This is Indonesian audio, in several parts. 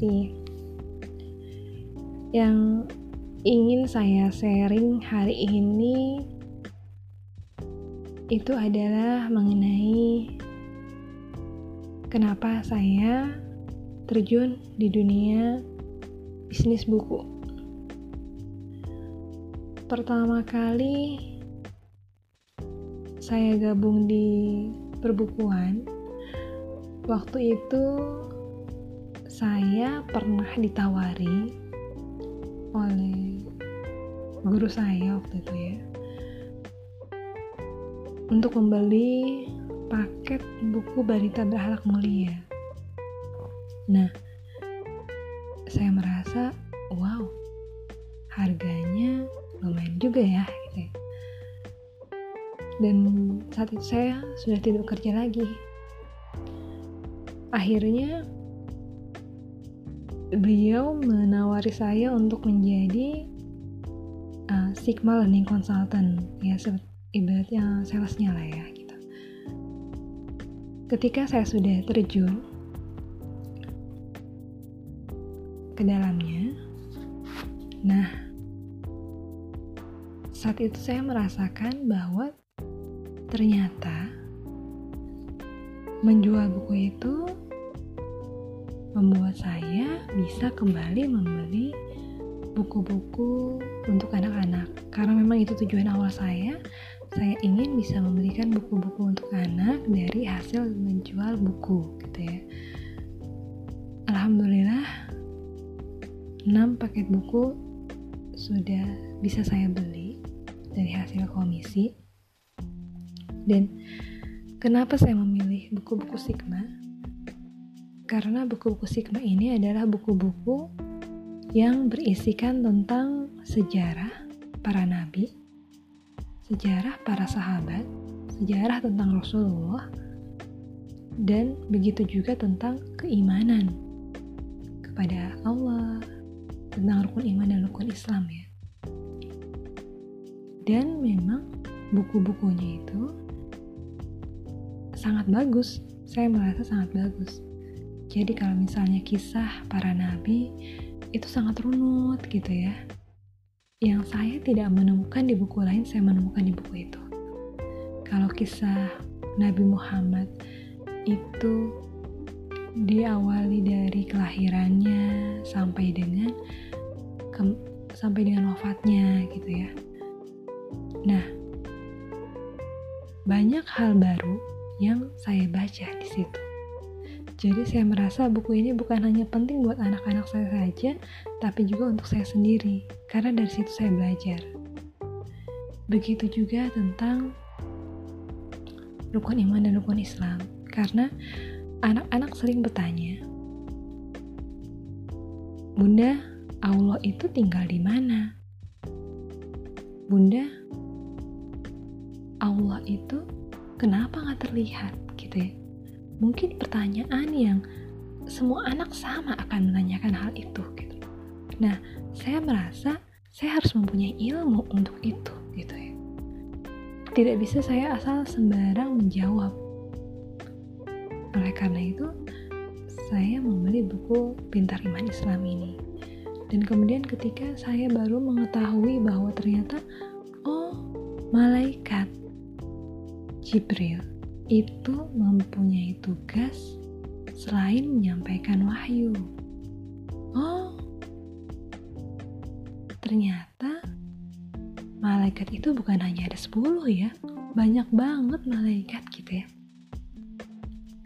Bekasi. Yang ingin saya sharing hari ini itu adalah mengenai kenapa saya terjun di dunia bisnis buku. Pertama kali saya gabung di perbukuan, waktu itu saya pernah ditawari oleh guru saya waktu itu ya untuk membeli paket buku Barita Berhalak Mulia. Nah, saya merasa, wow, harganya lumayan juga ya, gitu ya. Dan saat itu saya sudah tidak bekerja lagi. Akhirnya, beliau menawari saya untuk menjadi uh, Sigma Learning Consultant, ya ibaratnya salesnya lah ya gitu. Ketika saya sudah terjun ke dalamnya, nah saat itu saya merasakan bahwa ternyata menjual buku itu membuat saya bisa kembali membeli buku-buku untuk anak-anak. Karena memang itu tujuan awal saya saya ingin bisa memberikan buku-buku untuk anak dari hasil menjual buku gitu ya. Alhamdulillah 6 paket buku sudah bisa saya beli dari hasil komisi. Dan kenapa saya memilih buku-buku Sigma karena buku-buku Sigma ini adalah buku-buku yang berisikan tentang sejarah para nabi sejarah para sahabat, sejarah tentang Rasulullah, dan begitu juga tentang keimanan kepada Allah, tentang rukun iman dan rukun Islam ya. Dan memang buku-bukunya itu sangat bagus, saya merasa sangat bagus. Jadi kalau misalnya kisah para nabi itu sangat runut gitu ya yang saya tidak menemukan di buku lain, saya menemukan di buku itu. Kalau kisah Nabi Muhammad itu diawali dari kelahirannya sampai dengan ke, sampai dengan wafatnya gitu ya. Nah, banyak hal baru yang saya baca di situ. Jadi saya merasa buku ini bukan hanya penting buat anak-anak saya saja, tapi juga untuk saya sendiri, karena dari situ saya belajar. Begitu juga tentang rukun iman dan rukun Islam, karena anak-anak sering bertanya, Bunda, Allah itu tinggal di mana? Bunda, Allah itu kenapa nggak terlihat gitu ya? Mungkin pertanyaan yang semua anak sama akan menanyakan hal itu gitu. Nah, saya merasa saya harus mempunyai ilmu untuk itu gitu ya. Tidak bisa saya asal sembarang menjawab. Oleh karena itu, saya membeli buku Pintar Iman Islam ini. Dan kemudian ketika saya baru mengetahui bahwa ternyata oh, malaikat Jibril itu mempunyai tugas selain menyampaikan wahyu. Oh, ternyata malaikat itu bukan hanya ada 10 ya, banyak banget malaikat gitu ya.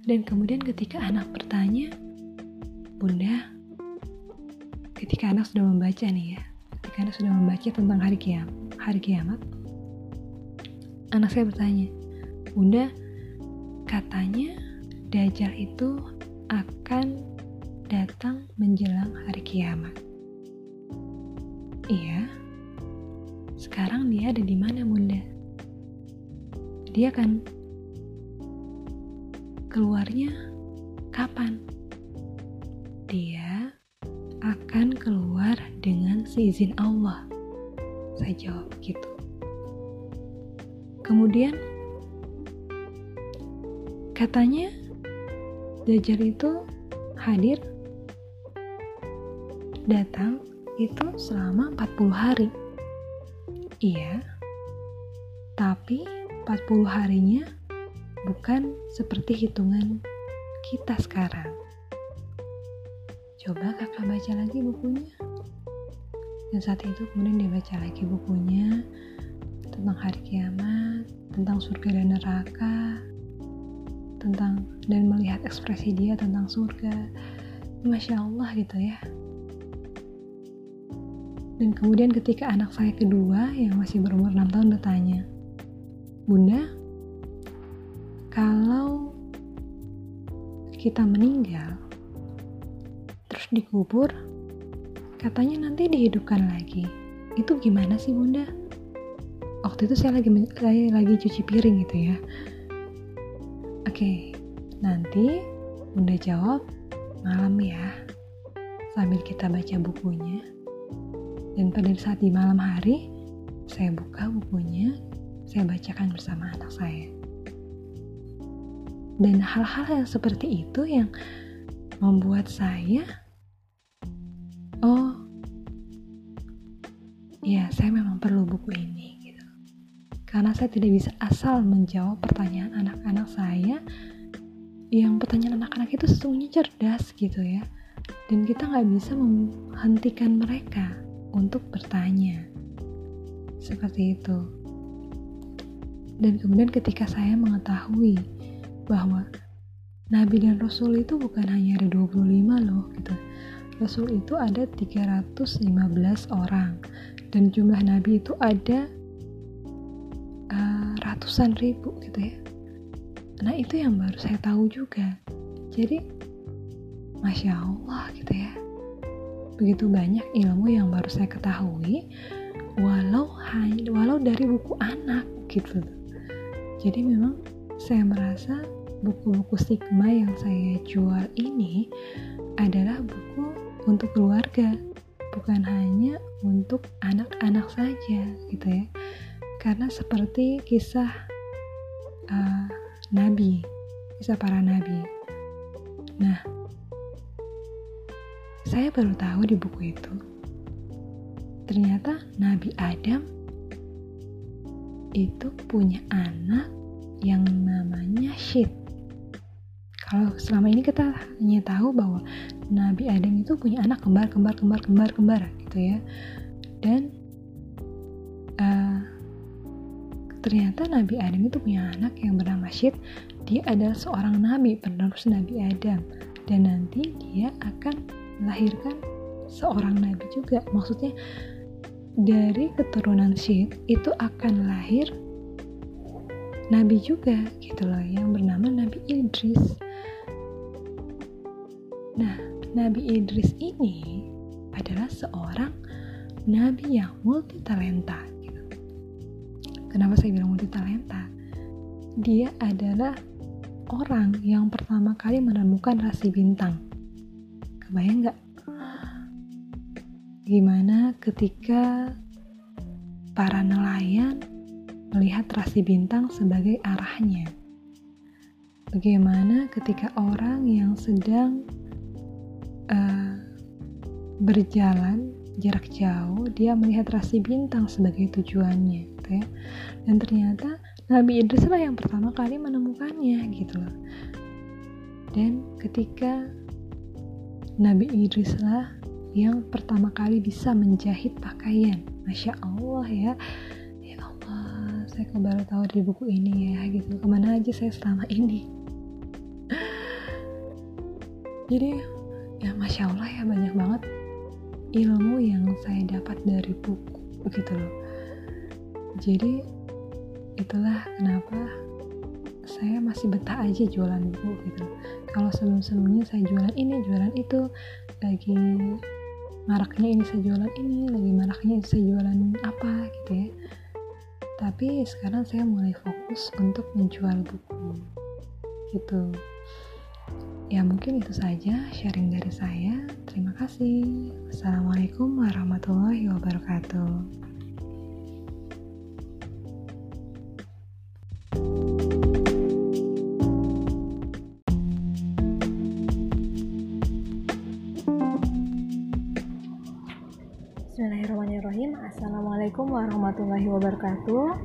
Dan kemudian ketika anak bertanya, Bunda, ketika anak sudah membaca nih ya, ketika anak sudah membaca tentang hari kiamat, hari kiamat, anak saya bertanya, Bunda, Katanya Dajjal itu akan datang menjelang hari kiamat. Iya. Sekarang dia ada di mana, Bunda? Dia akan keluarnya kapan? Dia akan keluar dengan seizin Allah. Saya jawab gitu. Kemudian Katanya Dajjal itu hadir datang itu selama 40 hari. Iya, tapi 40 harinya bukan seperti hitungan kita sekarang. Coba kakak baca lagi bukunya. Dan saat itu kemudian dia baca lagi bukunya tentang hari kiamat, tentang surga dan neraka, tentang dan melihat ekspresi dia tentang surga. Masya Allah gitu ya. Dan kemudian ketika anak saya kedua yang masih berumur 6 tahun bertanya, Bunda, kalau kita meninggal, terus dikubur, katanya nanti dihidupkan lagi. Itu gimana sih bunda? Waktu itu saya lagi saya lagi cuci piring gitu ya. Oke, nanti bunda jawab malam ya, sambil kita baca bukunya. Dan pada saat di malam hari, saya buka bukunya, saya bacakan bersama anak saya. Dan hal-hal yang seperti itu yang membuat saya, oh, saya tidak bisa asal menjawab pertanyaan anak-anak saya yang pertanyaan anak-anak itu sesungguhnya cerdas gitu ya. Dan kita nggak bisa menghentikan mereka untuk bertanya. Seperti itu. Dan kemudian ketika saya mengetahui bahwa Nabi dan Rasul itu bukan hanya ada 25 loh gitu. Rasul itu ada 315 orang dan jumlah Nabi itu ada uh, ratusan ribu gitu ya. Nah itu yang baru saya tahu juga. Jadi Masya Allah gitu ya. Begitu banyak ilmu yang baru saya ketahui walau hanya walau dari buku anak gitu jadi memang saya merasa buku-buku Sigma yang saya jual ini adalah buku untuk keluarga, bukan hanya untuk anak-anak saja gitu ya. Karena seperti kisah uh, nabi, kisah para nabi. Nah, saya baru tahu di buku itu ternyata Nabi Adam itu punya anak yang namanya Syed. Kalau selama ini kita hanya tahu bahwa Nabi Adam itu punya anak kembar, kembar, kembar, kembar, kembar, gitu ya. Dan uh, ternyata Nabi Adam itu punya anak yang bernama Syed. Dia adalah seorang nabi penerus Nabi Adam dan nanti dia akan melahirkan seorang nabi juga. Maksudnya dari keturunan Syed itu akan lahir nabi juga gitu loh yang bernama Nabi Idris. Nah, Nabi Idris ini adalah seorang nabi yang multi talenta. Kenapa saya bilang multi talenta? Dia adalah orang yang pertama kali menemukan rasi bintang. Kebayang nggak? Gimana ketika para nelayan melihat rasi bintang sebagai arahnya? Bagaimana ketika orang yang sedang uh, berjalan jarak jauh, dia melihat rasi bintang sebagai tujuannya, gitu ya? Dan ternyata Nabi Idris lah yang pertama kali menemukannya, gitu loh. Dan ketika Nabi Idris lah yang pertama kali bisa menjahit pakaian. Masya Allah ya. Ya Allah, saya kok baru tahu di buku ini ya gitu. Ke mana aja saya selama ini. Jadi ya Masya Allah ya banyak banget ilmu yang saya dapat dari buku begitu loh. Jadi itulah kenapa saya masih betah aja jualan buku gitu. Kalau sebelum-sebelumnya saya jualan ini, jualan itu, lagi maraknya ini saya jualan ini lagi maraknya saya jualan apa gitu ya. Tapi sekarang saya mulai fokus untuk menjual buku gitu. Ya mungkin itu saja sharing dari saya. Terima kasih. Assalamualaikum warahmatullahi wabarakatuh warahmatullahi wabarakatuh.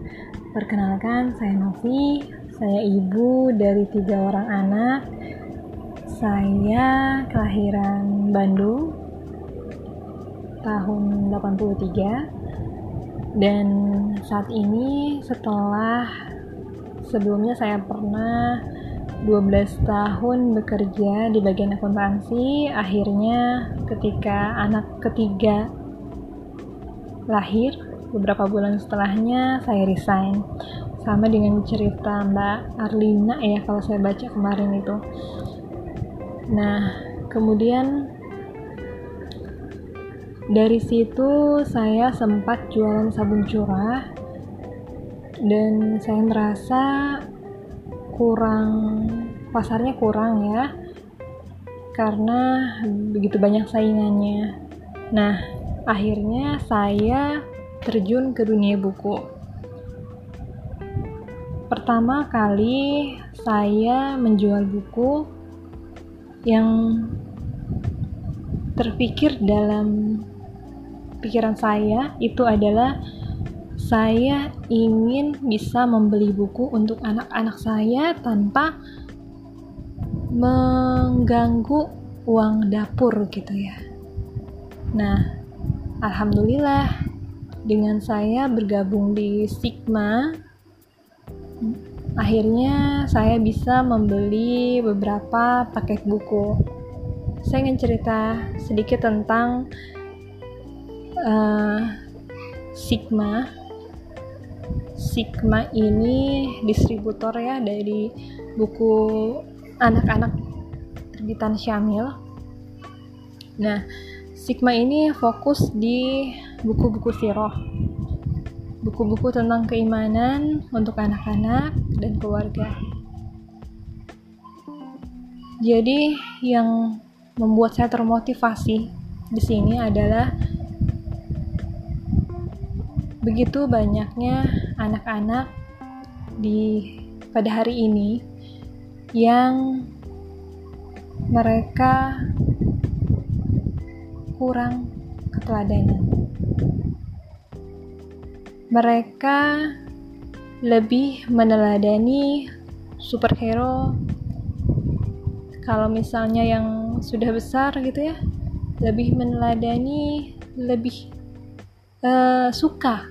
Perkenalkan, saya Novi. Saya ibu dari tiga orang anak. Saya kelahiran Bandung tahun 83 dan saat ini setelah sebelumnya saya pernah 12 tahun bekerja di bagian akuntansi akhirnya ketika anak ketiga lahir beberapa bulan setelahnya saya resign. Sama dengan cerita Mbak Arlina ya kalau saya baca kemarin itu. Nah kemudian dari situ saya sempat jualan sabun curah dan saya merasa kurang pasarnya kurang ya karena begitu banyak saingannya. Nah akhirnya saya terjun ke dunia buku pertama kali saya menjual buku yang terpikir dalam pikiran saya itu adalah saya ingin bisa membeli buku untuk anak-anak saya tanpa mengganggu uang dapur gitu ya. Nah, alhamdulillah dengan saya bergabung di Sigma akhirnya saya bisa membeli beberapa paket buku. Saya ingin cerita sedikit tentang uh, Sigma Sigma ini distributor ya dari buku anak-anak terbitan Syamil. Nah, Sigma ini fokus di buku-buku siroh. Buku-buku tentang keimanan untuk anak-anak dan keluarga. Jadi, yang membuat saya termotivasi di sini adalah begitu banyaknya anak-anak di pada hari ini yang mereka kurang keteladanan. Mereka lebih meneladani superhero. Kalau misalnya yang sudah besar gitu ya lebih meneladani lebih uh, suka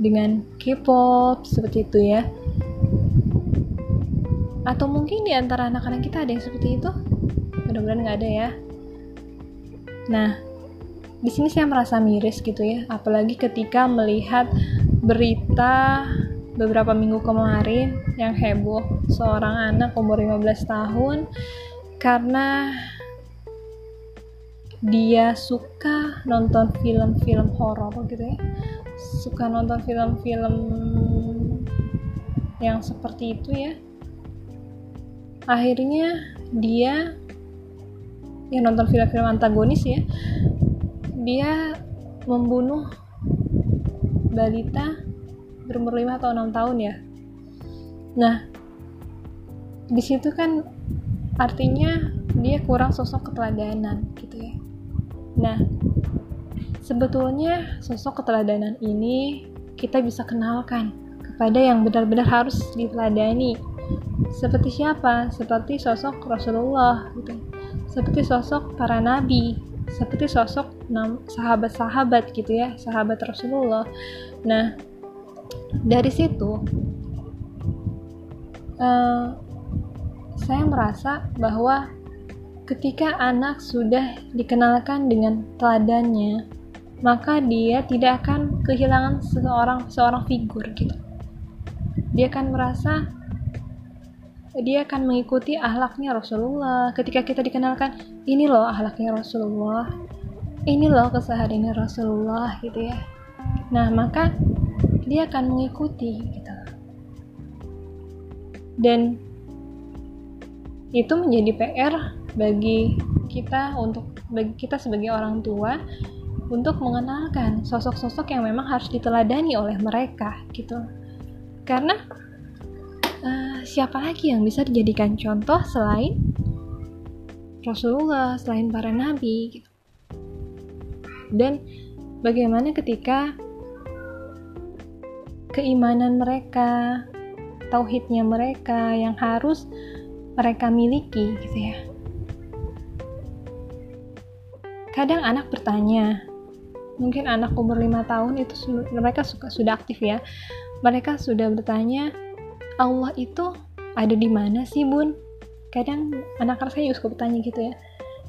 dengan K-pop seperti itu ya. Atau mungkin di antara anak-anak kita ada yang seperti itu. Mudah-mudahan nggak ada ya. Nah di sini saya merasa miris gitu ya. Apalagi ketika melihat berita beberapa minggu kemarin yang heboh seorang anak umur 15 tahun karena dia suka nonton film-film horor gitu ya. Suka nonton film-film yang seperti itu ya. Akhirnya dia yang nonton film-film antagonis ya dia membunuh balita berumur 5 atau 6 tahun ya nah di situ kan artinya dia kurang sosok keteladanan gitu ya Nah, sebetulnya sosok keteladanan ini kita bisa kenalkan kepada yang benar-benar harus diteladani. Seperti siapa? Seperti sosok Rasulullah gitu. Seperti sosok para nabi, seperti sosok sahabat-sahabat gitu ya, sahabat Rasulullah. Nah, dari situ uh, saya merasa bahwa Ketika anak sudah dikenalkan dengan teladannya, maka dia tidak akan kehilangan seorang seorang figur gitu. Dia akan merasa dia akan mengikuti ahlaknya Rasulullah. Ketika kita dikenalkan, ini loh ahlaknya Rasulullah, ini loh kesehariannya Rasulullah gitu ya. Nah, maka dia akan mengikuti gitu. Dan itu menjadi PR bagi kita untuk bagi kita sebagai orang tua untuk mengenalkan sosok-sosok yang memang harus diteladani oleh mereka gitu karena uh, siapa lagi yang bisa dijadikan contoh selain Rasulullah selain para nabi gitu dan bagaimana ketika keimanan mereka, tauhidnya mereka yang harus mereka miliki gitu ya. Kadang anak bertanya, mungkin anak umur lima tahun itu mereka suka sudah aktif ya. Mereka sudah bertanya, Allah itu ada di mana sih bun? Kadang anak-anak saya juga suka bertanya gitu ya,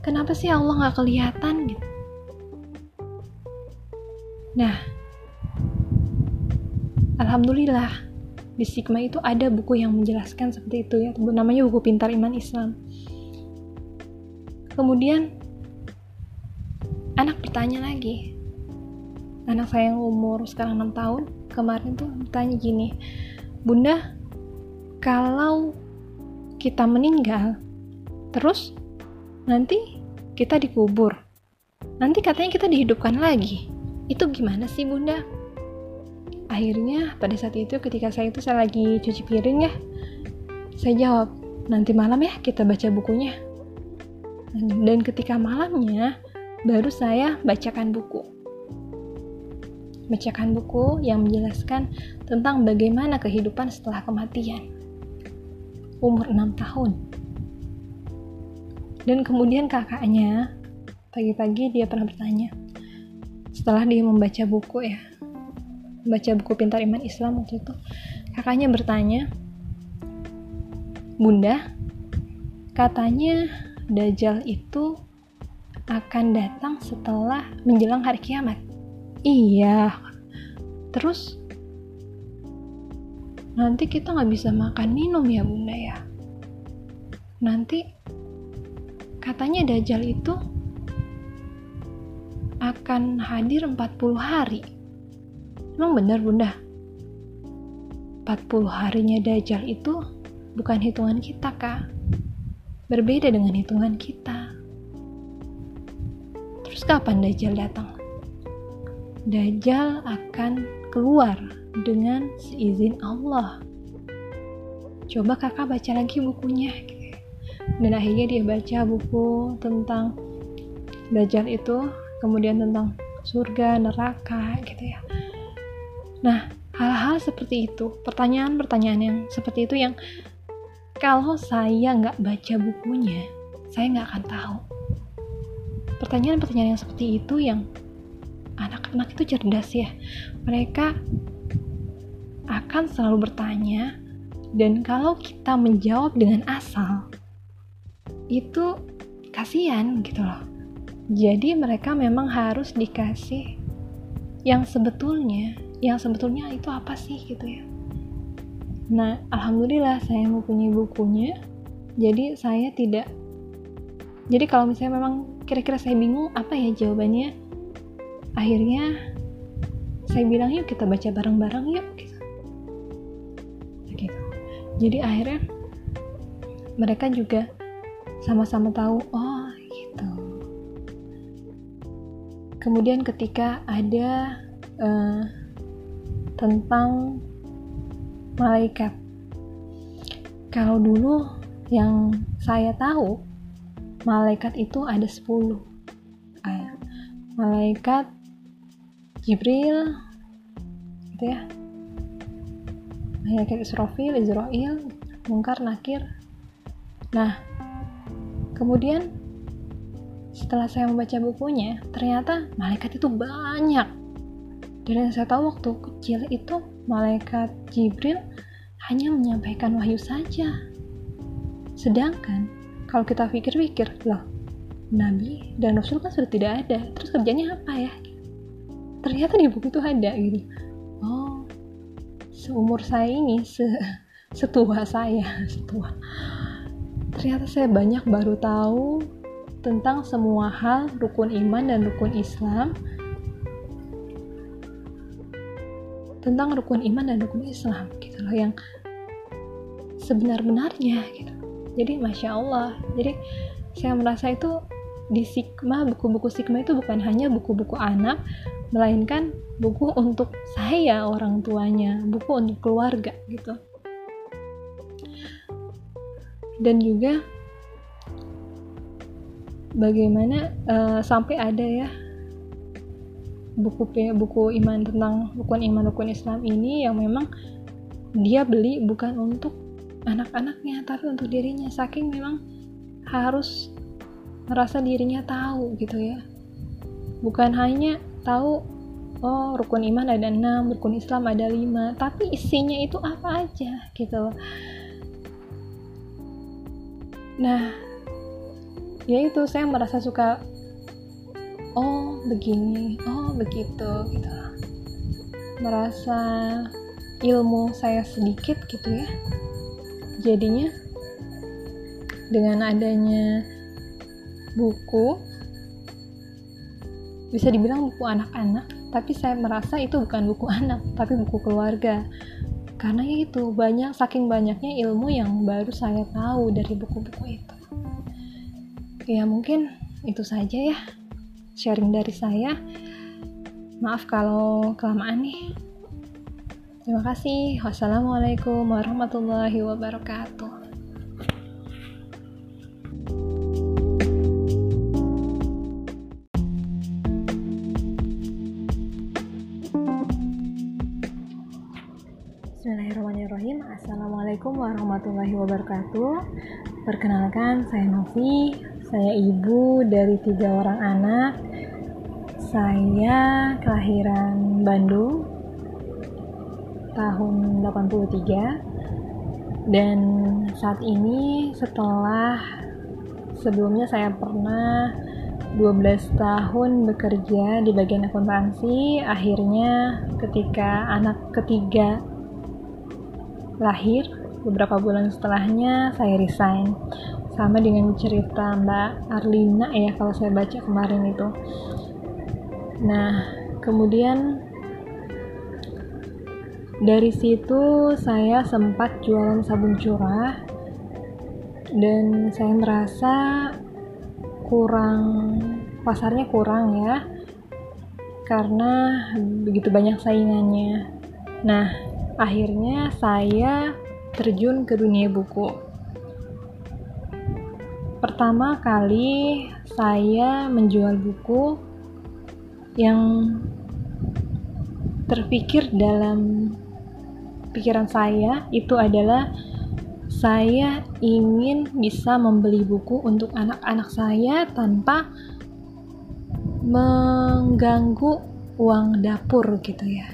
kenapa sih Allah nggak kelihatan gitu? Nah, Alhamdulillah di Sigma itu ada buku yang menjelaskan seperti itu ya namanya buku pintar iman Islam kemudian anak bertanya lagi anak saya yang umur sekarang 6 tahun kemarin tuh bertanya gini bunda kalau kita meninggal terus nanti kita dikubur. Nanti katanya kita dihidupkan lagi. Itu gimana sih bunda? Akhirnya pada saat itu ketika saya itu saya lagi cuci piring ya saya jawab nanti malam ya kita baca bukunya. Dan ketika malamnya baru saya bacakan buku. Bacakan buku yang menjelaskan tentang bagaimana kehidupan setelah kematian umur 6 tahun. Dan kemudian kakaknya pagi-pagi dia pernah bertanya setelah dia membaca buku ya baca buku Pintar Iman Islam waktu itu kakaknya bertanya Bunda katanya Dajjal itu akan datang setelah menjelang hari kiamat. Iya. Terus nanti kita nggak bisa makan minum ya bunda ya nanti katanya Dajjal itu akan hadir 40 hari Emang benar bunda? 40 harinya Dajjal itu bukan hitungan kita kak. Berbeda dengan hitungan kita. Terus kapan Dajjal datang? Dajjal akan keluar dengan seizin Allah. Coba kakak baca lagi bukunya. Dan akhirnya dia baca buku tentang Dajjal itu, kemudian tentang surga, neraka gitu ya Nah, hal-hal seperti itu, pertanyaan-pertanyaan yang seperti itu yang kalau saya nggak baca bukunya, saya nggak akan tahu. Pertanyaan-pertanyaan yang seperti itu yang anak-anak itu cerdas ya. Mereka akan selalu bertanya dan kalau kita menjawab dengan asal itu kasihan gitu loh. Jadi mereka memang harus dikasih yang sebetulnya yang sebetulnya itu apa sih gitu ya nah alhamdulillah saya mempunyai bukunya jadi saya tidak jadi kalau misalnya memang kira-kira saya bingung apa ya jawabannya akhirnya saya bilang yuk kita baca bareng-bareng yuk jadi akhirnya mereka juga sama-sama tahu oh gitu kemudian ketika ada uh, tentang malaikat. Kalau dulu yang saya tahu, malaikat itu ada 10. Malaikat Jibril, gitu ya. Malaikat Israfil, Israel, Mungkar, Nakir. Nah, kemudian setelah saya membaca bukunya, ternyata malaikat itu banyak dan yang saya tahu waktu kecil itu malaikat Jibril hanya menyampaikan wahyu saja. Sedangkan kalau kita pikir-pikir, loh, Nabi dan Rasul kan sudah tidak ada. Terus kerjanya apa ya? Ternyata di buku itu ada gitu. Seumur saya ini, se setua saya, setua. Ternyata saya banyak baru tahu tentang semua hal rukun iman dan rukun Islam. Tentang rukun iman dan rukun Islam gitu loh yang sebenar-benarnya gitu. Jadi masya Allah. Jadi saya merasa itu di Sigma buku-buku Sigma itu bukan hanya buku-buku anak melainkan buku untuk saya orang tuanya buku untuk keluarga gitu. Dan juga bagaimana uh, sampai ada ya buku buku iman tentang rukun iman rukun Islam ini yang memang dia beli bukan untuk anak-anaknya tapi untuk dirinya. Saking memang harus merasa dirinya tahu gitu ya. Bukan hanya tahu oh rukun iman ada enam rukun Islam ada lima tapi isinya itu apa aja gitu. Nah ya itu saya merasa suka oh begini oh begitu gitu. Merasa ilmu saya sedikit gitu ya. Jadinya dengan adanya buku bisa dibilang buku anak-anak tapi saya merasa itu bukan buku anak tapi buku keluarga karena itu banyak saking banyaknya ilmu yang baru saya tahu dari buku-buku itu ya mungkin itu saja ya sharing dari saya. Maaf kalau kelamaan nih. Terima kasih. Wassalamualaikum warahmatullahi wabarakatuh. Bismillahirrahmanirrahim. Assalamualaikum warahmatullahi wabarakatuh. Perkenalkan saya Novi. Saya ibu dari tiga orang anak. Saya kelahiran Bandung tahun 83 dan saat ini setelah sebelumnya saya pernah 12 tahun bekerja di bagian akuntansi. Akhirnya ketika anak ketiga lahir beberapa bulan setelahnya saya resign. Sama dengan cerita Mbak Arlina ya kalau saya baca kemarin itu. Nah kemudian dari situ saya sempat jualan sabun curah dan saya merasa kurang pasarnya kurang ya karena begitu banyak saingannya. Nah akhirnya saya terjun ke dunia buku pertama kali saya menjual buku yang terpikir dalam pikiran saya itu adalah saya ingin bisa membeli buku untuk anak-anak saya tanpa mengganggu uang dapur gitu ya.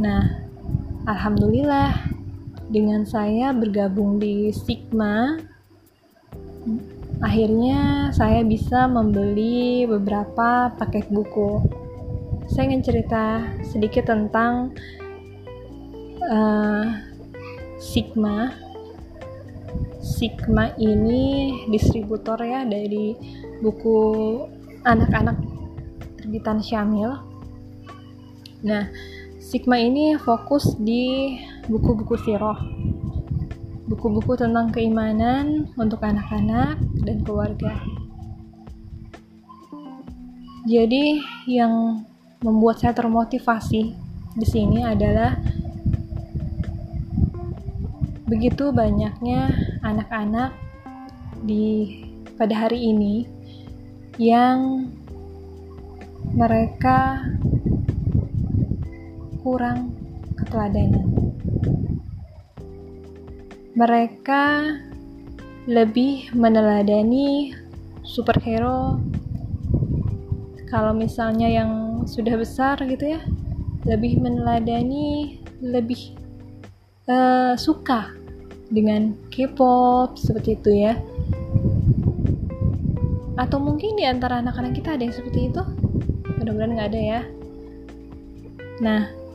Nah, alhamdulillah dengan saya bergabung di Sigma akhirnya saya bisa membeli beberapa paket buku. Saya ingin cerita sedikit tentang uh, Sigma. Sigma ini distributor ya dari buku anak-anak terbitan Syamil. Nah, Sigma ini fokus di buku-buku siroh buku-buku tentang keimanan untuk anak-anak dan keluarga. Jadi yang membuat saya termotivasi di sini adalah begitu banyaknya anak-anak di pada hari ini yang mereka kurang keteladanan. Mereka lebih meneladani superhero kalau misalnya yang sudah besar gitu ya lebih meneladani lebih uh, suka dengan K-pop seperti itu ya. Atau mungkin di antara anak-anak kita ada yang seperti itu? Mudah-mudahan nggak ada ya. Nah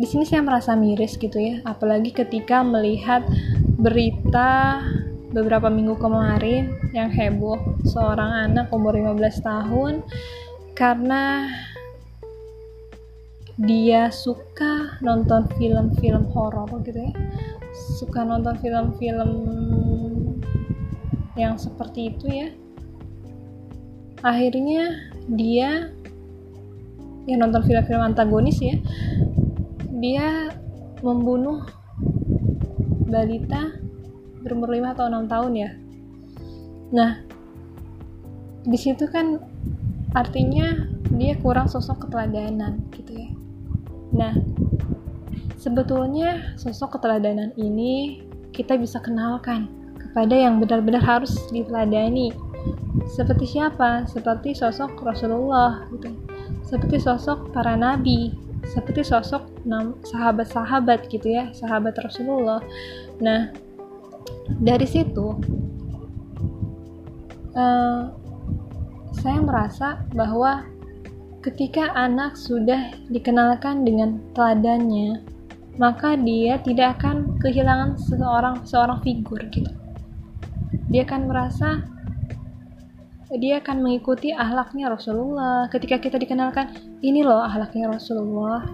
di sini saya merasa miris gitu ya apalagi ketika melihat berita beberapa minggu kemarin yang heboh seorang anak umur 15 tahun karena dia suka nonton film-film horor gitu ya. Suka nonton film-film yang seperti itu ya. Akhirnya dia yang nonton film-film antagonis ya dia membunuh balita berumur 5 atau 6 tahun ya. Nah, di situ kan artinya dia kurang sosok keteladanan gitu ya nah sebetulnya sosok keteladanan ini kita bisa kenalkan kepada yang benar-benar harus diteladani seperti siapa? Seperti sosok Rasulullah gitu. Seperti sosok para nabi, seperti sosok sahabat-sahabat gitu ya, sahabat Rasulullah. Nah, dari situ uh, saya merasa bahwa ketika anak sudah dikenalkan dengan teladannya, maka dia tidak akan kehilangan seorang seorang figur gitu dia akan merasa dia akan mengikuti ahlaknya Rasulullah ketika kita dikenalkan ini loh ahlaknya Rasulullah.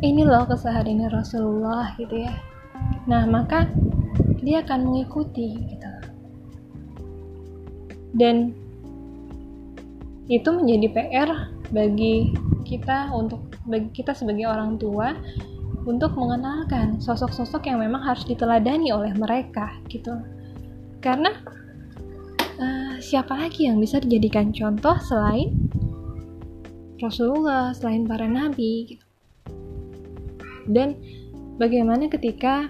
Ini loh kesehariannya Rasulullah gitu ya. Nah maka dia akan mengikuti gitu. Dan itu menjadi PR bagi kita untuk bagi kita sebagai orang tua untuk mengenalkan sosok-sosok yang memang harus diteladani oleh mereka gitu. Karena uh, siapa lagi yang bisa dijadikan contoh selain Rasulullah, selain para nabi gitu. Dan bagaimana ketika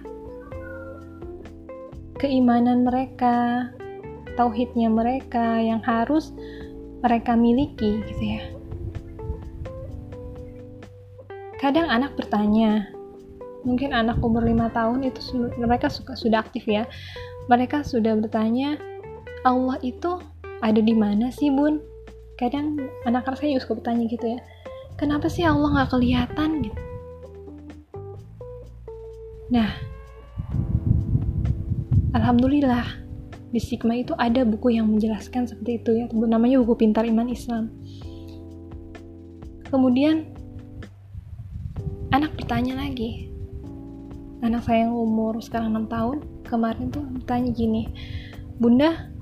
keimanan mereka, tauhidnya mereka yang harus mereka miliki gitu ya. Kadang anak bertanya, mungkin anak umur 5 tahun itu mereka suka sudah aktif ya mereka sudah bertanya, Allah itu ada di mana sih bun? Kadang anak-anak saya juga suka bertanya gitu ya, kenapa sih Allah nggak kelihatan gitu? Nah, Alhamdulillah di Sigma itu ada buku yang menjelaskan seperti itu ya, namanya buku Pintar Iman Islam. Kemudian anak bertanya lagi, anak saya yang umur sekarang 6 tahun, kemarin tuh tanya gini bunda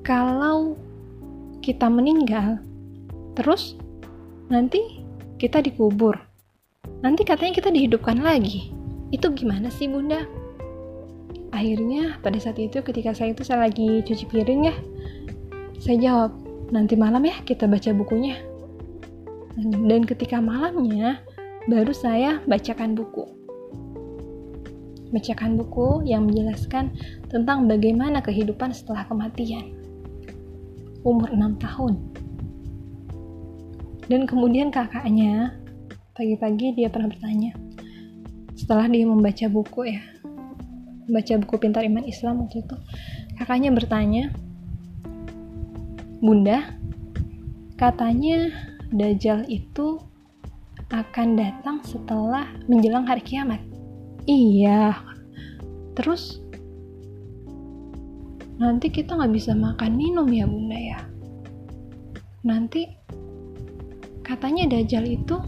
kalau kita meninggal terus nanti kita dikubur. Nanti katanya kita dihidupkan lagi. Itu gimana sih bunda? Akhirnya pada saat itu ketika saya itu saya lagi cuci piring ya saya jawab nanti malam ya kita baca bukunya. Dan ketika malamnya baru saya bacakan buku. Bacakan buku yang menjelaskan tentang bagaimana kehidupan setelah kematian. Umur 6 tahun. Dan kemudian kakaknya, pagi-pagi dia pernah bertanya, setelah dia membaca buku ya, baca buku Pintar Iman Islam waktu itu, kakaknya bertanya, Bunda, katanya Dajjal itu akan datang setelah menjelang hari kiamat. Iya. Terus nanti kita nggak bisa makan minum ya bunda ya. Nanti katanya Dajjal itu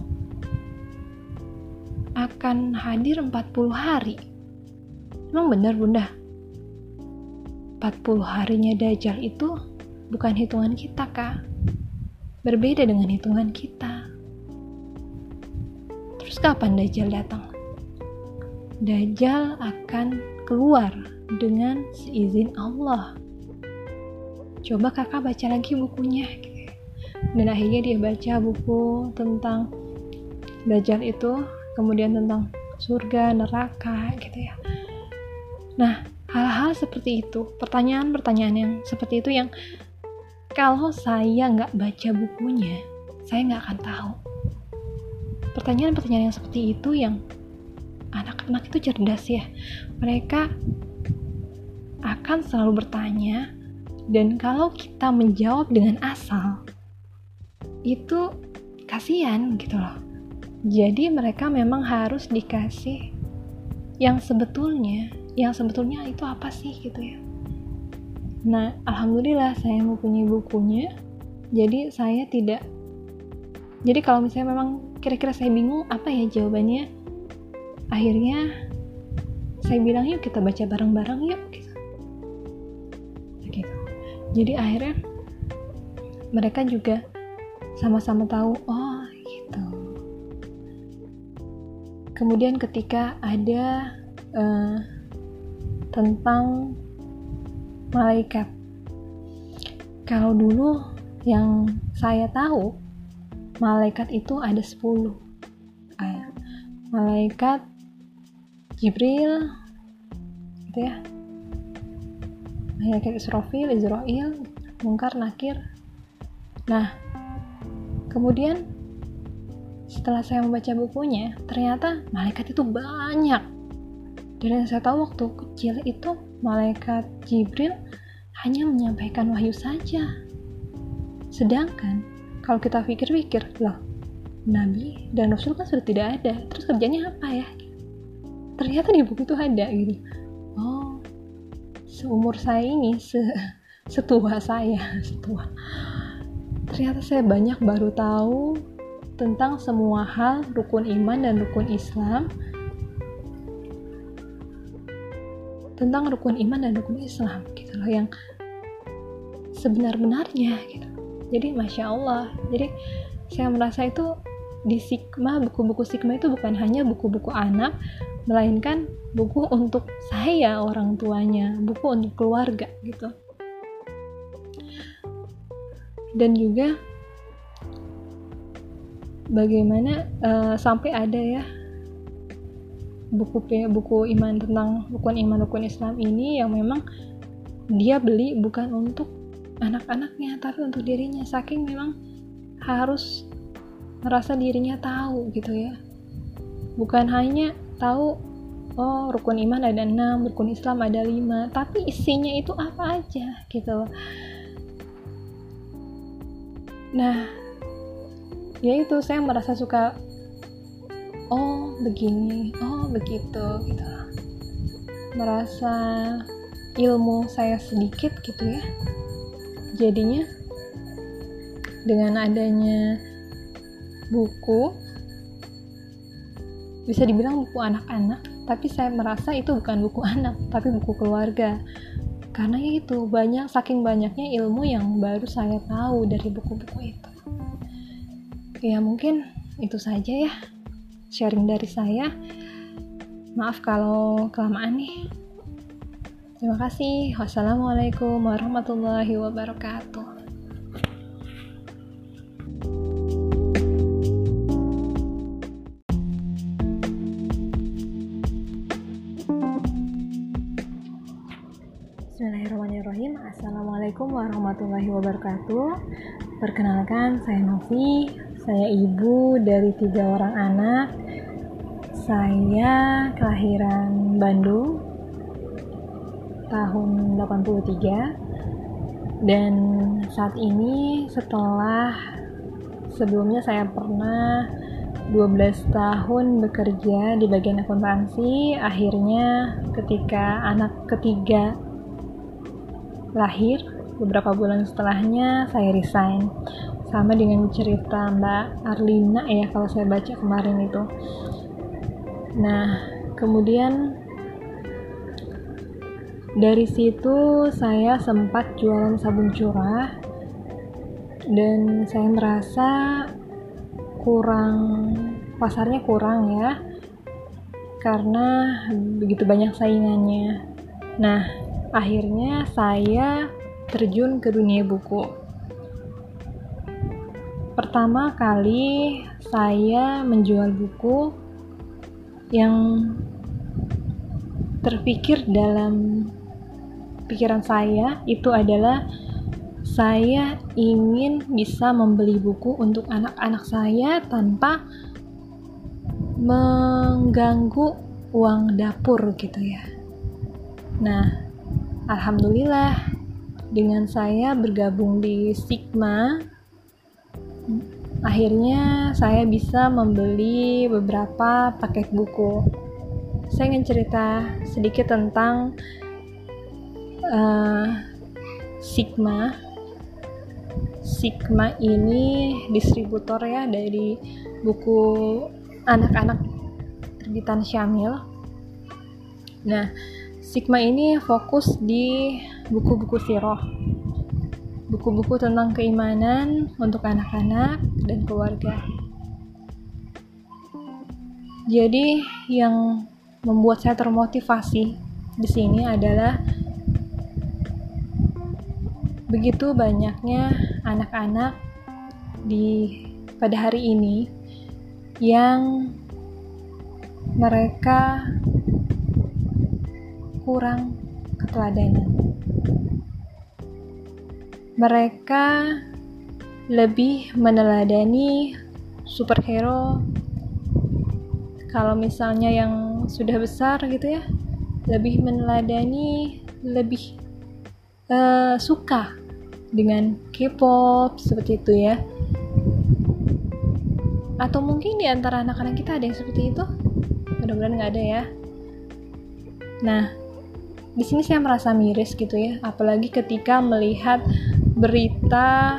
akan hadir 40 hari. Emang benar bunda? 40 harinya Dajjal itu bukan hitungan kita kak. Berbeda dengan hitungan kita. Terus kapan Dajjal datang? Dajjal akan keluar dengan seizin Allah. Coba kakak baca lagi bukunya. Dan akhirnya dia baca buku tentang Dajjal itu, kemudian tentang surga, neraka, gitu ya. Nah, hal-hal seperti itu, pertanyaan-pertanyaan yang seperti itu yang kalau saya nggak baca bukunya, saya nggak akan tahu. Pertanyaan-pertanyaan yang seperti itu yang anak-anak itu cerdas ya mereka akan selalu bertanya dan kalau kita menjawab dengan asal itu kasihan gitu loh jadi mereka memang harus dikasih yang sebetulnya yang sebetulnya itu apa sih gitu ya nah alhamdulillah saya mempunyai bukunya jadi saya tidak jadi kalau misalnya memang kira-kira saya bingung apa ya jawabannya akhirnya saya bilang yuk kita baca bareng-bareng yuk gitu. Jadi akhirnya mereka juga sama-sama tahu oh gitu. Kemudian ketika ada uh, tentang malaikat. Kalau dulu yang saya tahu malaikat itu ada 10 ah, malaikat Jibril gitu ya malaikat Israfil, Israel, Mungkar, Nakir. Nah kemudian setelah saya membaca bukunya ternyata malaikat itu banyak. Dan yang saya tahu waktu kecil itu malaikat Jibril hanya menyampaikan wahyu saja. Sedangkan kalau kita pikir-pikir loh nabi dan rasul kan sudah tidak ada. Terus kerjanya apa ya? Ternyata di buku itu ada gitu seumur saya ini se setua saya setua. Ternyata saya banyak baru tahu tentang semua hal rukun iman dan rukun Islam. Tentang rukun iman dan rukun Islam gitu loh yang sebenar-benarnya gitu. Jadi masya Allah. Jadi saya merasa itu di Sigma buku-buku Sigma itu bukan hanya buku-buku anak melainkan buku untuk saya orang tuanya buku untuk keluarga gitu. Dan juga bagaimana uh, sampai ada ya buku buku iman tentang rukun iman rukun Islam ini yang memang dia beli bukan untuk anak-anaknya tapi untuk dirinya. Saking memang harus merasa dirinya tahu gitu ya. Bukan hanya tahu oh rukun iman ada enam rukun Islam ada lima tapi isinya itu apa aja gitu. Nah ya itu saya merasa suka oh begini oh begitu gitu. Merasa ilmu saya sedikit gitu ya. Jadinya dengan adanya buku. Bisa dibilang buku anak-anak tapi saya merasa itu bukan buku anak tapi buku keluarga. Karena itu banyak saking banyaknya ilmu yang baru saya tahu dari buku-buku itu. Ya mungkin itu saja ya sharing dari saya. Maaf kalau kelamaan nih. Terima kasih. Wassalamualaikum warahmatullahi wabarakatuh. Bismillahirrahmanirrahim. Assalamualaikum warahmatullahi wabarakatuh. Perkenalkan saya Novi. Saya ibu dari tiga orang anak. Saya kelahiran Bandung tahun 83 dan saat ini setelah sebelumnya saya pernah 12 tahun bekerja di bagian akuntansi. Akhirnya ketika anak ketiga lahir beberapa bulan setelahnya saya resign. Sama dengan cerita Mbak Arlina ya kalau saya baca kemarin itu. Nah kemudian dari situ saya sempat jualan sabun curah dan saya merasa kurang pasarnya kurang ya karena begitu banyak saingannya. Nah akhirnya saya terjun ke dunia buku pertama kali saya menjual buku yang terpikir dalam pikiran saya itu adalah saya ingin bisa membeli buku untuk anak-anak saya tanpa mengganggu uang dapur gitu ya. Nah, alhamdulillah dengan saya bergabung di Sigma akhirnya saya bisa membeli beberapa paket buku. Saya ingin cerita sedikit tentang uh, Sigma Sigma ini distributor ya dari buku anak-anak terbitan Syamil nah Sigma ini fokus di buku-buku siroh buku-buku tentang keimanan untuk anak-anak dan keluarga. Jadi yang membuat saya termotivasi di sini adalah begitu banyaknya anak-anak di pada hari ini yang mereka kurang keteladanan. Mereka lebih meneladani superhero kalau misalnya yang sudah besar gitu ya lebih meneladani lebih uh, suka dengan K-pop seperti itu ya. Atau mungkin di antara anak-anak kita ada yang seperti itu? Mudah-mudahan nggak ada ya. Nah di sini saya merasa miris gitu ya. Apalagi ketika melihat berita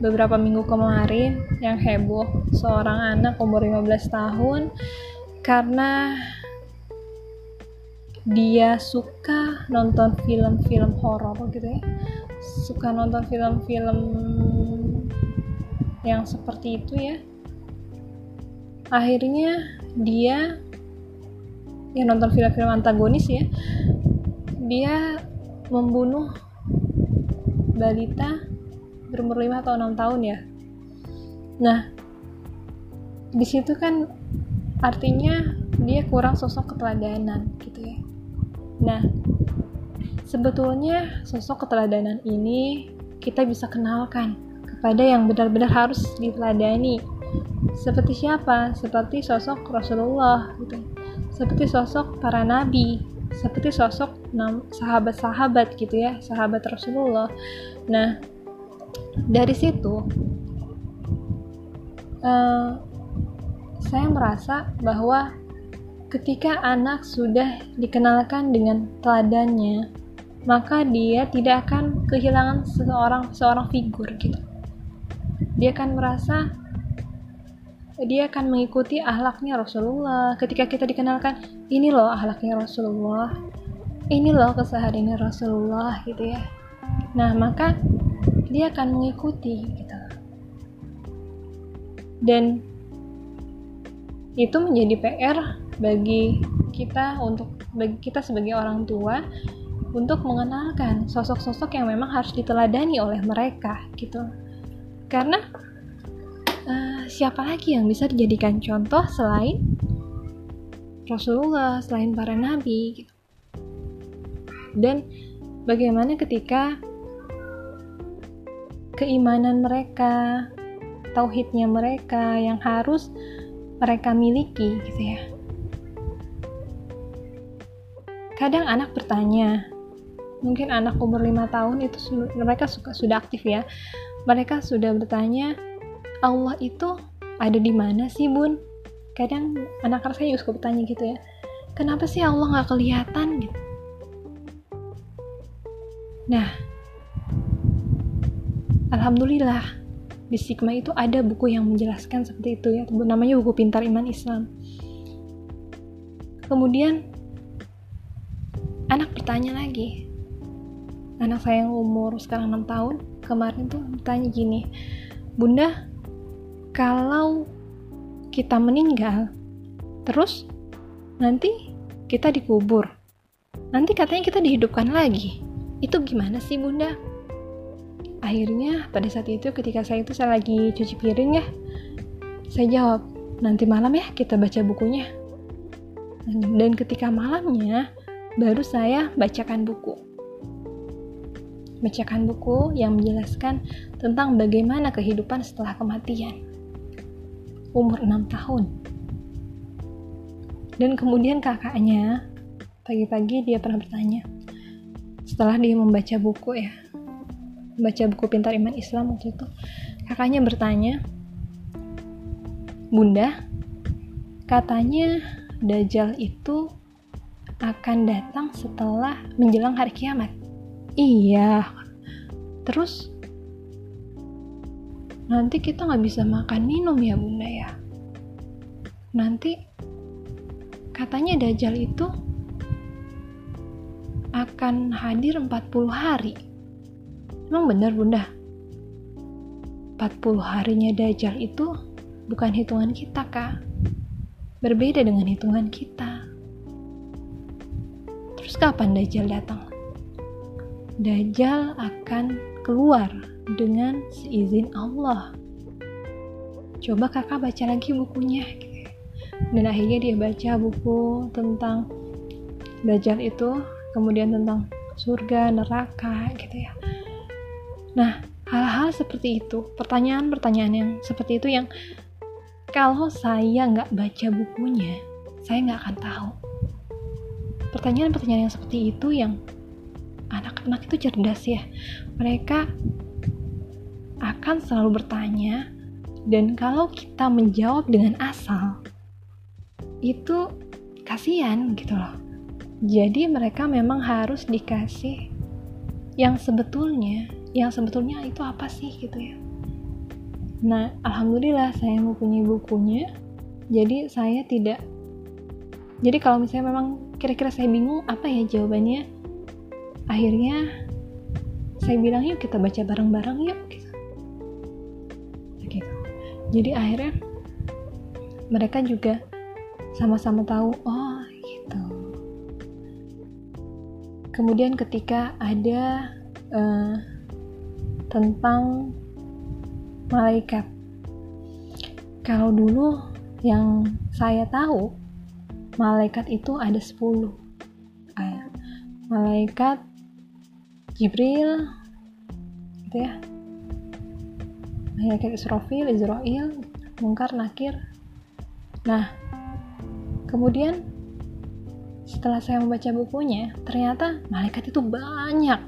beberapa minggu kemarin yang heboh seorang anak umur 15 tahun karena dia suka nonton film-film horor gitu ya. Suka nonton film-film yang seperti itu ya. Akhirnya dia ya nonton film-film antagonis ya dia membunuh balita berumur 5 atau 6 tahun ya. Nah di situ kan artinya dia kurang sosok keteladanan gitu ya. Nah sebetulnya sosok keteladanan ini kita bisa kenalkan kepada yang benar-benar harus diteladani. Seperti siapa? Seperti sosok Rasulullah gitu. Seperti sosok para nabi seperti sosok sahabat-sahabat gitu ya sahabat Rasulullah nah dari situ uh, saya merasa bahwa ketika anak sudah dikenalkan dengan teladannya, maka dia tidak akan kehilangan seorang seorang figur gitu. Dia akan merasa dia akan mengikuti ahlaknya Rasulullah. Ketika kita dikenalkan, ini loh ahlaknya Rasulullah, ini loh kesehariannya Rasulullah gitu ya. Nah maka dia akan mengikuti gitu. Dan itu menjadi PR bagi kita untuk bagi kita sebagai orang tua untuk mengenalkan sosok-sosok yang memang harus diteladani oleh mereka gitu karena uh, siapa lagi yang bisa dijadikan contoh selain Rasulullah selain para nabi gitu dan bagaimana ketika keimanan mereka tauhidnya mereka yang harus mereka miliki gitu ya. Kadang anak bertanya, mungkin anak umur 5 tahun itu mereka suka sudah aktif ya. Mereka sudah bertanya, Allah itu ada di mana sih bun? Kadang anak saya juga suka bertanya gitu ya. Kenapa sih Allah nggak kelihatan gitu? Nah, Alhamdulillah di Sigma itu ada buku yang menjelaskan seperti itu ya namanya buku pintar iman Islam kemudian anak bertanya lagi anak saya yang umur sekarang 6 tahun kemarin tuh bertanya gini bunda kalau kita meninggal terus nanti kita dikubur. Nanti katanya kita dihidupkan lagi. Itu gimana sih bunda? Akhirnya pada saat itu ketika saya itu saya lagi cuci piring ya saya jawab nanti malam ya kita baca bukunya. Dan ketika malamnya baru saya bacakan buku. Bacakan buku yang menjelaskan tentang bagaimana kehidupan setelah kematian umur 6 tahun. Dan kemudian kakaknya pagi-pagi dia pernah bertanya setelah dia membaca buku ya baca buku Pintar Iman Islam waktu itu kakaknya bertanya Bunda katanya Dajjal itu akan datang setelah menjelang hari kiamat. Iya. Terus nanti kita nggak bisa makan minum ya bunda ya nanti katanya Dajjal itu akan hadir 40 hari Emang benar bunda? 40 harinya Dajjal itu bukan hitungan kita kak. Berbeda dengan hitungan kita. Terus kapan Dajjal datang? Dajjal akan keluar dengan seizin Allah. coba kakak baca lagi bukunya. Dan akhirnya dia baca buku tentang Dajjal itu kemudian tentang surga neraka gitu ya. Nah hal-hal seperti itu pertanyaan-pertanyaan yang seperti itu yang kalau saya nggak baca bukunya saya nggak akan tahu. Pertanyaan-pertanyaan yang seperti itu yang anak-anak itu cerdas ya. Mereka akan selalu bertanya dan kalau kita menjawab dengan asal itu kasihan gitu loh. Jadi mereka memang harus dikasih yang sebetulnya yang sebetulnya itu apa sih gitu ya. Nah alhamdulillah saya mempunyai bukunya. Jadi saya tidak jadi kalau misalnya memang kira-kira saya bingung apa ya jawabannya akhirnya saya bilang yuk kita baca bareng-bareng yuk gitu. gitu. Jadi akhirnya mereka juga sama-sama tahu oh gitu. Kemudian ketika ada uh, tentang malaikat. Kalau dulu yang saya tahu malaikat itu ada 10 ah, malaikat Jibril gitu ya malaikat Israfil, Israel, Mungkar, Nakir nah Kemudian setelah saya membaca bukunya, ternyata malaikat itu banyak.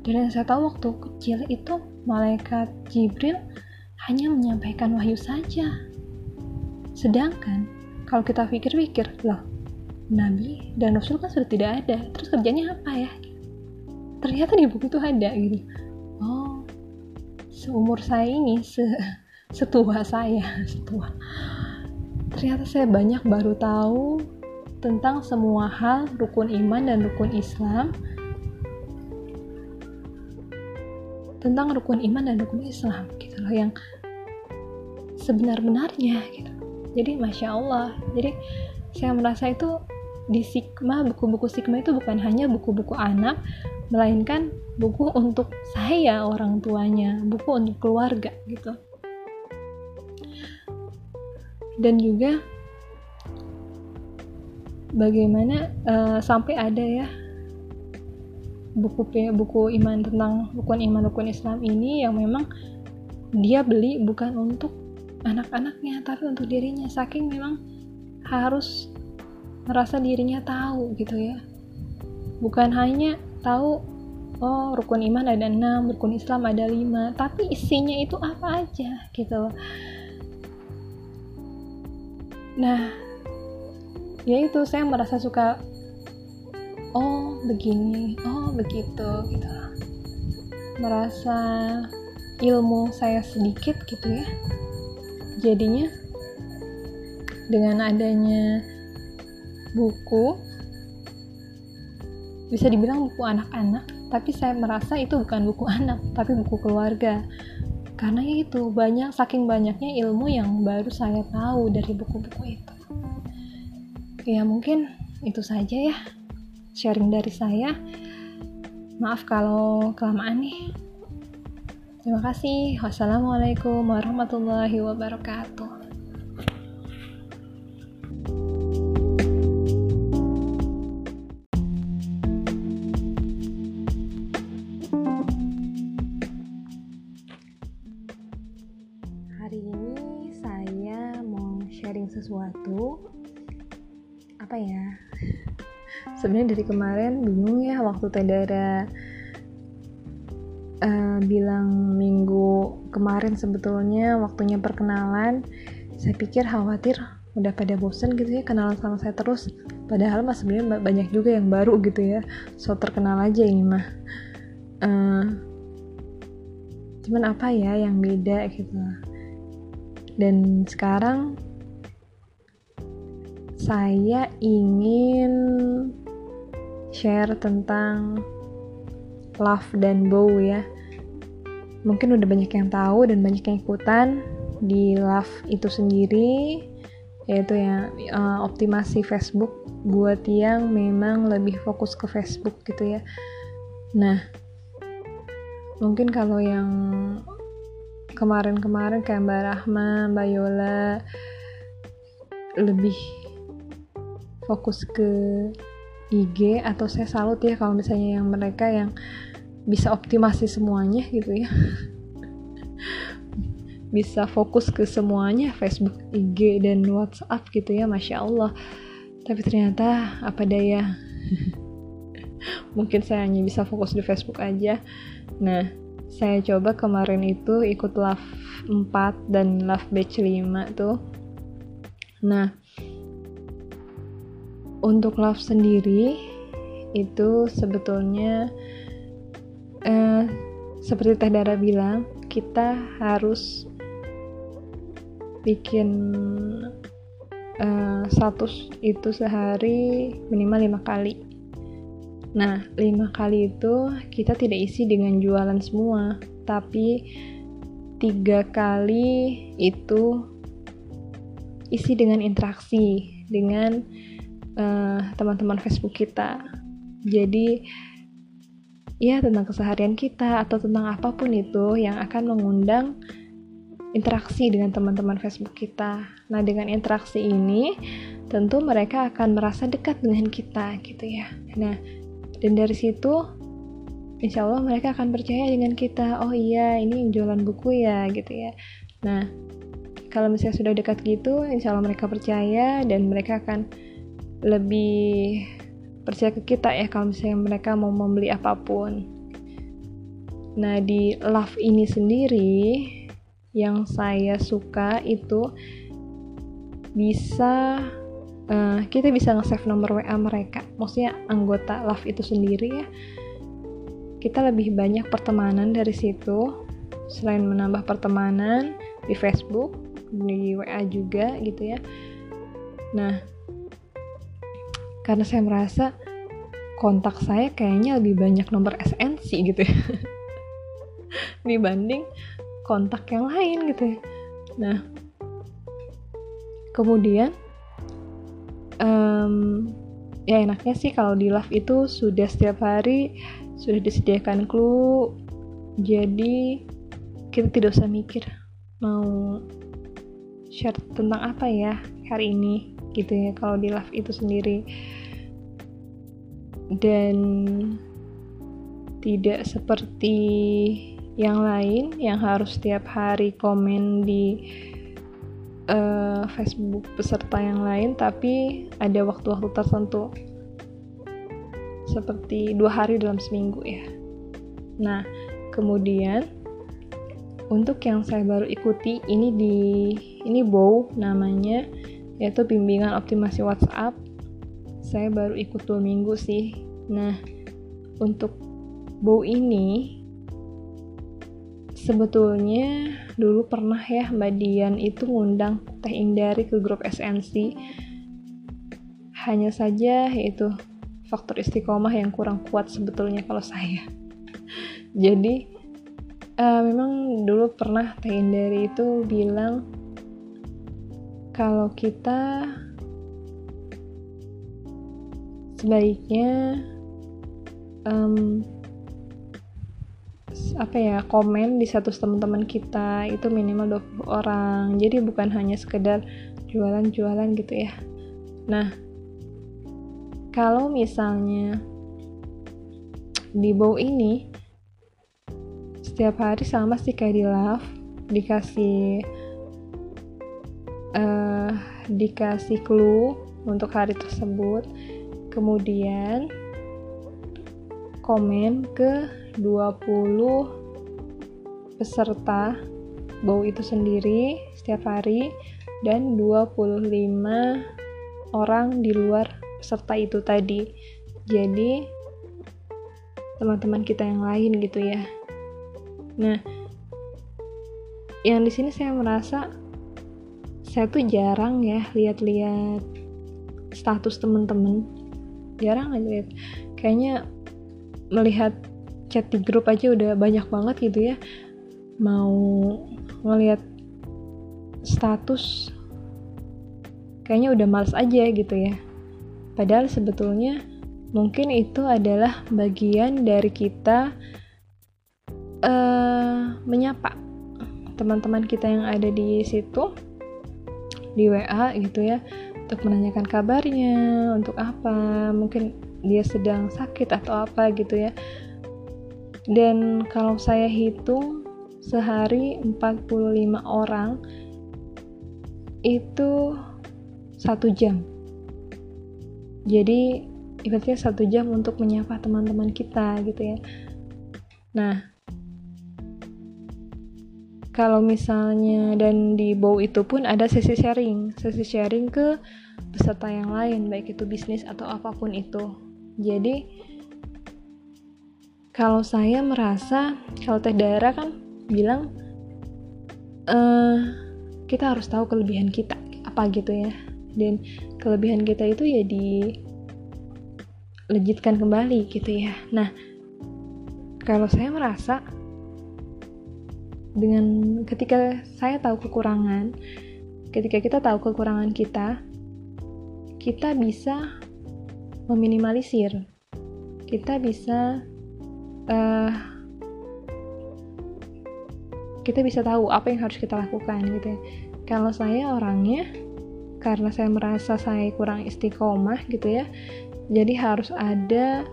Dan yang saya tahu waktu kecil itu malaikat Jibril hanya menyampaikan wahyu saja. Sedangkan kalau kita pikir-pikir, loh, Nabi dan Rasul kan sudah tidak ada. Terus kerjanya apa ya? Ternyata di buku itu ada gitu. Oh, seumur saya ini, se setua saya, setua. Ternyata saya banyak baru tahu tentang semua hal rukun iman dan rukun Islam. Tentang rukun iman dan rukun Islam gitu loh yang sebenar-benarnya gitu. Jadi masya Allah. Jadi saya merasa itu di Sigma buku-buku Sigma itu bukan hanya buku-buku anak melainkan buku untuk saya orang tuanya buku untuk keluarga gitu. Dan juga bagaimana uh, sampai ada ya buku buku iman tentang rukun iman rukun Islam ini yang memang dia beli bukan untuk anak-anaknya tapi untuk dirinya. Saking memang harus merasa dirinya tahu gitu ya. Bukan hanya tahu oh rukun iman ada enam rukun Islam ada lima tapi isinya itu apa aja gitu. Nah ya itu saya merasa suka oh begini oh begitu gitu. Merasa ilmu saya sedikit gitu ya. Jadinya dengan adanya buku bisa dibilang buku anak-anak tapi saya merasa itu bukan buku anak tapi buku keluarga. Karena itu banyak saking banyaknya ilmu yang baru saya tahu dari buku-buku itu. Ya mungkin itu saja ya sharing dari saya. Maaf kalau kelamaan nih. Terima kasih. Wassalamualaikum warahmatullahi wabarakatuh sesuatu apa ya? Sebenarnya dari kemarin bingung ya waktu Tedara uh, bilang minggu kemarin sebetulnya waktunya perkenalan saya pikir khawatir udah pada bosen gitu ya kenalan sama saya terus. Padahal mas sebenarnya banyak juga yang baru gitu ya so terkenal aja ini mah. Uh, cuman apa ya yang beda gitu. Dan sekarang saya ingin share tentang love dan bow ya. Mungkin udah banyak yang tahu dan banyak yang ikutan di love itu sendiri yaitu ya uh, optimasi Facebook buat yang memang lebih fokus ke Facebook gitu ya. Nah, mungkin kalau yang kemarin-kemarin kayak Mbak Rahma, Mbak Yola lebih fokus ke IG atau saya salut ya kalau misalnya yang mereka yang bisa optimasi semuanya gitu ya. Bisa fokus ke semuanya Facebook, IG dan WhatsApp gitu ya Masya Allah. Tapi ternyata apa daya? Mungkin saya hanya bisa fokus di Facebook aja. Nah saya coba kemarin itu ikut love 4 dan love batch 5 tuh. Nah untuk love sendiri itu sebetulnya eh, seperti Teh Dara bilang kita harus bikin uh, status itu sehari minimal lima kali. Nah lima kali itu kita tidak isi dengan jualan semua tapi tiga kali itu isi dengan interaksi dengan Eh, teman-teman uh, Facebook kita. Jadi ya tentang keseharian kita atau tentang apa pun itu yang akan mengundang interaksi dengan teman-teman Facebook kita. Nah, dengan interaksi ini tentu mereka akan merasa dekat dengan kita gitu ya. Nah, dan dari situ insya Allah mereka akan percaya dengan kita. Oh iya, ini jualan buku ya gitu ya. Nah, kalau misalnya sudah dekat gitu, insya Allah mereka percaya dan mereka akan lebih percaya ke kita ya kalau misalnya mereka mau membeli apa pun. Nah, di love ini sendiri yang saya suka itu bisa uh, kita bisa nge-save nomor WA mereka. Maksudnya anggota love itu sendiri ya. Kita lebih banyak pertemanan dari situ selain menambah pertemanan di Facebook, di WA juga gitu ya. Nah, karena saya merasa kontak saya kayaknya lebih banyak nomor SNC gitu ya. Dibanding kontak yang lain gitu ya. Nah kemudian um, ya enaknya sih kalau di live itu sudah setiap hari sudah disediakan clue jadi kita tidak usah mikir mau share tentang apa ya hari ini gitu ya kalau di live itu sendiri. Dan tidak seperti yang lain yang harus setiap hari komen di uh, Facebook peserta yang lain tapi ada waktu-waktu tertentu. Seperti dua hari dalam seminggu ya. Nah kemudian untuk yang saya baru ikuti ini di ini bow namanya yaitu bimbingan optimasi WhatsApp. Saya baru ikut dua minggu sih. Nah untuk bow ini sebetulnya dulu pernah ya Mbak Dian itu ngundang Teh Indari ke grup SNC hanya saja yaitu faktor istiqomah yang kurang kuat sebetulnya kalau saya. Jadi uh, memang dulu pernah Teh Indari itu bilang kalau kita sebaiknya um, apa ya komen di status teman-teman kita itu minimal 20 orang. Jadi bukan hanya sekedar jualan-jualan gitu ya. Nah kalau misalnya di bow ini setiap hari sama sih kayak di love dikasih uh, dikasih clue untuk hari tersebut. Kemudian komen ke 20 peserta bau itu sendiri setiap hari dan 25 orang di luar peserta itu tadi. Jadi teman-teman kita yang lain gitu ya. Nah yang di sini saya merasa saya tuh jarang ya lihat-lihat status temen-temen. Jarang aja lihat. Kayaknya melihat chat di grup aja udah banyak banget gitu ya. Mau ngelihat status kayaknya udah males aja gitu ya. Padahal sebetulnya mungkin itu adalah bagian dari kita uh, menyapa teman-teman kita yang ada di situ di WA gitu ya untuk menanyakan kabarnya untuk apa mungkin dia sedang sakit atau apa gitu ya. Dan kalau saya hitung sehari 45 orang itu satu jam. Jadi ibaratnya satu jam untuk menyapa teman-teman kita gitu ya. Nah kalau misalnya dan di bow itu pun ada sesi sharing. Sesi sharing ke peserta yang lain baik itu bisnis atau apa pun itu. Jadi kalau saya merasa kalau teh daerah kan bilang uh, kita harus tahu kelebihan kita apa gitu ya. Dan kelebihan kita itu ya di legitkan kembali gitu ya. Nah kalau saya merasa dengan ketika saya tahu kekurangan ketika kita tahu kekurangan kita kita bisa meminimalisir. Kita bisa uh, kita bisa tahu apa yang harus kita lakukan gitu ya. Kalau saya orangnya karena saya merasa saya kurang istiqomah gitu ya jadi harus ada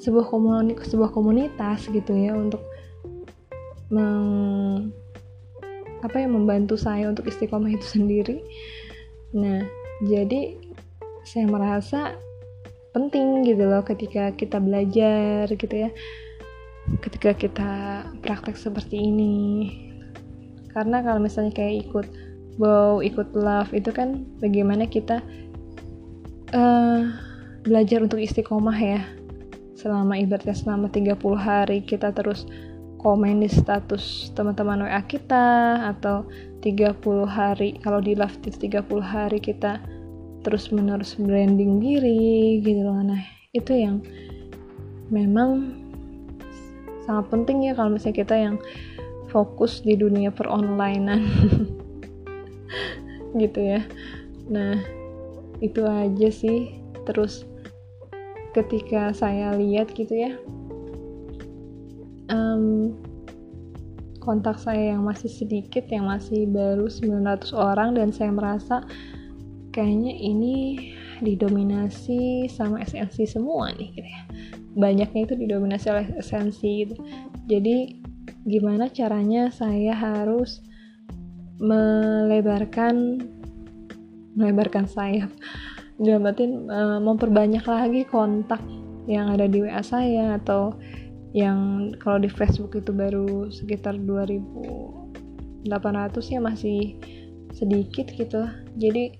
sebuah komunitas sebuah komunitas gitu ya untuk meng, apa yang membantu saya untuk istiqomah itu sendiri. Nah jadi saya merasa penting gitu loh ketika kita belajar gitu ya. Ketika kita praktek seperti ini. Karena kalau misalnya kayak ikut wow ikut love itu kan bagaimana kita uh, belajar untuk istiqomah ya. Selama ibaratnya selama 30 hari kita terus komen di status teman-teman WA kita atau 30 hari kalau di live itu 30 hari kita terus menerus branding diri gitu loh. Nah itu yang memang sangat penting ya kalau misalnya kita yang fokus di dunia peronlinean. Gitu ya. Nah itu aja sih. Terus ketika saya lihat gitu ya um, kontak saya yang masih sedikit yang masih baru 900 orang dan saya merasa kayaknya ini didominasi sama esensi semua nih gitu ya. Banyaknya itu didominasi oleh esensi gitu. Jadi gimana caranya saya harus melebarkan melebarkan sayap dalam batin uh, memperbanyak lagi kontak yang ada di WA saya atau yang kalau di Facebook itu baru sekitar 2800 ya masih sedikit gitu. Jadi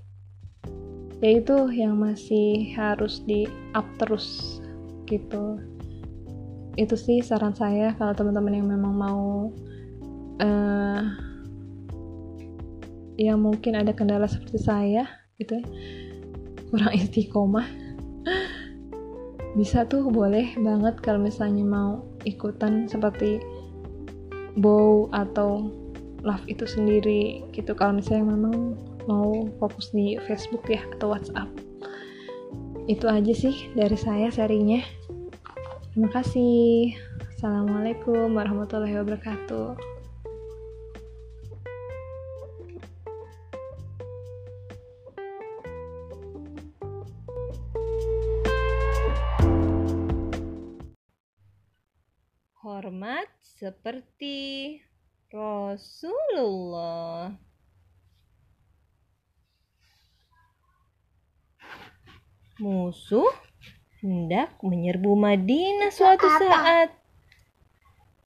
ya itu yang masih harus di up terus gitu. Itu sih saran saya kalau teman-teman yang memang mau uh, yang mungkin ada kendala seperti saya gitu ya kurang istiqomah bisa tuh boleh banget kalau misalnya mau ikutan seperti bow atau love itu sendiri gitu. Kalau misalnya memang mau fokus di Facebook ya atau WhatsApp. Itu aja sih dari saya sharingnya. Terima kasih. Assalamualaikum warahmatullahi wabarakatuh seperti Rasulullah. Musuh hendak menyerbu Madinah suatu saat.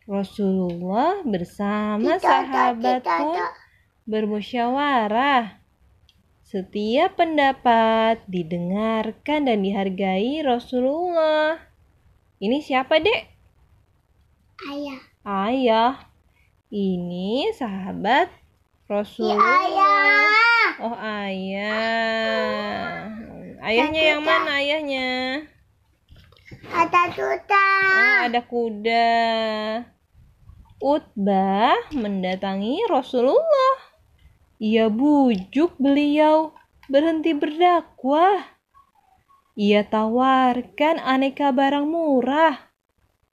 Rasulullah bersama sahabat pun bermusyawarah. Setiap pendapat didengarkan dan dihargai Rasulullah. Ini siapa, Dek? Ayah. Ayah. Ini sahabat Rasul. Ya, ayah. Oh, ayah. Ayahnya yang mana ayahnya? Ada kuda. Oh, ada kuda. Utbah mendatangi Rasulullah. Ia bujuk beliau berhenti berdakwah. Ia tawarkan aneka barang murah.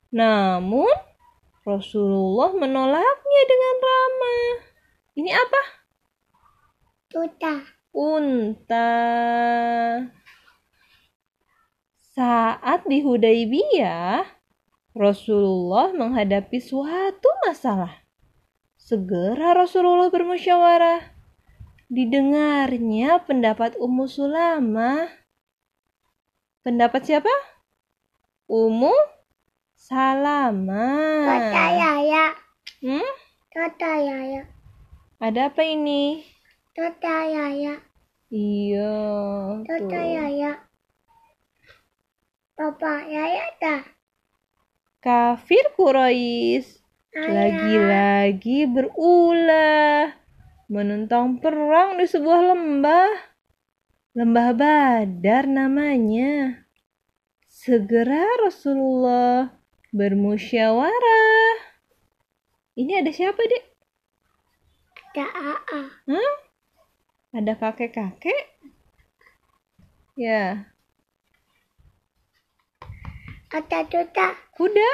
Namun, Rasulullah menolaknya dengan ramah. Ini apa? Tuta. Unta. Saat di Hudaybiyah, Rasulullah menghadapi suatu masalah. Segera Rasulullah bermusyawarah. Didengarnya pendapat Ummu Sulamah. Pendapat siapa? Ummu Salamah. Tuta yaya. Hmm? Tuta yaya. Ada apa ini? Tuta yaya. Iya. Tuh. yaya. Papa yaya dah. Kafir Quraisy lagi-lagi berulah menentang perang di sebuah lembah. Lembah Badar namanya. Segera Rasulullah bermusyawarah. Ini ada siapa, Dek? Ada aa. Hah? Ada kakek-kakek? Ya, Ada tuta. kuda.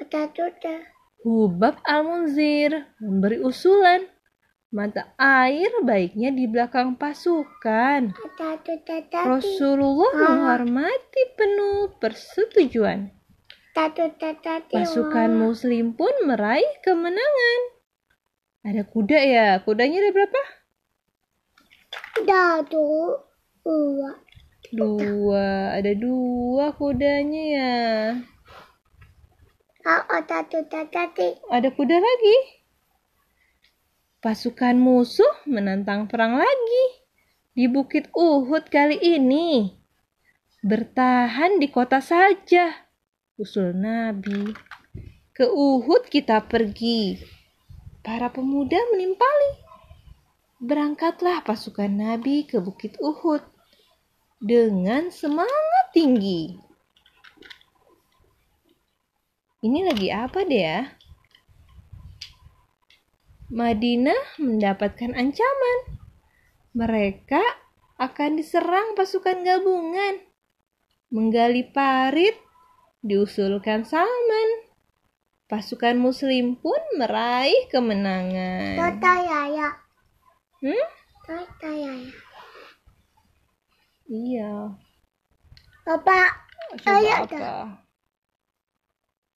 Ada tuta. Hubab Al-Munzir memberi usulan. Mata air baiknya di belakang pasukan. Ada tuta tadi. Rasulullah Ah. menghormati penuh persetujuan. Pasukan muslim pun meraih kemenangan. Ada kuda ya? Kudanya ada berapa? Ada tuh. Dua. Dua. Ada dua kudanya ya. Tuta tadi. Ada kuda lagi. Pasukan musuh menantang perang lagi di Bukit Uhud kali ini. Bertahan di kota saja, usul Nabi. Ke Uhud kita pergi. Para pemuda menimpali. Berangkatlah pasukan Nabi ke Bukit Uhud dengan semangat tinggi. Ini lagi apa deh ya? Madinah mendapatkan ancaman. Mereka akan diserang pasukan gabungan. Menggali parit, diusulkan Salman. Pasukan muslim pun meraih kemenangan. Tuta yaya. Hmm? Tuta yaya. Iya. Papa. Coba Ayah apa?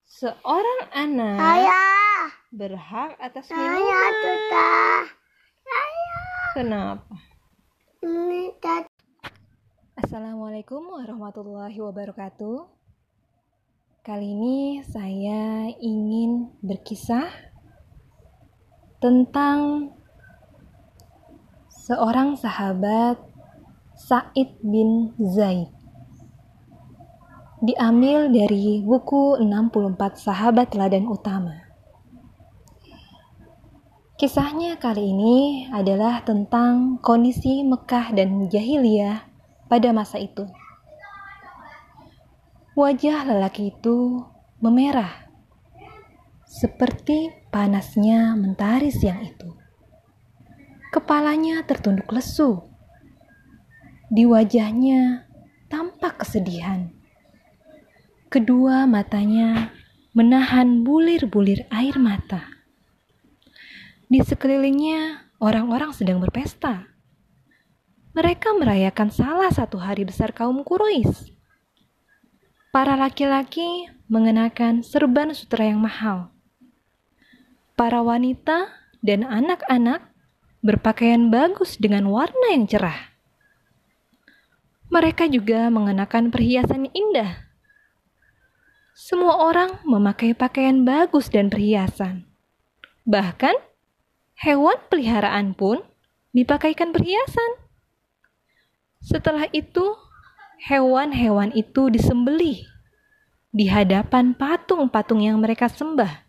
Seorang anak Ayah. berhak atas Ayah minuman. tuta. Ayah. Kenapa? Ini. Assalamualaikum warahmatullahi wabarakatuh. Kali ini saya ingin berkisah tentang seorang sahabat Said bin Zaid. Diambil dari buku 64 Sahabat Teladan Utama. Kisahnya kali ini adalah tentang kondisi Mekah dan Jahiliyah pada masa itu. Wajah lelaki itu memerah, seperti panasnya mentari siang itu. Kepalanya tertunduk lesu. Di wajahnya tampak kesedihan. Kedua matanya menahan bulir-bulir air mata. Di sekelilingnya, orang-orang sedang berpesta. Mereka merayakan salah satu hari besar kaum Quraisy. Para laki-laki mengenakan serban sutra yang mahal. Para wanita dan anak-anak berpakaian bagus dengan warna yang cerah. Mereka juga mengenakan perhiasan indah. Semua orang memakai pakaian bagus dan perhiasan. Bahkan hewan peliharaan pun dipakaikan perhiasan. Setelah itu, hewan-hewan itu disembelih di hadapan patung-patung yang mereka sembah.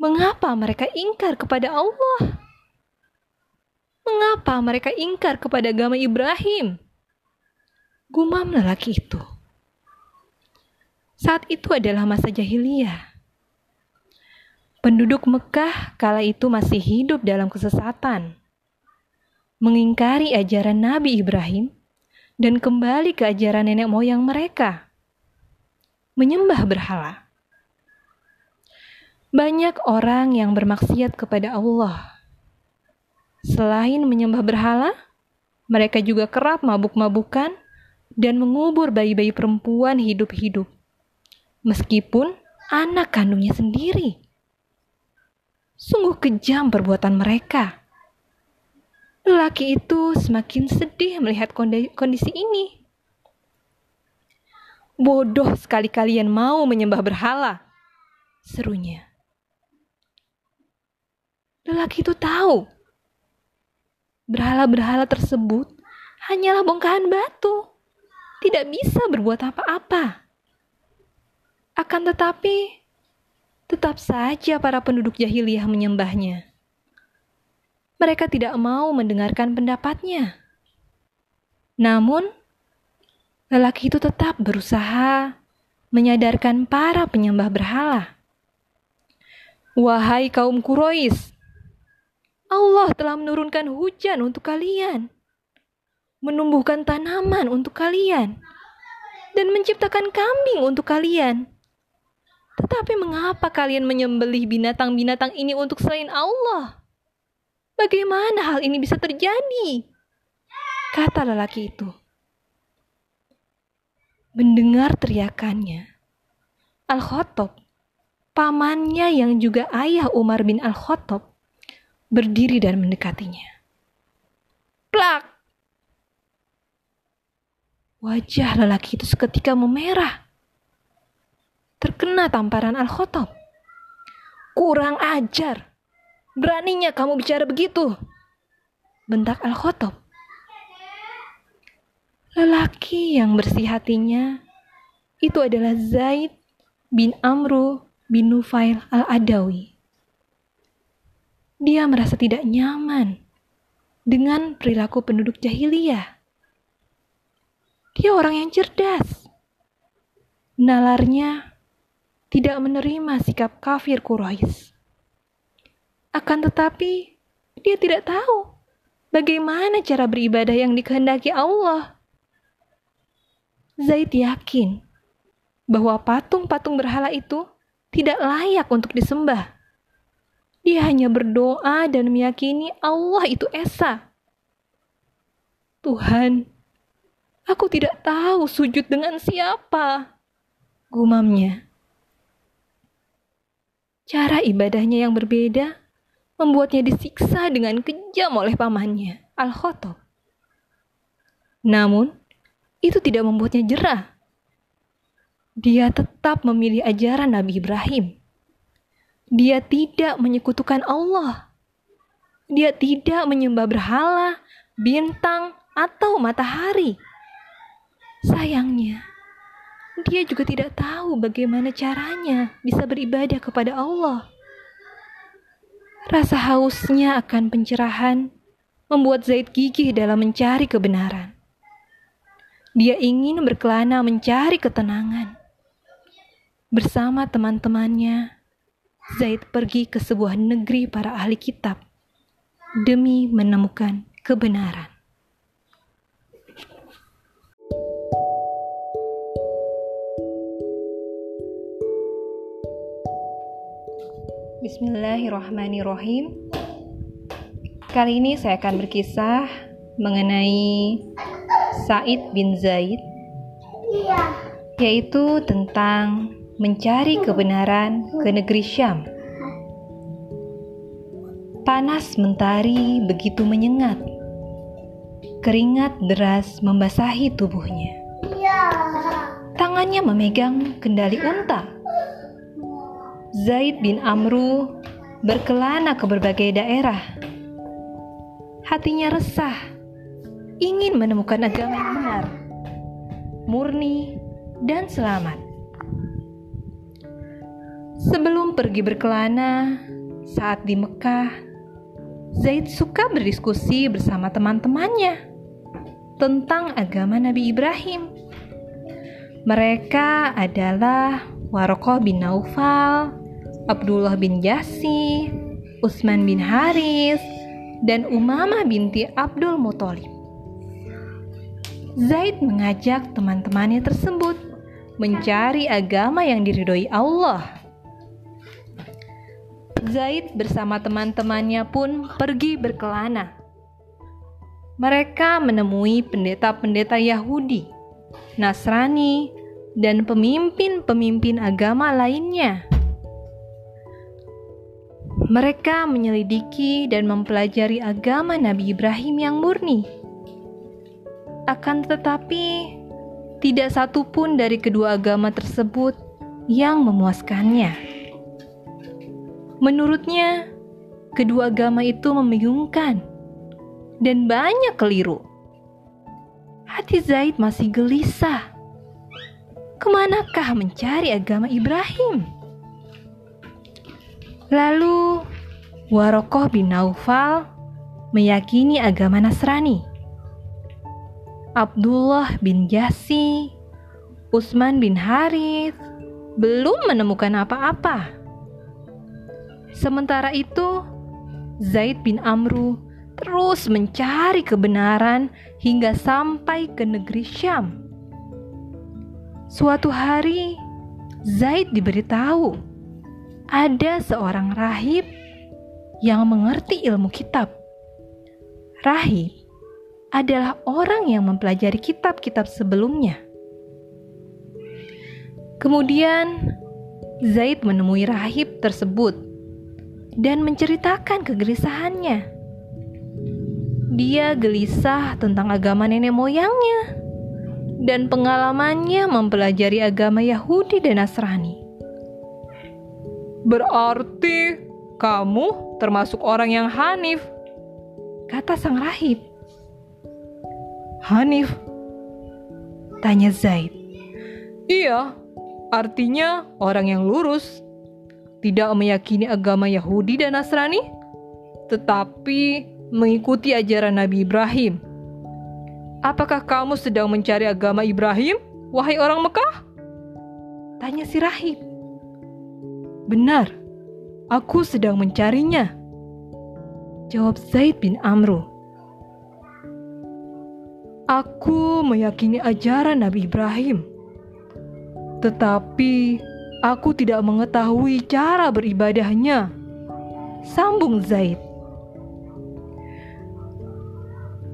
Mengapa mereka ingkar kepada Allah? Mengapa mereka ingkar kepada agama Ibrahim? Gumam lelaki itu. Saat itu adalah masa jahiliyah. Penduduk Mekah kala itu masih hidup dalam kesesatan, mengingkari ajaran Nabi Ibrahim, dan kembali ke ajaran nenek moyang mereka, menyembah berhala. Banyak orang yang bermaksiat kepada Allah. Selain menyembah berhala, mereka juga kerap mabuk-mabukan dan mengubur bayi-bayi perempuan hidup-hidup. Meskipun anak kandungnya sendiri. Sungguh kejam perbuatan mereka. Lelaki itu semakin sedih melihat kondisi ini. Bodoh sekali kalian mau menyembah berhala, serunya. Lelaki itu tahu berhala-berhala tersebut hanyalah bongkahan batu, tidak bisa berbuat apa-apa. Akan tetapi, tetap saja para penduduk jahiliyah menyembahnya. Mereka tidak mau mendengarkan pendapatnya. Namun, lelaki itu tetap berusaha menyadarkan para penyembah berhala. Wahai kaum Quraisy, Allah telah menurunkan hujan untuk kalian, menumbuhkan tanaman untuk kalian, dan menciptakan kambing untuk kalian. Tetapi mengapa kalian menyembelih binatang-binatang ini untuk selain Allah? Bagaimana hal ini bisa terjadi? Kata lelaki itu. Mendengar teriakannya, Al-Khattab, pamannya yang juga ayah Umar bin Al-Khattab, berdiri dan mendekatinya. Plak! Wajah lelaki itu seketika memerah. Terkena tamparan Al-Khotob. Kurang ajar. Beraninya kamu bicara begitu. Bentak Al-Khotob. Lelaki yang bersih hatinya itu adalah Zaid bin Amru bin Nufail al-Adawi dia merasa tidak nyaman dengan perilaku penduduk jahiliyah. Dia orang yang cerdas. Nalarnya tidak menerima sikap kafir Quraisy. Akan tetapi, dia tidak tahu bagaimana cara beribadah yang dikehendaki Allah. Zaid yakin bahwa patung-patung berhala itu tidak layak untuk disembah. Dia hanya berdoa dan meyakini Allah itu Esa. Tuhan, aku tidak tahu sujud dengan siapa. Gumamnya. Cara ibadahnya yang berbeda membuatnya disiksa dengan kejam oleh pamannya, Al-Khotob. Namun, itu tidak membuatnya jerah. Dia tetap memilih ajaran Nabi Ibrahim dia tidak menyekutukan Allah. Dia tidak menyembah berhala, bintang, atau matahari. Sayangnya, dia juga tidak tahu bagaimana caranya bisa beribadah kepada Allah. Rasa hausnya akan pencerahan membuat Zaid gigih dalam mencari kebenaran. Dia ingin berkelana mencari ketenangan. Bersama teman-temannya, Zaid pergi ke sebuah negeri para ahli kitab demi menemukan kebenaran. Bismillahirrahmanirrahim. Kali ini saya akan berkisah mengenai Said bin Zaid, yaitu tentang mencari kebenaran ke negeri Syam. Panas mentari begitu menyengat. Keringat deras membasahi tubuhnya. Tangannya memegang kendali unta. Zaid bin Amru berkelana ke berbagai daerah. Hatinya resah, ingin menemukan agama yang benar, murni, dan selamat. Sebelum pergi berkelana, saat di Mekah, Zaid suka berdiskusi bersama teman-temannya tentang agama Nabi Ibrahim. Mereka adalah Warokoh bin Naufal, Abdullah bin Jasi, Utsman bin Haris, dan Umamah binti Abdul Muthalib. Zaid mengajak teman-temannya tersebut mencari agama yang diridhoi Allah Zaid bersama teman-temannya pun pergi berkelana. Mereka menemui pendeta-pendeta Yahudi, Nasrani, dan pemimpin-pemimpin agama lainnya. Mereka menyelidiki dan mempelajari agama Nabi Ibrahim yang murni. Akan tetapi, tidak satu pun dari kedua agama tersebut yang memuaskannya. Menurutnya, kedua agama itu membingungkan dan banyak keliru. Hati Zaid masih gelisah. Ke manakah mencari agama Ibrahim? Lalu, Warokoh bin Naufal meyakini agama Nasrani. Abdullah bin Jasi, Usman bin Harith belum menemukan apa-apa. Sementara itu, Zaid bin Amru terus mencari kebenaran hingga sampai ke negeri Syam. Suatu hari, Zaid diberitahu ada seorang rahib yang mengerti ilmu kitab. Rahib adalah orang yang mempelajari kitab-kitab sebelumnya. Kemudian, Zaid menemui rahib tersebut dan menceritakan kegelisahannya. Dia gelisah tentang agama nenek moyangnya dan pengalamannya mempelajari agama Yahudi dan Nasrani. Berarti kamu termasuk orang yang Hanif, kata sang rahib. Hanif, tanya Zaid. Iya, artinya orang yang lurus tidak meyakini agama Yahudi dan Nasrani, tetapi mengikuti ajaran Nabi Ibrahim. Apakah kamu sedang mencari agama Ibrahim, wahai orang Mekah? Tanya si rahib. Benar, aku sedang mencarinya. Jawab Zaid bin Amru. Aku meyakini ajaran Nabi Ibrahim. Tetapi Aku tidak mengetahui cara beribadahnya. Sambung Zaid.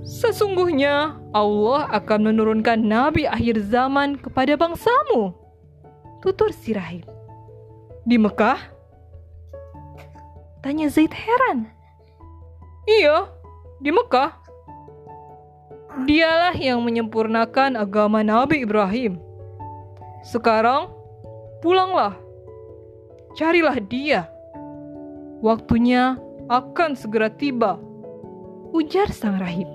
Sesungguhnya Allah akan menurunkan nabi akhir zaman kepada bangsamu. Tutur si rahib. Di Mekah? Tanya Zaid heran. Iya, di Mekah. Dialah yang menyempurnakan agama Nabi Ibrahim. Sekarang Pulanglah, carilah dia. Waktunya akan segera tiba, ujar sang rahib.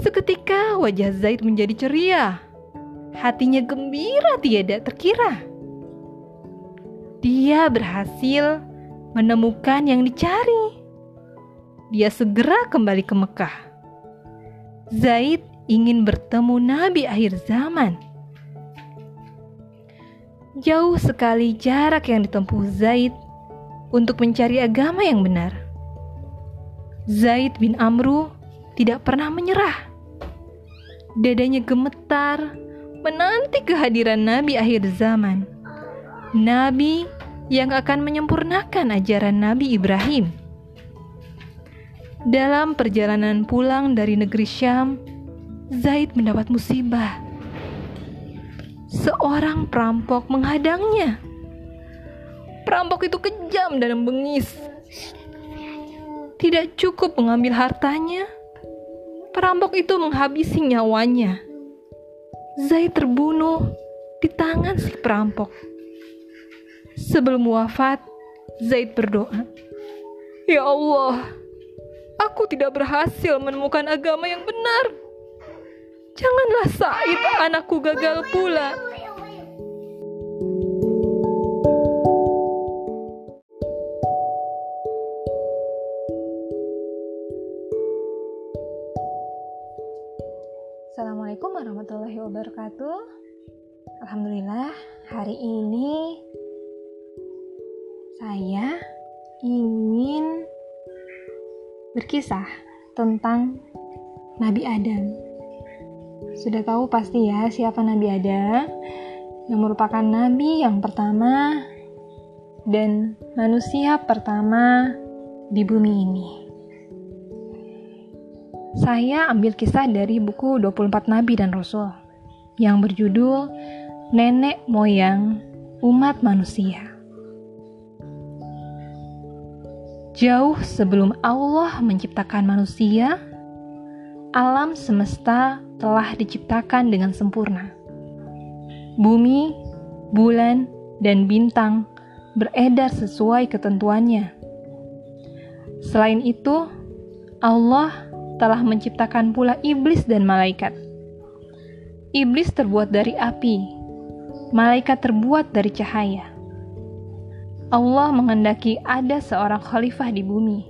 Seketika wajah Zaid menjadi ceria. Hatinya gembira tiada terkira. Dia berhasil menemukan yang dicari. Dia segera kembali ke Mekah. Zaid ingin bertemu Nabi akhir zaman Jauh sekali jarak yang ditempuh Zaid untuk mencari agama yang benar. Zaid bin Amru tidak pernah menyerah. Dadanya gemetar menanti kehadiran Nabi akhir zaman. Nabi yang akan menyempurnakan ajaran Nabi Ibrahim. Dalam perjalanan pulang dari negeri Syam, Zaid mendapat musibah seorang perampok menghadangnya. Perampok itu kejam dan bengis. Tidak cukup mengambil hartanya, perampok itu menghabisi nyawanya. Zaid terbunuh di tangan si perampok. Sebelum wafat, Zaid berdoa, "Ya Allah, aku tidak berhasil menemukan agama yang benar." Janganlah Said anakku gagal pula. Assalamualaikum warahmatullahi wabarakatuh. Alhamdulillah, hari ini saya ingin berkisah tentang Nabi Adam. Sudah tahu pasti ya siapa Nabi Adam yang merupakan nabi yang pertama dan manusia pertama di bumi ini. Saya ambil kisah dari buku 24 Nabi dan Rasul yang berjudul Nenek Moyang Umat Manusia. Jauh sebelum Allah menciptakan manusia, alam semesta telah diciptakan dengan sempurna. Bumi, bulan, dan bintang beredar sesuai ketentuannya. Selain itu, Allah telah menciptakan pula iblis dan malaikat. Iblis terbuat dari api, malaikat terbuat dari cahaya. Allah menghendaki ada seorang khalifah di bumi.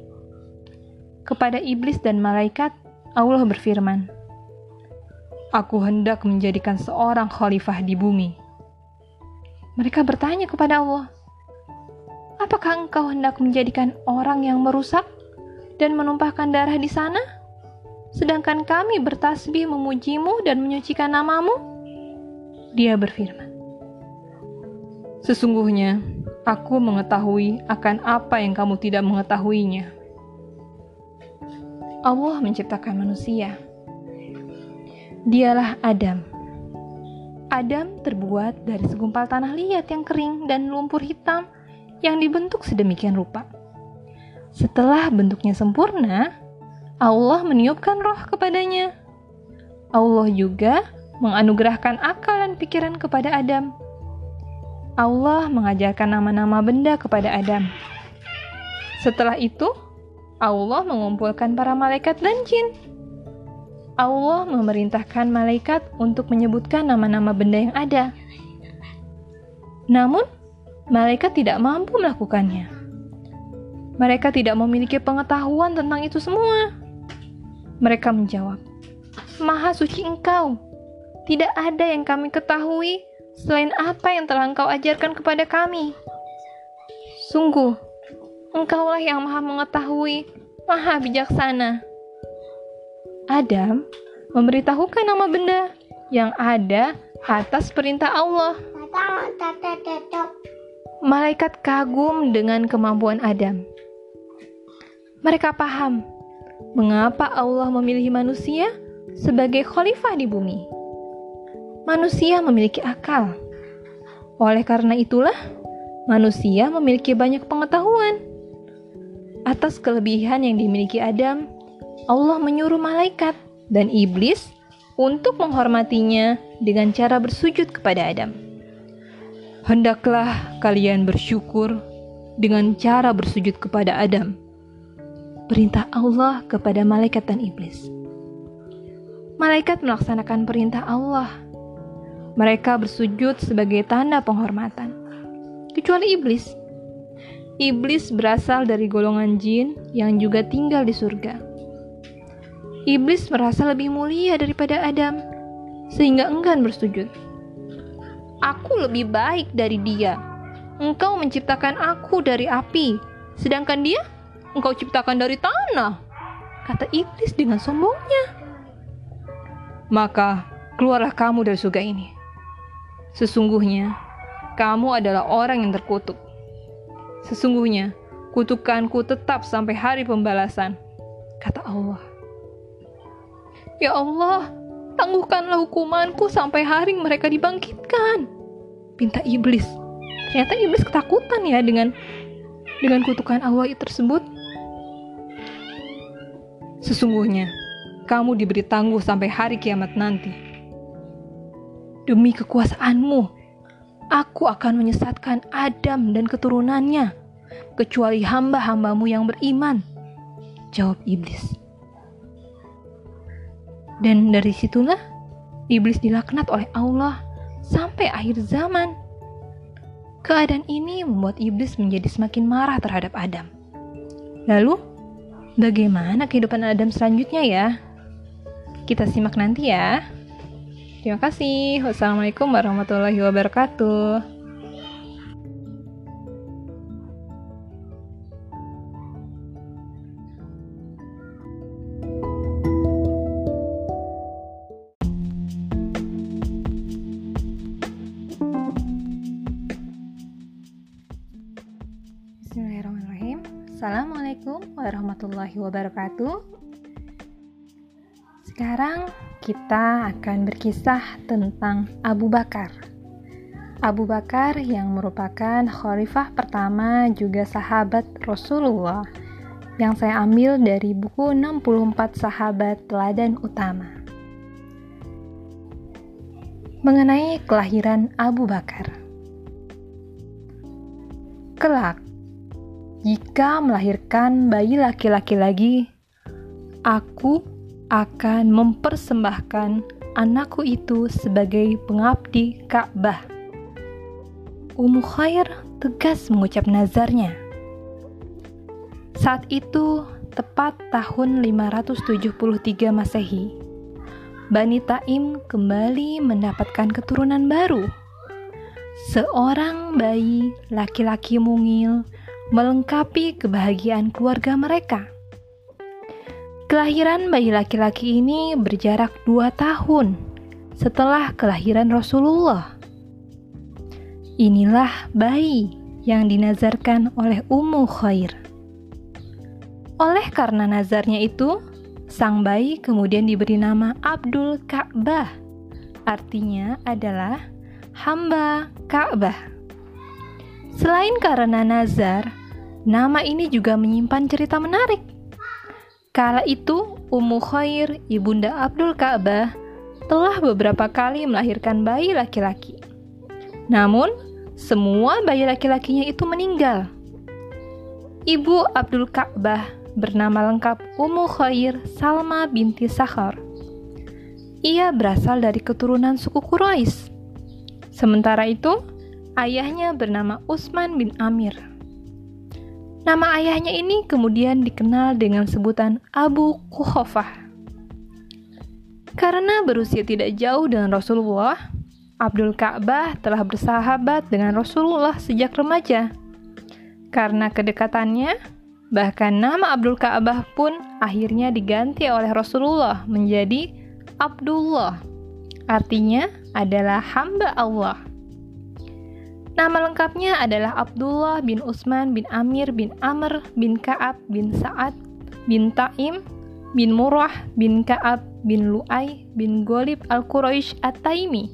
Kepada iblis dan malaikat, Allah berfirman, Aku hendak menjadikan seorang khalifah di bumi. Mereka bertanya kepada Allah, Apakah engkau hendak menjadikan orang yang merusak dan menumpahkan darah di sana? Sedangkan kami bertasbih memujimu dan menyucikan namamu? Dia berfirman, Sesungguhnya, aku mengetahui akan apa yang kamu tidak mengetahuinya. Allah menciptakan manusia. Dialah Adam. Adam terbuat dari segumpal tanah liat yang kering dan lumpur hitam yang dibentuk sedemikian rupa. Setelah bentuknya sempurna, Allah meniupkan roh kepadanya. Allah juga menganugerahkan akal dan pikiran kepada Adam. Allah mengajarkan nama-nama benda kepada Adam. Setelah itu, Allah mengumpulkan para malaikat dan jin. Allah memerintahkan malaikat untuk menyebutkan nama-nama benda yang ada. Namun, malaikat tidak mampu melakukannya. Mereka tidak memiliki pengetahuan tentang itu semua. Mereka menjawab, "Maha suci Engkau, tidak ada yang kami ketahui selain apa yang telah Engkau ajarkan kepada kami. Sungguh, Engkaulah yang Maha Mengetahui, Maha Bijaksana." Adam memberitahukan nama benda yang ada atas perintah Allah. Malaikat kagum dengan kemampuan Adam. Mereka paham mengapa Allah memilih manusia sebagai khalifah di bumi. Manusia memiliki akal. Oleh karena itulah, manusia memiliki banyak pengetahuan. Atas kelebihan yang dimiliki Adam, Allah menyuruh malaikat dan iblis untuk menghormatinya dengan cara bersujud kepada Adam hendaklah kalian bersyukur dengan cara bersujud kepada Adam. Perintah Allah kepada malaikat dan iblis. Malaikat melaksanakan perintah Allah. Mereka bersujud sebagai tanda penghormatan. Kecuali iblis. Iblis berasal dari golongan jin yang juga tinggal di surga. Iblis merasa lebih mulia daripada Adam, sehingga enggan bersujud Aku lebih baik dari dia. Engkau menciptakan aku dari api, sedangkan dia engkau ciptakan dari tanah. Kata iblis dengan sombongnya. Maka keluarlah kamu dari surga ini. Sesungguhnya kamu adalah orang yang terkutuk. Sesungguhnya kutukanku tetap sampai hari pembalasan, kata Allah. Ya Allah, tangguhkanlah hukumanku sampai hari mereka dibangkitkan. Pinta iblis. Ternyata iblis ketakutan ya dengan dengan kutukan Allah tersebut. Sesungguhnya, kamu diberi tangguh sampai hari kiamat nanti. Demi kekuasaanmu, aku akan menyesatkan Adam dan keturunannya, kecuali hamba-hambamu yang beriman. Jawab iblis. Dan dari situlah iblis dilaknat oleh Allah sampai akhir zaman. Keadaan ini membuat iblis menjadi semakin marah terhadap Adam. Lalu, bagaimana kehidupan Adam selanjutnya ya? Kita simak nanti ya. Terima kasih. Wassalamualaikum warahmatullahi wabarakatuh. Bismillahirrahmanirrahim. Assalamualaikum warahmatullahi wabarakatuh. Sekarang kita akan berkisah tentang Abu Bakar. Abu Bakar yang merupakan khalifah pertama juga sahabat Rasulullah yang saya ambil dari buku 64 sahabat teladan utama. Mengenai kelahiran Abu Bakar. Kelak, jika melahirkan bayi laki-laki lagi, aku akan mempersembahkan anakku itu sebagai pengabdi Ka'bah. Ummu Khair tegas mengucap nazarnya. Saat itu, tepat tahun 573 Masehi, Bani Taim kembali mendapatkan keturunan baru. Seorang bayi laki-laki mungil melengkapi kebahagiaan keluarga mereka. Kelahiran bayi laki-laki ini berjarak dua tahun setelah kelahiran Rasulullah. Inilah bayi yang dinazarkan oleh Ummu Khair. Oleh karena nazarnya itu, sang bayi kemudian diberi nama Abdul Ka'bah. Artinya adalah hamba Ka'bah. Selain karena nazar, nama ini juga menyimpan cerita menarik. Kala itu, Ummu Khair, ibunda Abdul Ka'bah, telah beberapa kali melahirkan bayi laki-laki. Namun, semua bayi laki-lakinya itu meninggal. Ibu Abdul Ka'bah bernama lengkap Ummu Khair Salma binti Sakhar. Ia berasal dari keturunan suku Quraisy. Sementara itu, ayahnya bernama Utsman bin Amir. Nama ayahnya ini kemudian dikenal dengan sebutan Abu Kuhofah. Karena berusia tidak jauh dengan Rasulullah, Abdul Ka'bah telah bersahabat dengan Rasulullah sejak remaja. Karena kedekatannya, bahkan nama Abdul Ka'bah pun akhirnya diganti oleh Rasulullah menjadi Abdullah. Artinya adalah hamba Allah. Nama lengkapnya adalah Abdullah bin Utsman bin Amir bin Amr bin Ka'ab bin Sa'ad bin Taim bin Murrah bin Ka'ab bin Lu'ay bin Golib al-Quraisy at-Taimi.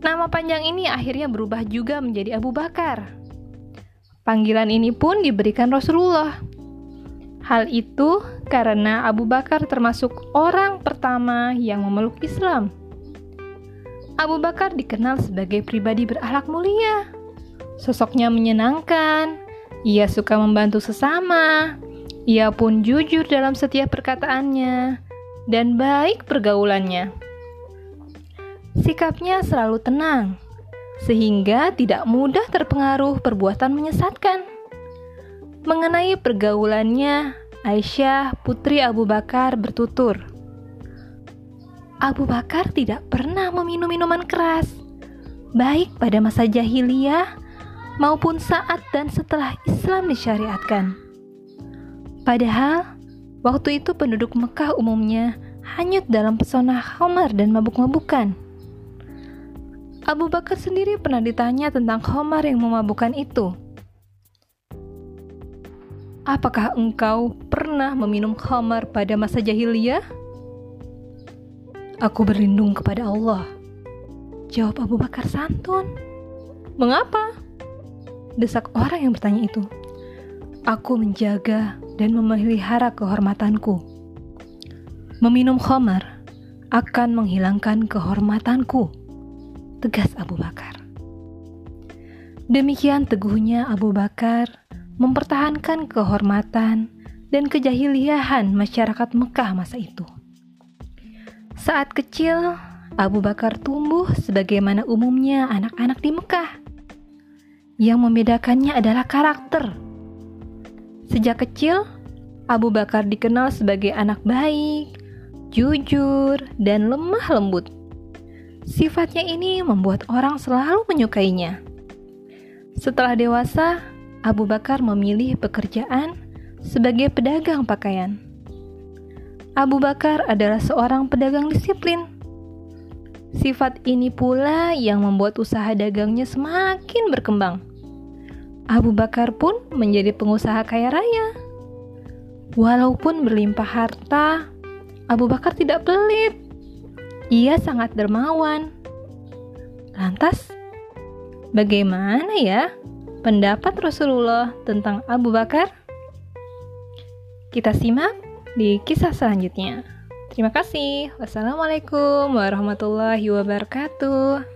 Nama panjang ini akhirnya berubah juga menjadi Abu Bakar. Panggilan ini pun diberikan Rasulullah. Hal itu karena Abu Bakar termasuk orang pertama yang memeluk Islam. Abu Bakar dikenal sebagai pribadi berakhlak mulia. Sosoknya menyenangkan, ia suka membantu sesama, ia pun jujur dalam setiap perkataannya, dan baik pergaulannya. Sikapnya selalu tenang, sehingga tidak mudah terpengaruh perbuatan menyesatkan. Mengenai pergaulannya, Aisyah, putri Abu Bakar, bertutur, Abu Bakar tidak pernah meminum minuman keras, baik pada masa jahiliyah maupun saat dan setelah Islam disyariatkan. Padahal, waktu itu penduduk Mekah umumnya hanyut dalam pesona khamar dan mabuk-mabukan. Abu Bakar sendiri pernah ditanya tentang khamar yang memabukkan itu. Apakah engkau pernah meminum khamar pada masa jahiliyah? Aku berlindung kepada Allah. Jawab Abu Bakar santun. Mengapa? Desak orang yang bertanya itu. Aku menjaga dan memelihara kehormatanku. Meminum khamar akan menghilangkan kehormatanku. Tegas Abu Bakar. Demikian teguhnya Abu Bakar mempertahankan kehormatan dan kejahiliahan masyarakat Mekah masa itu. Saat kecil, Abu Bakar tumbuh sebagaimana umumnya anak-anak di Mekah. Yang membedakannya adalah karakter. Sejak kecil, Abu Bakar dikenal sebagai anak baik, jujur, dan lemah lembut. Sifatnya ini membuat orang selalu menyukainya. Setelah dewasa, Abu Bakar memilih pekerjaan sebagai pedagang pakaian. Abu Bakar adalah seorang pedagang disiplin. Sifat ini pula yang membuat usaha dagangnya semakin berkembang. Abu Bakar pun menjadi pengusaha kaya raya. Walaupun berlimpah harta, Abu Bakar tidak pelit. Ia sangat dermawan. Lantas, bagaimana ya pendapat Rasulullah tentang Abu Bakar? Kita simak di kisah selanjutnya. Terima kasih. Wassalamualaikum warahmatullahi wabarakatuh.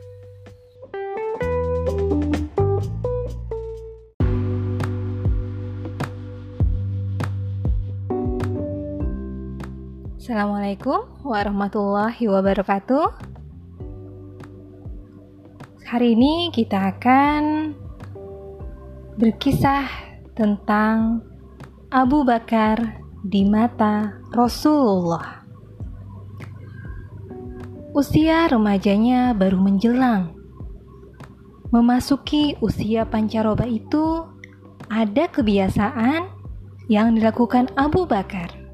Assalamualaikum warahmatullahi wabarakatuh. Hari ini kita akan berkisah tentang Abu Bakar di mata Rasulullah. Usia remajanya baru menjelang. Memasuki usia pancaroba itu, ada kebiasaan yang dilakukan Abu Bakar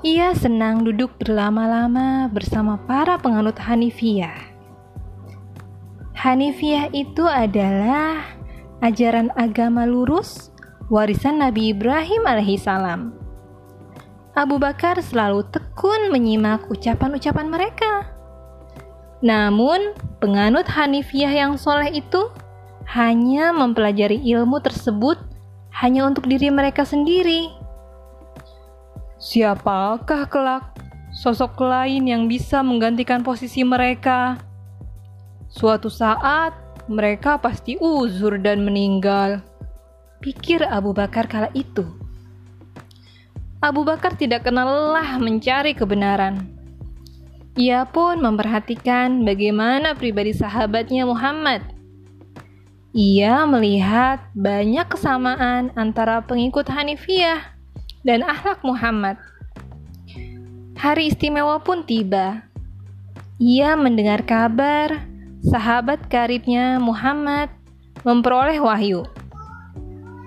ia senang duduk berlama-lama bersama para penganut Hanifiyah. Hanifiyah itu adalah ajaran agama lurus warisan Nabi Ibrahim alaihissalam. Abu Bakar selalu tekun menyimak ucapan-ucapan mereka. Namun, penganut Hanifiyah yang soleh itu hanya mempelajari ilmu tersebut hanya untuk diri mereka sendiri Siapakah kelak sosok lain yang bisa menggantikan posisi mereka? Suatu saat mereka pasti uzur dan meninggal. Pikir Abu Bakar kala itu. Abu Bakar tidak kenal lelah mencari kebenaran. Ia pun memperhatikan bagaimana pribadi sahabatnya Muhammad. Ia melihat banyak kesamaan antara pengikut Hanifiyah dan akhlak Muhammad. Hari istimewa pun tiba. Ia mendengar kabar sahabat karibnya Muhammad memperoleh wahyu.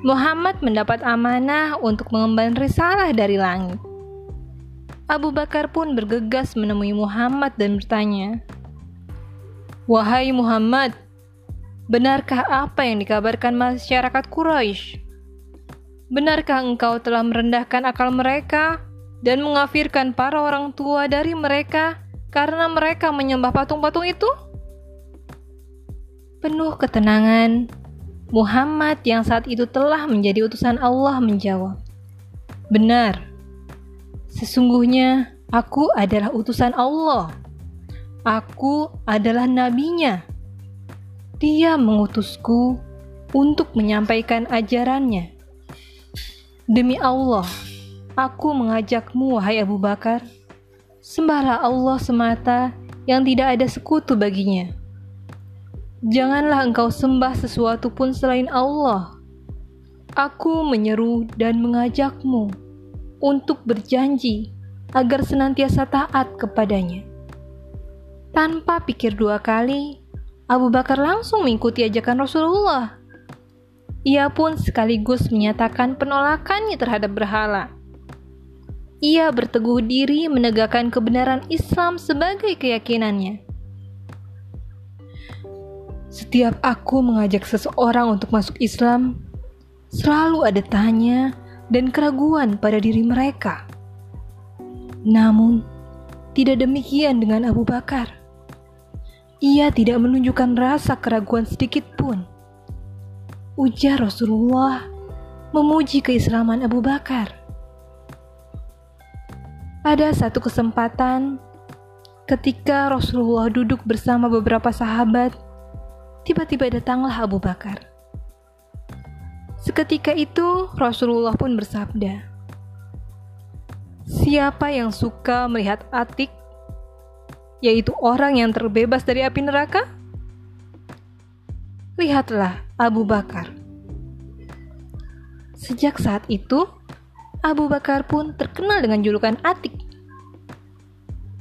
Muhammad mendapat amanah untuk mengemban risalah dari langit. Abu Bakar pun bergegas menemui Muhammad dan bertanya, "Wahai Muhammad, benarkah apa yang dikabarkan masyarakat Quraisy Benarkah engkau telah merendahkan akal mereka dan mengafirkan para orang tua dari mereka karena mereka menyembah patung-patung itu? Penuh ketenangan, Muhammad yang saat itu telah menjadi utusan Allah menjawab, "Benar, sesungguhnya aku adalah utusan Allah. Aku adalah nabinya. Dia mengutusku untuk menyampaikan ajarannya." Demi Allah, aku mengajakmu, wahai Abu Bakar, sembahlah Allah semata yang tidak ada sekutu baginya. Janganlah engkau sembah sesuatu pun selain Allah. Aku menyeru dan mengajakmu untuk berjanji agar senantiasa taat kepadanya. Tanpa pikir dua kali, Abu Bakar langsung mengikuti ajakan Rasulullah ia pun sekaligus menyatakan penolakannya terhadap berhala. Ia berteguh diri menegakkan kebenaran Islam sebagai keyakinannya. Setiap aku mengajak seseorang untuk masuk Islam, selalu ada tanya dan keraguan pada diri mereka. Namun, tidak demikian dengan Abu Bakar. Ia tidak menunjukkan rasa keraguan sedikit pun ujar Rasulullah memuji keislaman Abu Bakar. Pada satu kesempatan, ketika Rasulullah duduk bersama beberapa sahabat, tiba-tiba datanglah Abu Bakar. Seketika itu, Rasulullah pun bersabda, "Siapa yang suka melihat Atik, yaitu orang yang terbebas dari api neraka?" lihatlah Abu Bakar. Sejak saat itu, Abu Bakar pun terkenal dengan julukan Atik.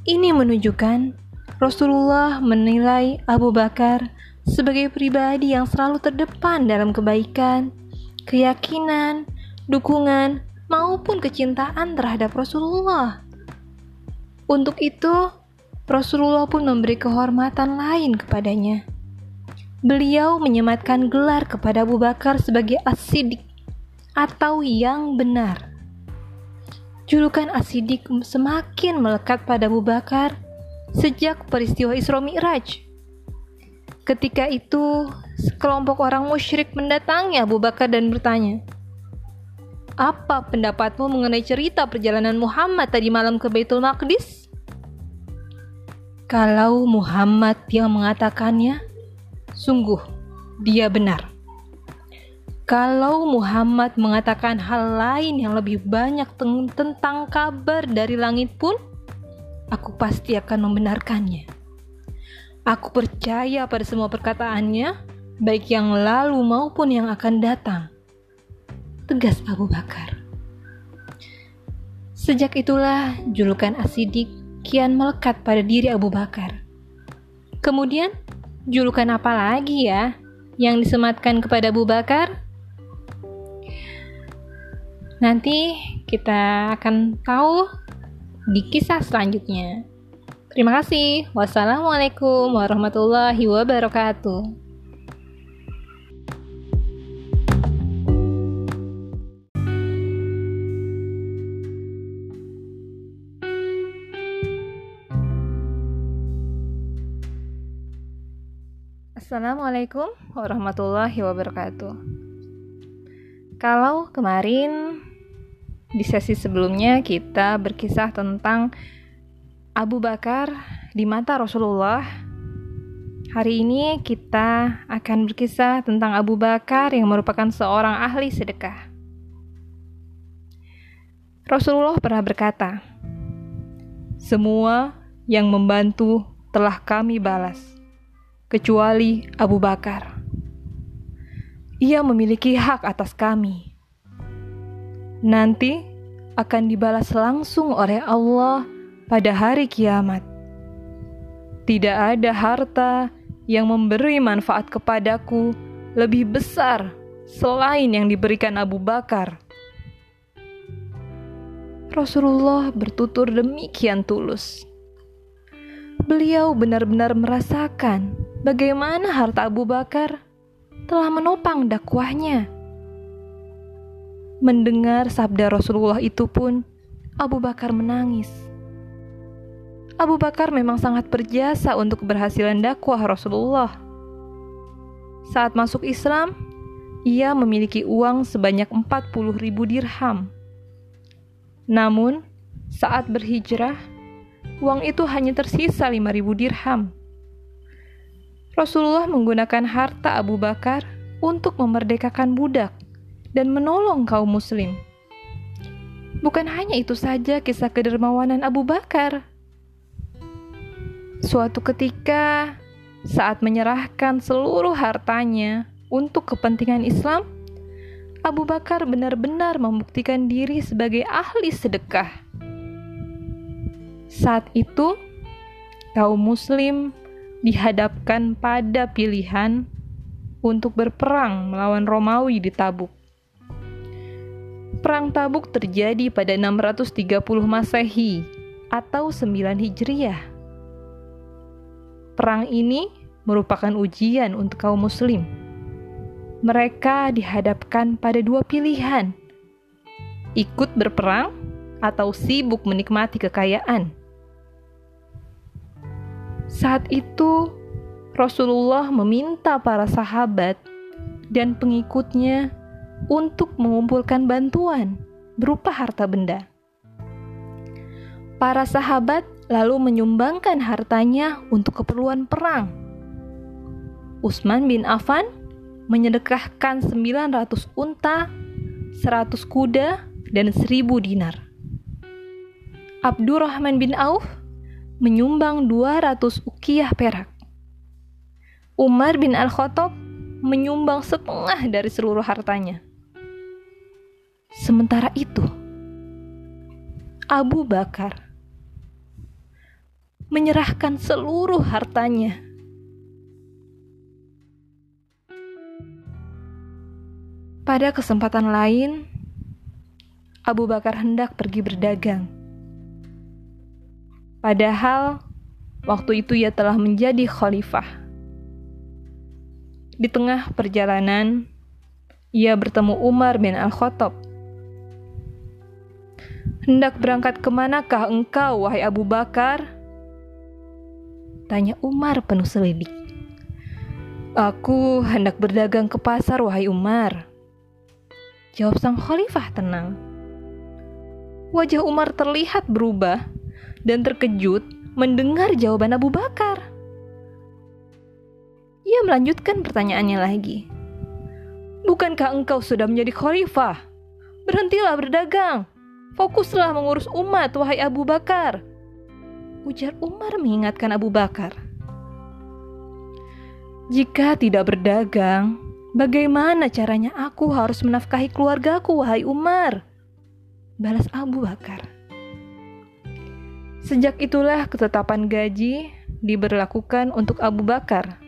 Ini menunjukkan Rasulullah menilai Abu Bakar sebagai pribadi yang selalu terdepan dalam kebaikan, keyakinan, dukungan, maupun kecintaan terhadap Rasulullah. Untuk itu, Rasulullah pun memberi kehormatan lain kepadanya beliau menyematkan gelar kepada Abu Bakar sebagai As-Siddiq atau yang benar. Julukan As-Siddiq semakin melekat pada Abu Bakar sejak peristiwa Isra Mi'raj. Ketika itu, sekelompok orang musyrik mendatangi Abu Bakar dan bertanya, "Apa pendapatmu mengenai cerita perjalanan Muhammad tadi malam ke Baitul Maqdis?" Kalau Muhammad yang mengatakannya, sungguh dia benar. Kalau Muhammad mengatakan hal lain yang lebih banyak tentang kabar dari langit pun, aku pasti akan membenarkannya. Aku percaya pada semua perkataannya, baik yang lalu maupun yang akan datang. Tegas Abu Bakar. Sejak itulah julukan Asidik kian melekat pada diri Abu Bakar. Kemudian, julukan apa lagi ya yang disematkan kepada Abu Bakar? Nanti kita akan tahu di kisah selanjutnya. Terima kasih. Wassalamualaikum warahmatullahi wabarakatuh. Assalamualaikum warahmatullahi wabarakatuh. Kalau kemarin di sesi sebelumnya kita berkisah tentang Abu Bakar di mata Rasulullah. Hari ini kita akan berkisah tentang Abu Bakar yang merupakan seorang ahli sedekah. Rasulullah pernah berkata, "Semua yang membantu telah kami balas." kecuali Abu Bakar. Ia memiliki hak atas kami. Nanti akan dibalas langsung oleh Allah pada hari kiamat. Tidak ada harta yang memberi manfaat kepadaku lebih besar selain yang diberikan Abu Bakar. Rasulullah bertutur demikian tulus. Beliau benar-benar merasakan bagaimana harta Abu Bakar telah menopang dakwahnya. Mendengar sabda Rasulullah itu pun, Abu Bakar menangis. Abu Bakar memang sangat berjasa untuk keberhasilan dakwah Rasulullah. Saat masuk Islam, ia memiliki uang sebanyak 40 ribu dirham. Namun, saat berhijrah, uang itu hanya tersisa 5 ribu dirham. Rasulullah menggunakan harta Abu Bakar untuk memerdekakan budak dan menolong kaum Muslim. Bukan hanya itu saja kisah kedermawanan Abu Bakar. Suatu ketika, saat menyerahkan seluruh hartanya untuk kepentingan Islam, Abu Bakar benar-benar membuktikan diri sebagai ahli sedekah. Saat itu, kaum Muslim dihadapkan pada pilihan untuk berperang melawan Romawi di Tabuk. Perang Tabuk terjadi pada 630 Masehi atau 9 Hijriah. Perang ini merupakan ujian untuk kaum muslim. Mereka dihadapkan pada dua pilihan. Ikut berperang atau sibuk menikmati kekayaan. Saat itu, Rasulullah meminta para sahabat dan pengikutnya untuk mengumpulkan bantuan berupa harta benda. Para sahabat lalu menyumbangkan hartanya untuk keperluan perang. Utsman bin Affan menyedekahkan 900 unta, 100 kuda, dan 1000 dinar. Abdurrahman bin Auf menyumbang 200 ukiyah perak. Umar bin Al-Khattab menyumbang setengah dari seluruh hartanya. Sementara itu, Abu Bakar menyerahkan seluruh hartanya. Pada kesempatan lain, Abu Bakar hendak pergi berdagang Padahal waktu itu ia telah menjadi khalifah. Di tengah perjalanan, ia bertemu Umar bin Al-Khattab. Hendak berangkat ke manakah engkau, wahai Abu Bakar? Tanya Umar penuh selidik. Aku hendak berdagang ke pasar, wahai Umar. Jawab sang khalifah tenang. Wajah Umar terlihat berubah dan terkejut mendengar jawaban Abu Bakar. Ia melanjutkan pertanyaannya lagi. Bukankah engkau sudah menjadi khalifah? Berhentilah berdagang. Fokuslah mengurus umat, wahai Abu Bakar. Ujar Umar mengingatkan Abu Bakar. Jika tidak berdagang, bagaimana caranya aku harus menafkahi keluargaku, wahai Umar? Balas Abu Bakar. Sejak itulah ketetapan gaji diberlakukan untuk Abu Bakar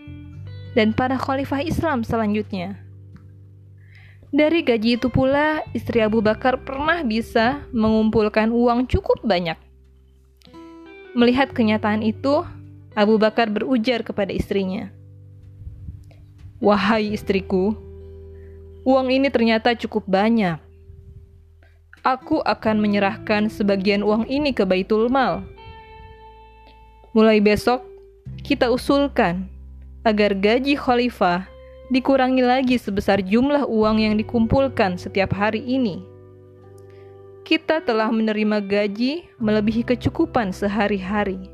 dan para khalifah Islam selanjutnya. Dari gaji itu pula, istri Abu Bakar pernah bisa mengumpulkan uang cukup banyak. Melihat kenyataan itu, Abu Bakar berujar kepada istrinya, "Wahai istriku, uang ini ternyata cukup banyak. Aku akan menyerahkan sebagian uang ini ke Baitul Mal. Mulai besok, kita usulkan agar gaji khalifah dikurangi lagi sebesar jumlah uang yang dikumpulkan setiap hari ini. Kita telah menerima gaji melebihi kecukupan sehari-hari.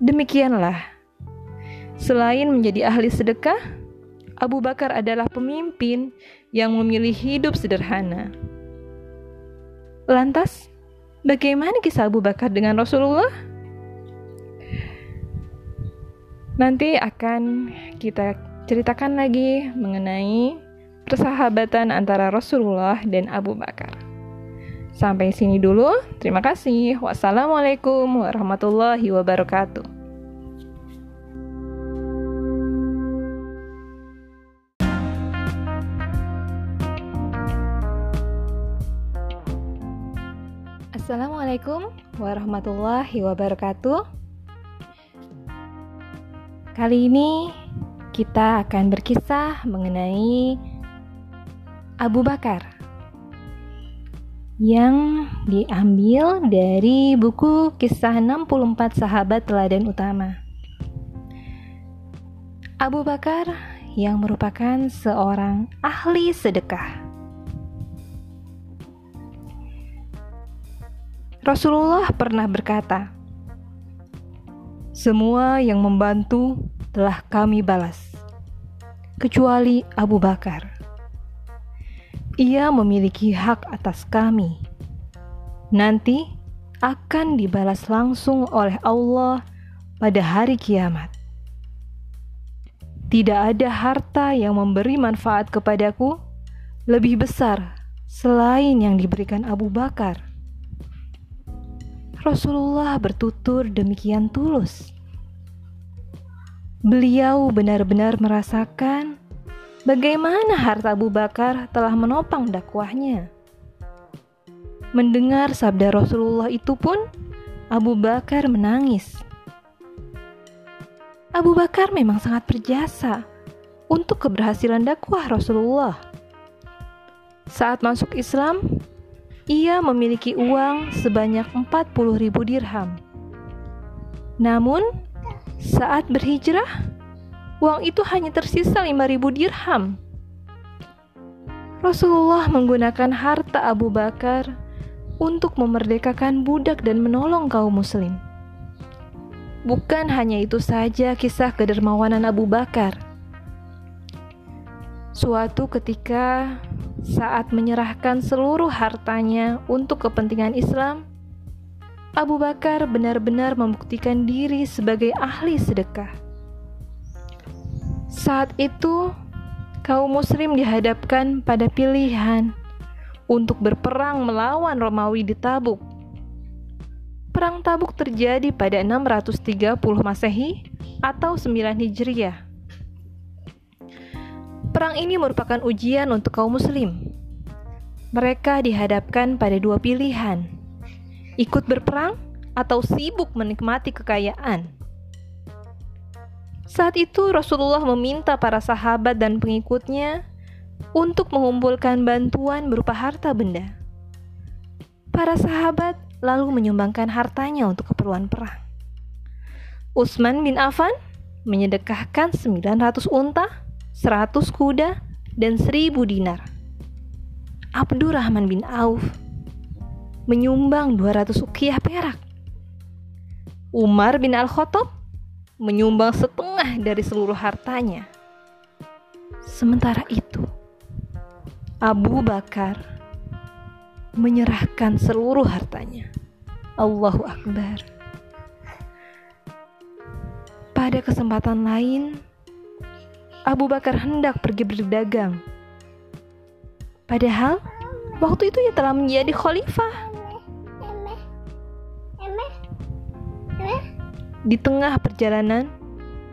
Demikianlah, selain menjadi ahli sedekah, Abu Bakar adalah pemimpin yang memilih hidup sederhana. Lantas, bagaimana kisah Abu Bakar dengan Rasulullah? Nanti akan kita ceritakan lagi mengenai persahabatan antara Rasulullah dan Abu Bakar. Sampai sini dulu. Terima kasih. Wassalamualaikum warahmatullahi wabarakatuh. Assalamualaikum warahmatullahi wabarakatuh. Kali ini kita akan berkisah mengenai Abu Bakar yang diambil dari buku kisah 64 sahabat teladan utama. Abu Bakar yang merupakan seorang ahli sedekah. Rasulullah pernah berkata, semua yang membantu telah kami balas, kecuali Abu Bakar. Ia memiliki hak atas kami. Nanti akan dibalas langsung oleh Allah pada hari kiamat. Tidak ada harta yang memberi manfaat kepadaku lebih besar selain yang diberikan Abu Bakar. Rasulullah bertutur demikian tulus. Beliau benar-benar merasakan bagaimana harta Abu Bakar telah menopang dakwahnya. Mendengar sabda Rasulullah itu pun, Abu Bakar menangis. Abu Bakar memang sangat berjasa untuk keberhasilan dakwah Rasulullah. Saat masuk Islam, ia memiliki uang sebanyak 40 ribu dirham. Namun, saat berhijrah, uang itu hanya tersisa 5 ribu dirham. Rasulullah menggunakan harta Abu Bakar untuk memerdekakan budak dan menolong kaum muslim. Bukan hanya itu saja kisah kedermawanan Abu Bakar. Suatu ketika saat menyerahkan seluruh hartanya untuk kepentingan Islam, Abu Bakar benar-benar membuktikan diri sebagai ahli sedekah. Saat itu, kaum Muslim dihadapkan pada pilihan untuk berperang melawan Romawi di Tabuk. Perang Tabuk terjadi pada 630 Masehi atau 9 Hijriah. Perang ini merupakan ujian untuk kaum muslim. Mereka dihadapkan pada dua pilihan. Ikut berperang atau sibuk menikmati kekayaan. Saat itu Rasulullah meminta para sahabat dan pengikutnya untuk mengumpulkan bantuan berupa harta benda. Para sahabat lalu menyumbangkan hartanya untuk keperluan perang. Utsman bin Affan menyedekahkan 900 unta, 100 kuda, dan 1000 dinar. Abdurrahman bin Auf menyumbang 200 ukiah perak. Umar bin Al-Khattab menyumbang setengah dari seluruh hartanya. Sementara itu, Abu Bakar menyerahkan seluruh hartanya. Allahu Akbar. Pada kesempatan lain, Abu Bakar hendak pergi berdagang. Padahal waktu itu ia telah menjadi khalifah. Di tengah perjalanan,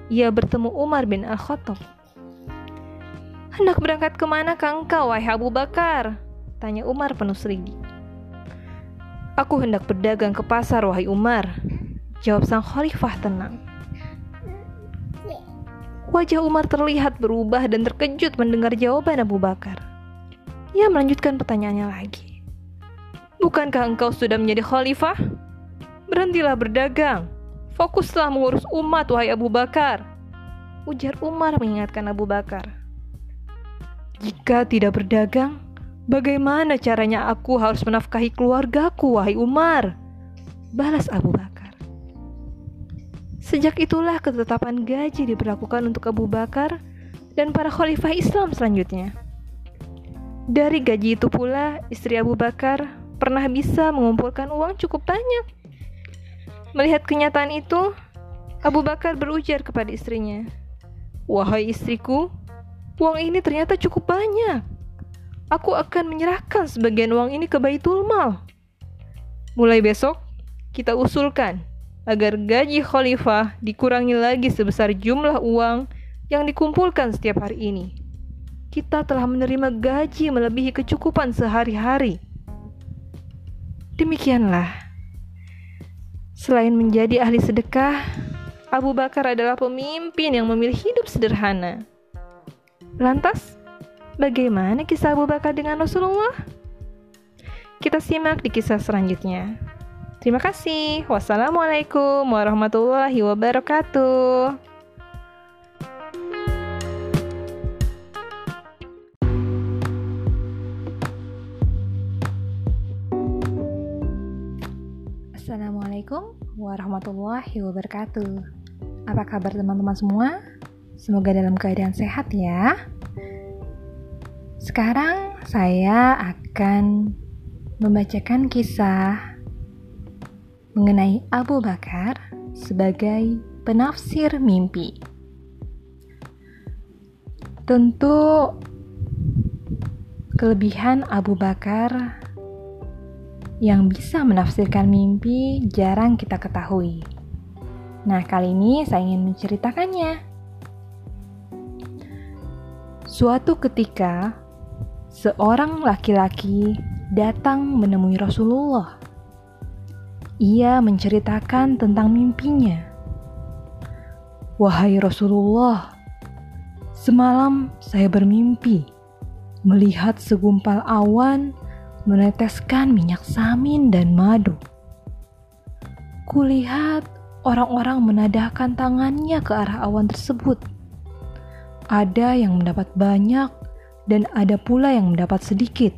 ia bertemu Umar bin Al-Khattab. Hendak berangkat ke mana kang engkau, wahai Abu Bakar? Tanya Umar penuh selidi. Aku hendak berdagang ke pasar, wahai Umar. Jawab sang khalifah tenang. Wajah Umar terlihat berubah dan terkejut mendengar jawaban Abu Bakar. Ia melanjutkan pertanyaannya lagi. Bukankah engkau sudah menjadi khalifah? Berhentilah berdagang. Fokuslah mengurus umat, wahai Abu Bakar. Ujar Umar mengingatkan Abu Bakar. Jika tidak berdagang, bagaimana caranya aku harus menafkahi keluargaku, wahai Umar? Balas Abu Bakar. Sejak itulah ketetapan gaji diberlakukan untuk Abu Bakar dan para khalifah Islam selanjutnya. Dari gaji itu pula, istri Abu Bakar pernah bisa mengumpulkan uang cukup banyak Melihat kenyataan itu, Abu Bakar berujar kepada istrinya, "Wahai istriku, uang ini ternyata cukup banyak. Aku akan menyerahkan sebagian uang ini ke Baitul Mal. Mulai besok, kita usulkan agar gaji khalifah dikurangi lagi sebesar jumlah uang yang dikumpulkan setiap hari ini. Kita telah menerima gaji melebihi kecukupan sehari-hari." Demikianlah Selain menjadi ahli sedekah, Abu Bakar adalah pemimpin yang memilih hidup sederhana. Lantas, bagaimana kisah Abu Bakar dengan Rasulullah? Kita simak di kisah selanjutnya. Terima kasih. Wassalamualaikum warahmatullahi wabarakatuh. Assalamualaikum warahmatullahi wabarakatuh. Apa kabar teman-teman semua? Semoga dalam keadaan sehat ya. Sekarang saya akan membacakan kisah mengenai Abu Bakar sebagai penafsir mimpi. Tentu kelebihan Abu Bakar yang bisa menafsirkan mimpi jarang kita ketahui. Nah, kali ini saya ingin menceritakannya. Suatu ketika, seorang laki-laki datang menemui Rasulullah. Ia menceritakan tentang mimpinya. Wahai Rasulullah, semalam saya bermimpi melihat segumpal awan meneteskan minyak samin dan madu. Kulihat orang-orang menadahkan tangannya ke arah awan tersebut. Ada yang mendapat banyak dan ada pula yang mendapat sedikit.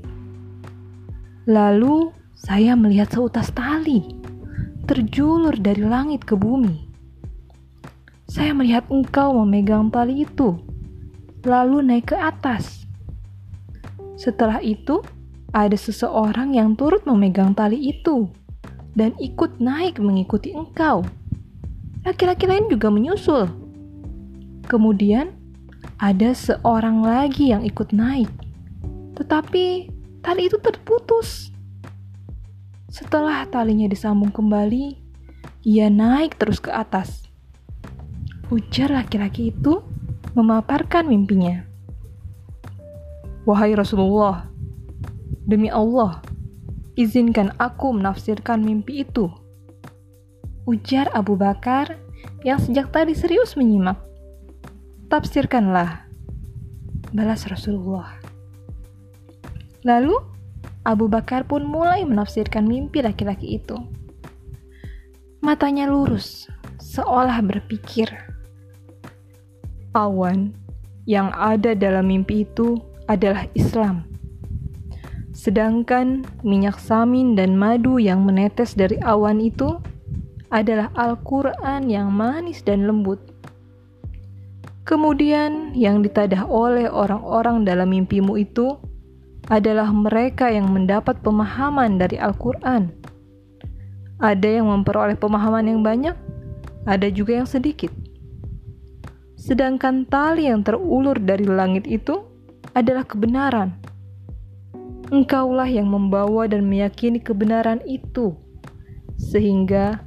Lalu saya melihat seutas tali terjulur dari langit ke bumi. Saya melihat engkau memegang tali itu, lalu naik ke atas. Setelah itu, ada seseorang yang turut memegang tali itu dan ikut naik mengikuti engkau. Laki-laki lain juga menyusul. Kemudian ada seorang lagi yang ikut naik, tetapi tali itu terputus. Setelah talinya disambung kembali, ia naik terus ke atas. Ujar laki-laki itu memaparkan mimpinya. Wahai Rasulullah, Demi Allah, izinkan aku menafsirkan mimpi itu. Ujar Abu Bakar yang sejak tadi serius menyimak. tafsirkanlah, balas Rasulullah. Lalu Abu Bakar pun mulai menafsirkan mimpi laki-laki itu. Matanya lurus, seolah berpikir. Awan yang ada dalam mimpi itu adalah Islam. Sedangkan minyak samin dan madu yang menetes dari awan itu adalah Al-Quran yang manis dan lembut. Kemudian, yang ditadah oleh orang-orang dalam mimpimu itu adalah mereka yang mendapat pemahaman dari Al-Quran. Ada yang memperoleh pemahaman yang banyak, ada juga yang sedikit. Sedangkan tali yang terulur dari langit itu adalah kebenaran. Engkaulah yang membawa dan meyakini kebenaran itu, sehingga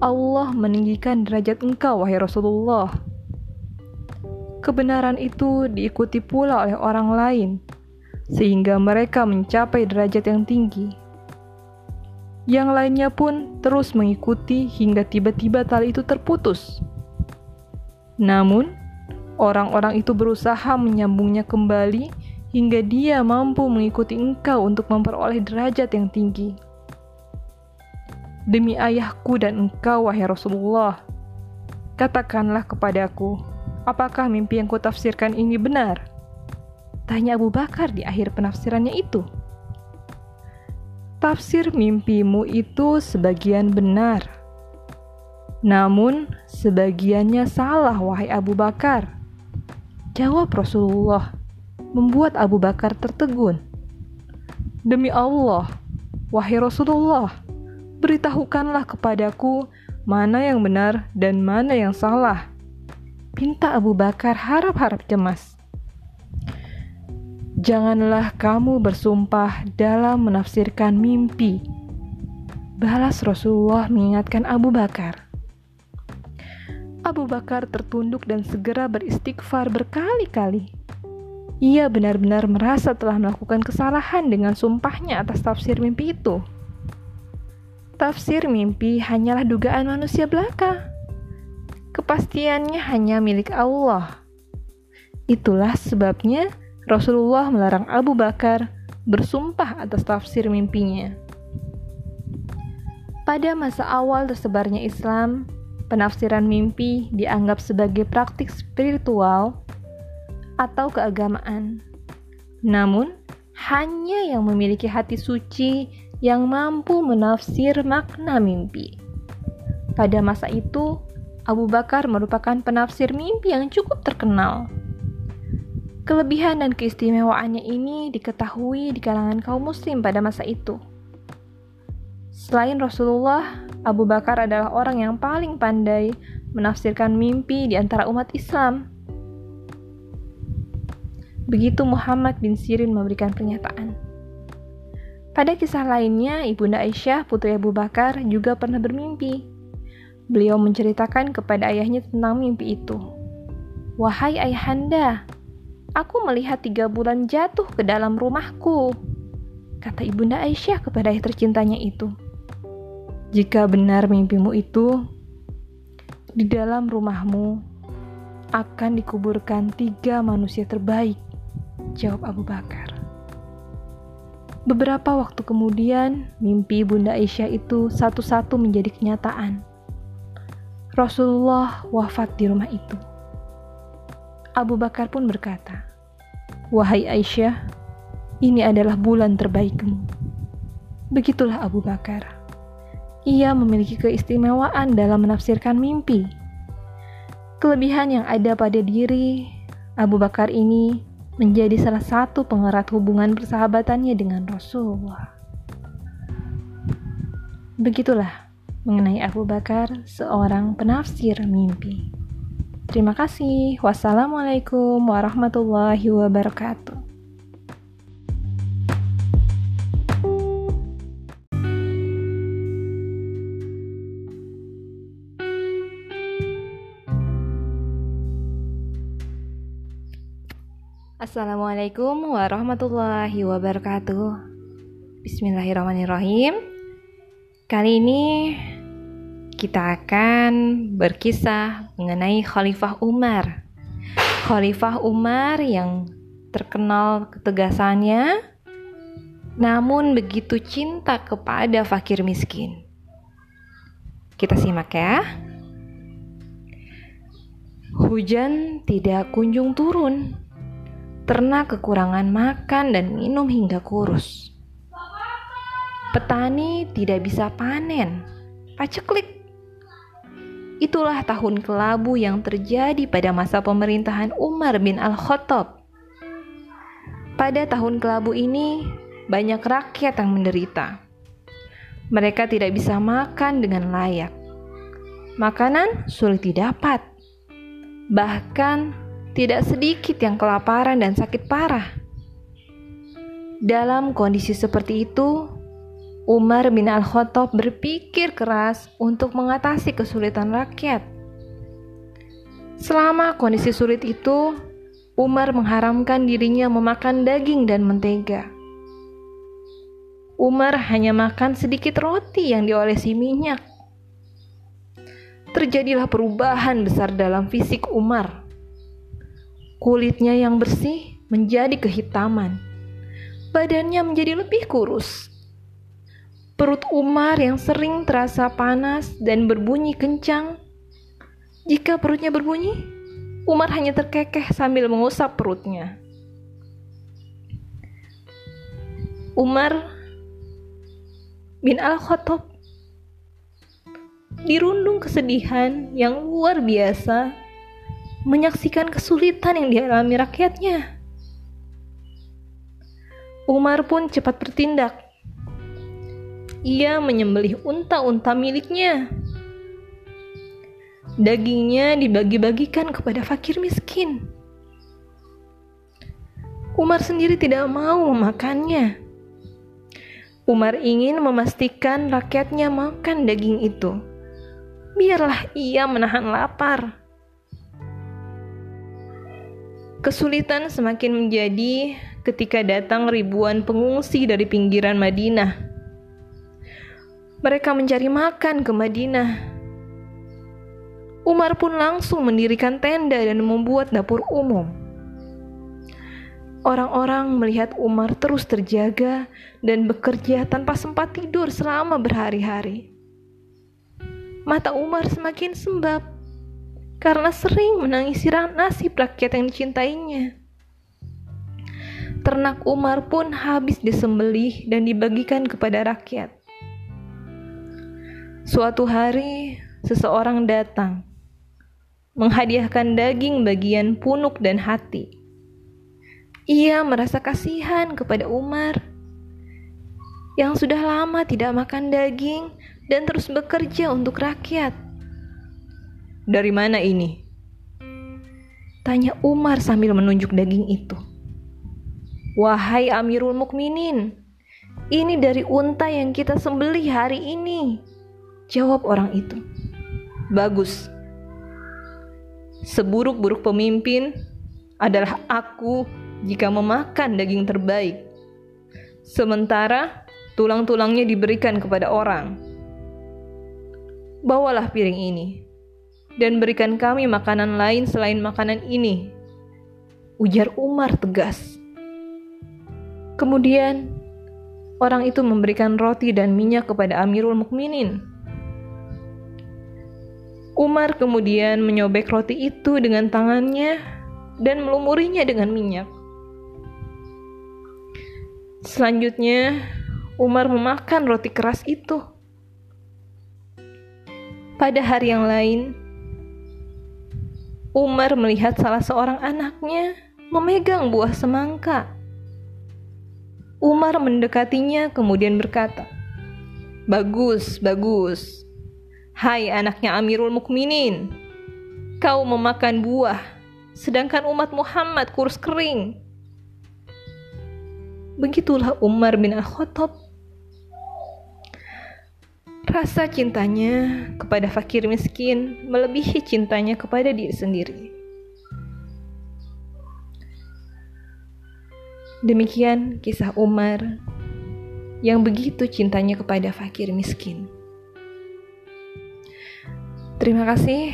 Allah meninggikan derajat engkau, wahai Rasulullah. Kebenaran itu diikuti pula oleh orang lain sehingga mereka mencapai derajat yang tinggi. Yang lainnya pun terus mengikuti hingga tiba-tiba tali itu terputus. Namun, orang-orang itu berusaha menyambungnya kembali hingga dia mampu mengikuti engkau untuk memperoleh derajat yang tinggi. Demi ayahku dan engkau, wahai Rasulullah, katakanlah kepadaku, apakah mimpi yang kutafsirkan ini benar?' Tanya Abu Bakar di akhir penafsirannya itu. Tafsir mimpimu itu sebagian benar. Namun, sebagiannya salah, wahai Abu Bakar. Jawab Rasulullah, membuat Abu Bakar tertegun. Demi Allah, wahai Rasulullah, beritahukanlah kepadaku mana yang benar dan mana yang salah. Pinta Abu Bakar harap-harap cemas. Janganlah kamu bersumpah dalam menafsirkan mimpi. Balas Rasulullah mengingatkan Abu Bakar. Abu Bakar tertunduk dan segera beristighfar berkali-kali. Ia benar-benar merasa telah melakukan kesalahan dengan sumpahnya atas tafsir mimpi itu. Tafsir mimpi hanyalah dugaan manusia belaka. Kepastiannya hanya milik Allah. Itulah sebabnya Rasulullah melarang Abu Bakar bersumpah atas tafsir mimpinya. Pada masa awal tersebarnya Islam, penafsiran mimpi dianggap sebagai praktik spiritual atau keagamaan. Namun, hanya yang memiliki hati suci yang mampu menafsir makna mimpi. Pada masa itu, Abu Bakar merupakan penafsir mimpi yang cukup terkenal. Kelebihan dan keistimewaannya ini diketahui di kalangan kaum muslim pada masa itu. Selain Rasulullah, Abu Bakar adalah orang yang paling pandai menafsirkan mimpi di antara umat Islam. Begitu Muhammad bin Sirin memberikan pernyataan. Pada kisah lainnya, Ibunda Aisyah, putri Abu Bakar, juga pernah bermimpi. Beliau menceritakan kepada ayahnya tentang mimpi itu. Wahai ayahanda, aku melihat tiga bulan jatuh ke dalam rumahku, kata ibunda Aisyah kepada ayah tercintanya itu. Jika benar mimpimu itu, di dalam rumahmu akan dikuburkan tiga manusia terbaik, jawab Abu Bakar. Beberapa waktu kemudian, mimpi Bunda Aisyah itu satu-satu menjadi kenyataan. Rasulullah wafat di rumah itu. Abu Bakar pun berkata, Wahai Aisyah, ini adalah bulan terbaikmu. Begitulah Abu Bakar. Ia memiliki keistimewaan dalam menafsirkan mimpi. Kelebihan yang ada pada diri Abu Bakar ini menjadi salah satu pengerat hubungan persahabatannya dengan Rasulullah. Begitulah mengenai Abu Bakar, seorang penafsir mimpi. Terima kasih. Wassalamualaikum warahmatullahi wabarakatuh. Assalamualaikum warahmatullahi wabarakatuh. Bismillahirrahmanirrahim. Kali ini kita akan berkisah mengenai Khalifah Umar. Khalifah Umar yang terkenal ketegasannya, namun begitu cinta kepada fakir miskin. Kita simak ya. Hujan tidak kunjung turun. Ternak kekurangan makan dan minum hingga kurus. Petani tidak bisa panen. Paceklik Itulah tahun kelabu yang terjadi pada masa pemerintahan Umar bin Al-Khattab. Pada tahun kelabu ini, banyak rakyat yang menderita. Mereka tidak bisa makan dengan layak. Makanan sulit didapat. Bahkan tidak sedikit yang kelaparan dan sakit parah. Dalam kondisi seperti itu, Umar bin Al-Khattab berpikir keras untuk mengatasi kesulitan rakyat. Selama kondisi sulit itu, Umar mengharamkan dirinya memakan daging dan mentega. Umar hanya makan sedikit roti yang diolesi minyak. Terjadilah perubahan besar dalam fisik Umar. Kulitnya yang bersih menjadi kehitaman. Badannya menjadi lebih kurus Perut Umar yang sering terasa panas dan berbunyi kencang. Jika perutnya berbunyi, Umar hanya terkekeh sambil mengusap perutnya. Umar bin Al-Khattab dirundung kesedihan yang luar biasa menyaksikan kesulitan yang dialami rakyatnya. Umar pun cepat bertindak ia menyembelih unta-unta miliknya. Dagingnya dibagi-bagikan kepada fakir miskin. Umar sendiri tidak mau memakannya. Umar ingin memastikan rakyatnya makan daging itu. Biarlah ia menahan lapar. Kesulitan semakin menjadi ketika datang ribuan pengungsi dari pinggiran Madinah mereka mencari makan ke Madinah. Umar pun langsung mendirikan tenda dan membuat dapur umum. Orang-orang melihat Umar terus terjaga dan bekerja tanpa sempat tidur selama berhari-hari. Mata Umar semakin sembab karena sering menangisi nasib rakyat yang dicintainya. Ternak Umar pun habis disembelih dan dibagikan kepada rakyat. Suatu hari, seseorang datang, menghadiahkan daging bagian punuk dan hati. Ia merasa kasihan kepada Umar yang sudah lama tidak makan daging dan terus bekerja untuk rakyat. Dari mana ini? Tanya Umar sambil menunjuk daging itu. Wahai Amirul Mukminin, ini dari unta yang kita sembelih hari ini. Jawab orang itu. Bagus. Seburuk-buruk pemimpin adalah aku jika memakan daging terbaik. Sementara tulang-tulangnya diberikan kepada orang. Bawalah piring ini dan berikan kami makanan lain selain makanan ini. Ujar Umar tegas. Kemudian orang itu memberikan roti dan minyak kepada Amirul Mukminin Umar kemudian menyobek roti itu dengan tangannya dan melumurinya dengan minyak. Selanjutnya, Umar memakan roti keras itu. Pada hari yang lain, Umar melihat salah seorang anaknya memegang buah semangka. Umar mendekatinya, kemudian berkata, "Bagus, bagus. Hai anaknya Amirul Mukminin, kau memakan buah, sedangkan umat Muhammad kurus kering. Begitulah Umar bin Al-Khattab. Rasa cintanya kepada fakir miskin melebihi cintanya kepada diri sendiri. Demikian kisah Umar yang begitu cintanya kepada fakir miskin. Terima kasih.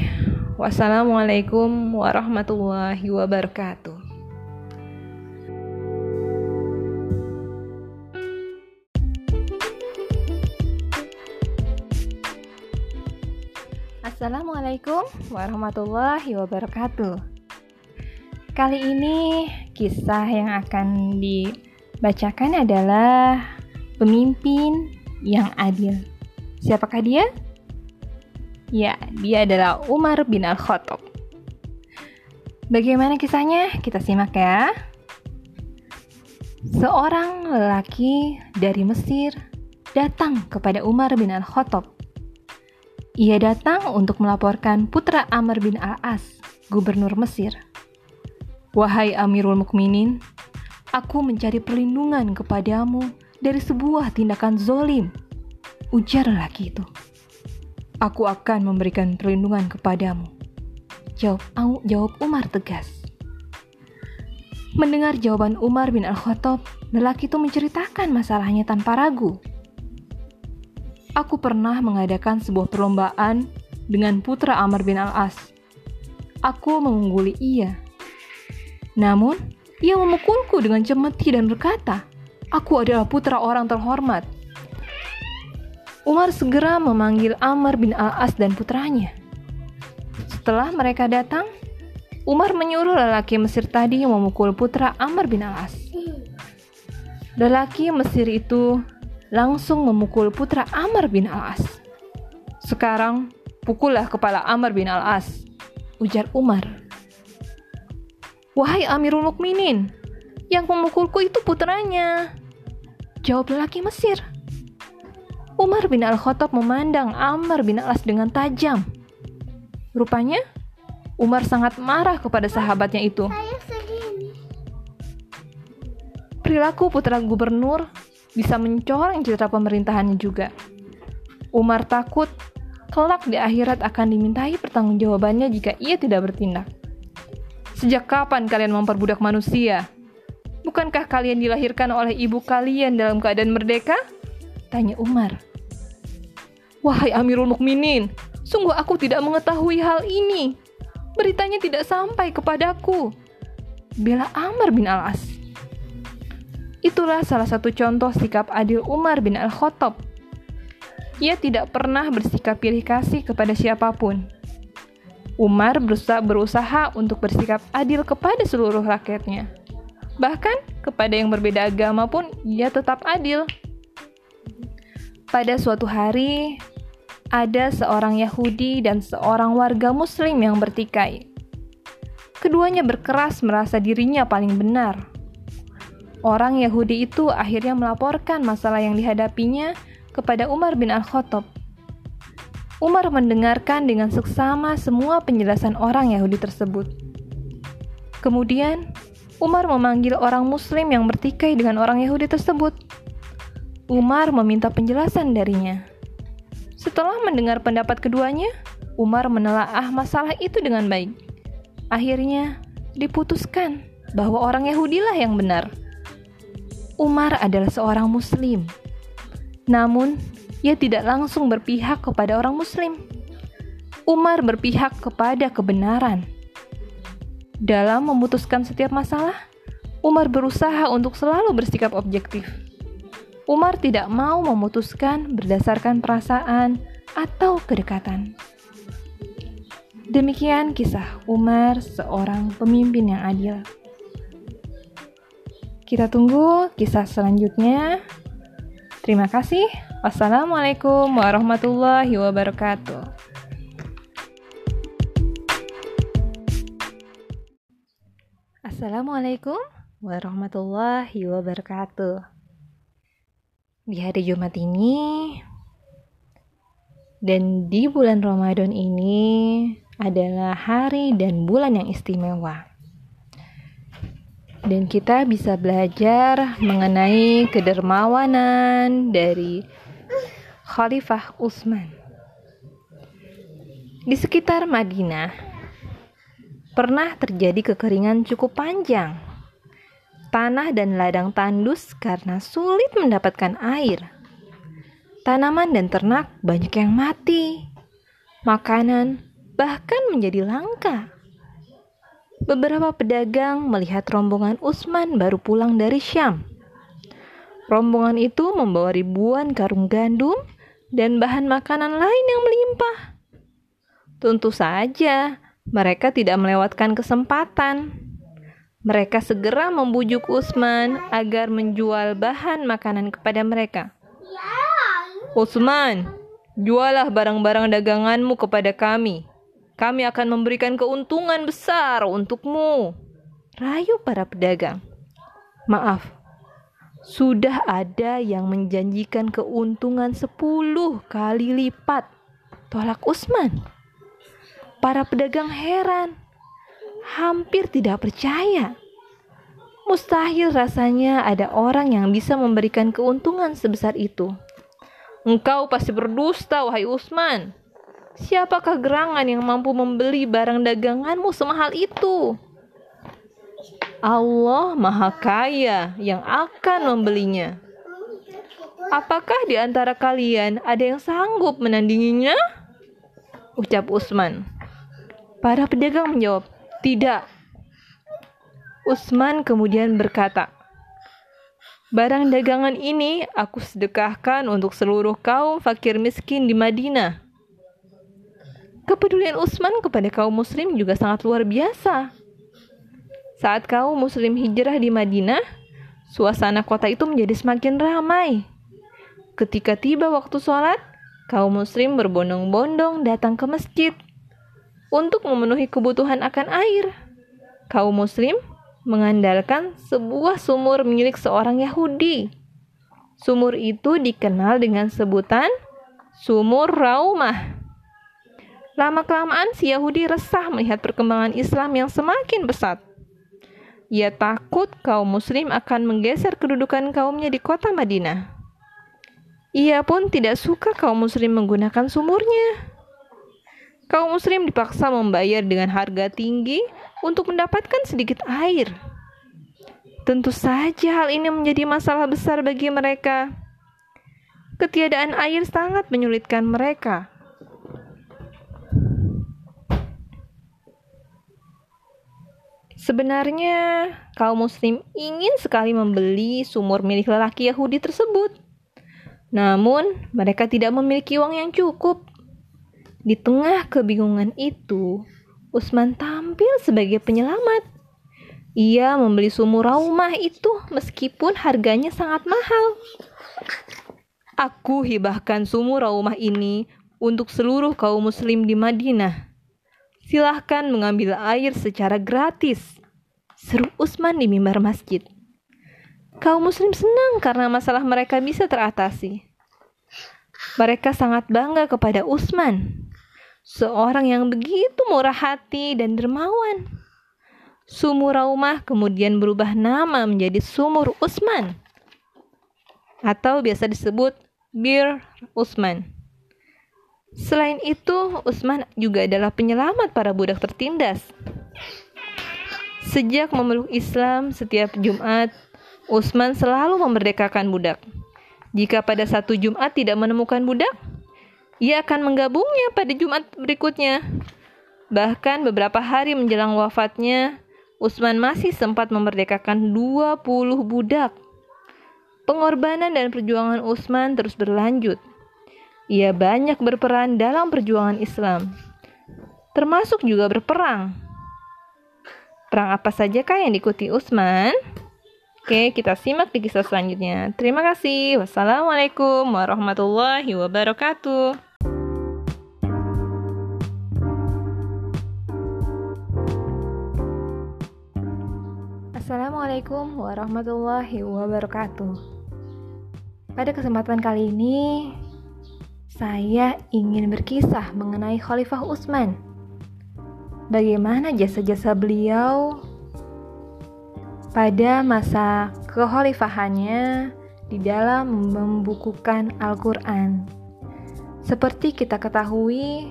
Wassalamualaikum warahmatullahi wabarakatuh. Assalamualaikum warahmatullahi wabarakatuh. Kali ini kisah yang akan dibacakan adalah pemimpin yang adil. Siapakah dia? Ya, dia adalah Umar bin Al-Khattab. Bagaimana kisahnya? Kita simak ya. Seorang lelaki dari Mesir datang kepada Umar bin Al-Khattab ia datang untuk melaporkan putra Amr bin Al-As, gubernur Mesir. Wahai Amirul Mukminin, aku mencari perlindungan kepadamu dari sebuah tindakan zolim. Ujar lelaki itu. Aku akan memberikan perlindungan kepadamu. Jawab, jawab Umar tegas. Mendengar jawaban Umar bin Al-Khattab, lelaki itu menceritakan masalahnya tanpa ragu. Aku pernah mengadakan sebuah perlombaan dengan putra Amr bin Al-As. Aku mengungguli ia. Namun, ia memukulku dengan cemeti dan berkata, Aku adalah putra orang terhormat. Umar segera memanggil Amr bin Al-As dan putranya. Setelah mereka datang, Umar menyuruh lelaki Mesir tadi memukul putra Amr bin Al-As. Lelaki Mesir itu langsung memukul putra Amr bin Al-As. Sekarang, pukullah kepala Amr bin Al-As, ujar Umar. Wahai Amirul Mukminin, yang memukulku itu putranya. Jawab lelaki Mesir. Umar bin Al-Khattab memandang Amr bin Al-As dengan tajam. Rupanya, Umar sangat marah kepada sahabatnya itu. Perilaku putra gubernur bisa mencoreng citra pemerintahannya juga. Umar takut kelak di akhirat akan dimintai pertanggungjawabannya jika ia tidak bertindak. Sejak kapan kalian memperbudak manusia? Bukankah kalian dilahirkan oleh ibu kalian dalam keadaan merdeka? Tanya Umar. Wahai Amirul Mukminin, sungguh aku tidak mengetahui hal ini. Beritanya tidak sampai kepadaku. Bela Amr bin Al-As. Itulah salah satu contoh sikap adil Umar bin Al-Khattab. Ia tidak pernah bersikap pilih kasih kepada siapa pun. Umar berusaha, berusaha untuk bersikap adil kepada seluruh rakyatnya. Bahkan kepada yang berbeda agama pun ia tetap adil. Pada suatu hari, ada seorang Yahudi dan seorang warga Muslim yang bertikai. Keduanya berkeras merasa dirinya paling benar Orang Yahudi itu akhirnya melaporkan masalah yang dihadapinya kepada Umar bin Al-Khattab. Umar mendengarkan dengan seksama semua penjelasan orang Yahudi tersebut. Kemudian, Umar memanggil orang Muslim yang bertikai dengan orang Yahudi tersebut. Umar meminta penjelasan darinya. Setelah mendengar pendapat keduanya, Umar menelaah masalah itu dengan baik. Akhirnya, diputuskan bahwa orang Yahudilah yang benar Umar adalah seorang Muslim. Namun, ia tidak langsung berpihak kepada orang Muslim. Umar berpihak kepada kebenaran. Dalam memutuskan setiap masalah, Umar berusaha untuk selalu bersikap objektif. Umar tidak mau memutuskan berdasarkan perasaan atau kedekatan. Demikian kisah Umar, seorang pemimpin yang adil. Kita tunggu kisah selanjutnya. Terima kasih. Wassalamualaikum warahmatullahi wabarakatuh. Assalamualaikum warahmatullahi wabarakatuh. Di hari Jumat ini dan di bulan Ramadan ini adalah hari dan bulan yang istimewa dan kita bisa belajar mengenai kedermawanan dari Khalifah Utsman. Di sekitar Madinah pernah terjadi kekeringan cukup panjang. Tanah dan ladang tandus karena sulit mendapatkan air. Tanaman dan ternak banyak yang mati. Makanan bahkan menjadi langka. Beberapa pedagang melihat rombongan Usman baru pulang dari Syam. Rombongan itu membawa ribuan karung gandum dan bahan makanan lain yang melimpah. Tentu saja, mereka tidak melewatkan kesempatan. Mereka segera membujuk Usman agar menjual bahan makanan kepada mereka. Usman, jualah barang-barang daganganmu kepada kami. Kami akan memberikan keuntungan besar untukmu. Rayu para pedagang. Maaf, sudah ada yang menjanjikan keuntungan 10 kali lipat. Tolak Usman. Para pedagang heran, hampir tidak percaya. Mustahil rasanya ada orang yang bisa memberikan keuntungan sebesar itu. Engkau pasti berdusta, wahai Usman. Siapakah gerangan yang mampu membeli barang daganganmu semahal itu? Allah Maha Kaya yang akan membelinya. Apakah di antara kalian ada yang sanggup menandinginya? Ucap Usman. Para pedagang menjawab, "Tidak." Usman kemudian berkata, "Barang dagangan ini aku sedekahkan untuk seluruh kaum fakir miskin di Madinah." Kepedulian Utsman kepada kaum muslim juga sangat luar biasa. Saat kaum muslim hijrah di Madinah, suasana kota itu menjadi semakin ramai. Ketika tiba waktu sholat, kaum muslim berbondong-bondong datang ke masjid untuk memenuhi kebutuhan akan air. Kaum muslim mengandalkan sebuah sumur milik seorang Yahudi. Sumur itu dikenal dengan sebutan sumur Raumah. Lama-kelamaan si Yahudi resah melihat perkembangan Islam yang semakin pesat. Ia takut kaum muslim akan menggeser kedudukan kaumnya di kota Madinah. Ia pun tidak suka kaum muslim menggunakan sumurnya. Kaum muslim dipaksa membayar dengan harga tinggi untuk mendapatkan sedikit air. Tentu saja hal ini menjadi masalah besar bagi mereka. Ketiadaan air sangat menyulitkan mereka. Sebenarnya, kaum Muslim ingin sekali membeli sumur milik lelaki Yahudi tersebut. Namun, mereka tidak memiliki uang yang cukup. Di tengah kebingungan itu, Usman tampil sebagai penyelamat. Ia membeli sumur rumah itu meskipun harganya sangat mahal. Aku hibahkan sumur rumah ini untuk seluruh kaum muslim di Madinah silahkan mengambil air secara gratis. Seru Usman di mimbar masjid. Kaum muslim senang karena masalah mereka bisa teratasi. Mereka sangat bangga kepada Usman, seorang yang begitu murah hati dan dermawan. Sumur Raumah kemudian berubah nama menjadi Sumur Usman atau biasa disebut Bir Usman. Selain itu, Usman juga adalah penyelamat para budak tertindas. Sejak memeluk Islam setiap Jumat, Usman selalu memerdekakan budak. Jika pada satu Jumat tidak menemukan budak, ia akan menggabungnya pada Jumat berikutnya. Bahkan beberapa hari menjelang wafatnya, Usman masih sempat memerdekakan 20 budak. Pengorbanan dan perjuangan Usman terus berlanjut ia banyak berperan dalam perjuangan Islam, termasuk juga berperang. Perang apa saja kah yang diikuti Utsman? Oke, kita simak di kisah selanjutnya. Terima kasih. Wassalamualaikum warahmatullahi wabarakatuh. Assalamualaikum warahmatullahi wabarakatuh. Pada kesempatan kali ini, saya ingin berkisah mengenai Khalifah Utsman. Bagaimana jasa-jasa beliau pada masa kekhalifahannya di dalam membukukan Al-Quran. Seperti kita ketahui,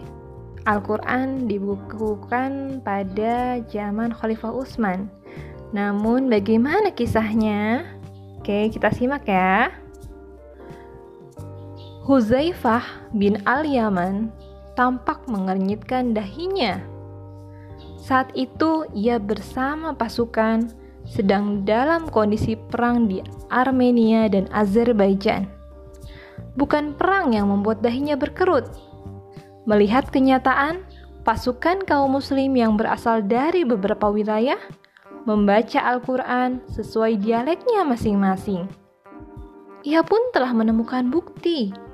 Al-Quran dibukukan pada zaman Khalifah Utsman. Namun bagaimana kisahnya? Oke, kita simak ya. Huzaifah bin Al-Yaman tampak mengernyitkan dahinya. Saat itu ia bersama pasukan sedang dalam kondisi perang di Armenia dan Azerbaijan. Bukan perang yang membuat dahinya berkerut. Melihat kenyataan, pasukan kaum muslim yang berasal dari beberapa wilayah membaca Al-Quran sesuai dialeknya masing-masing. Ia pun telah menemukan bukti.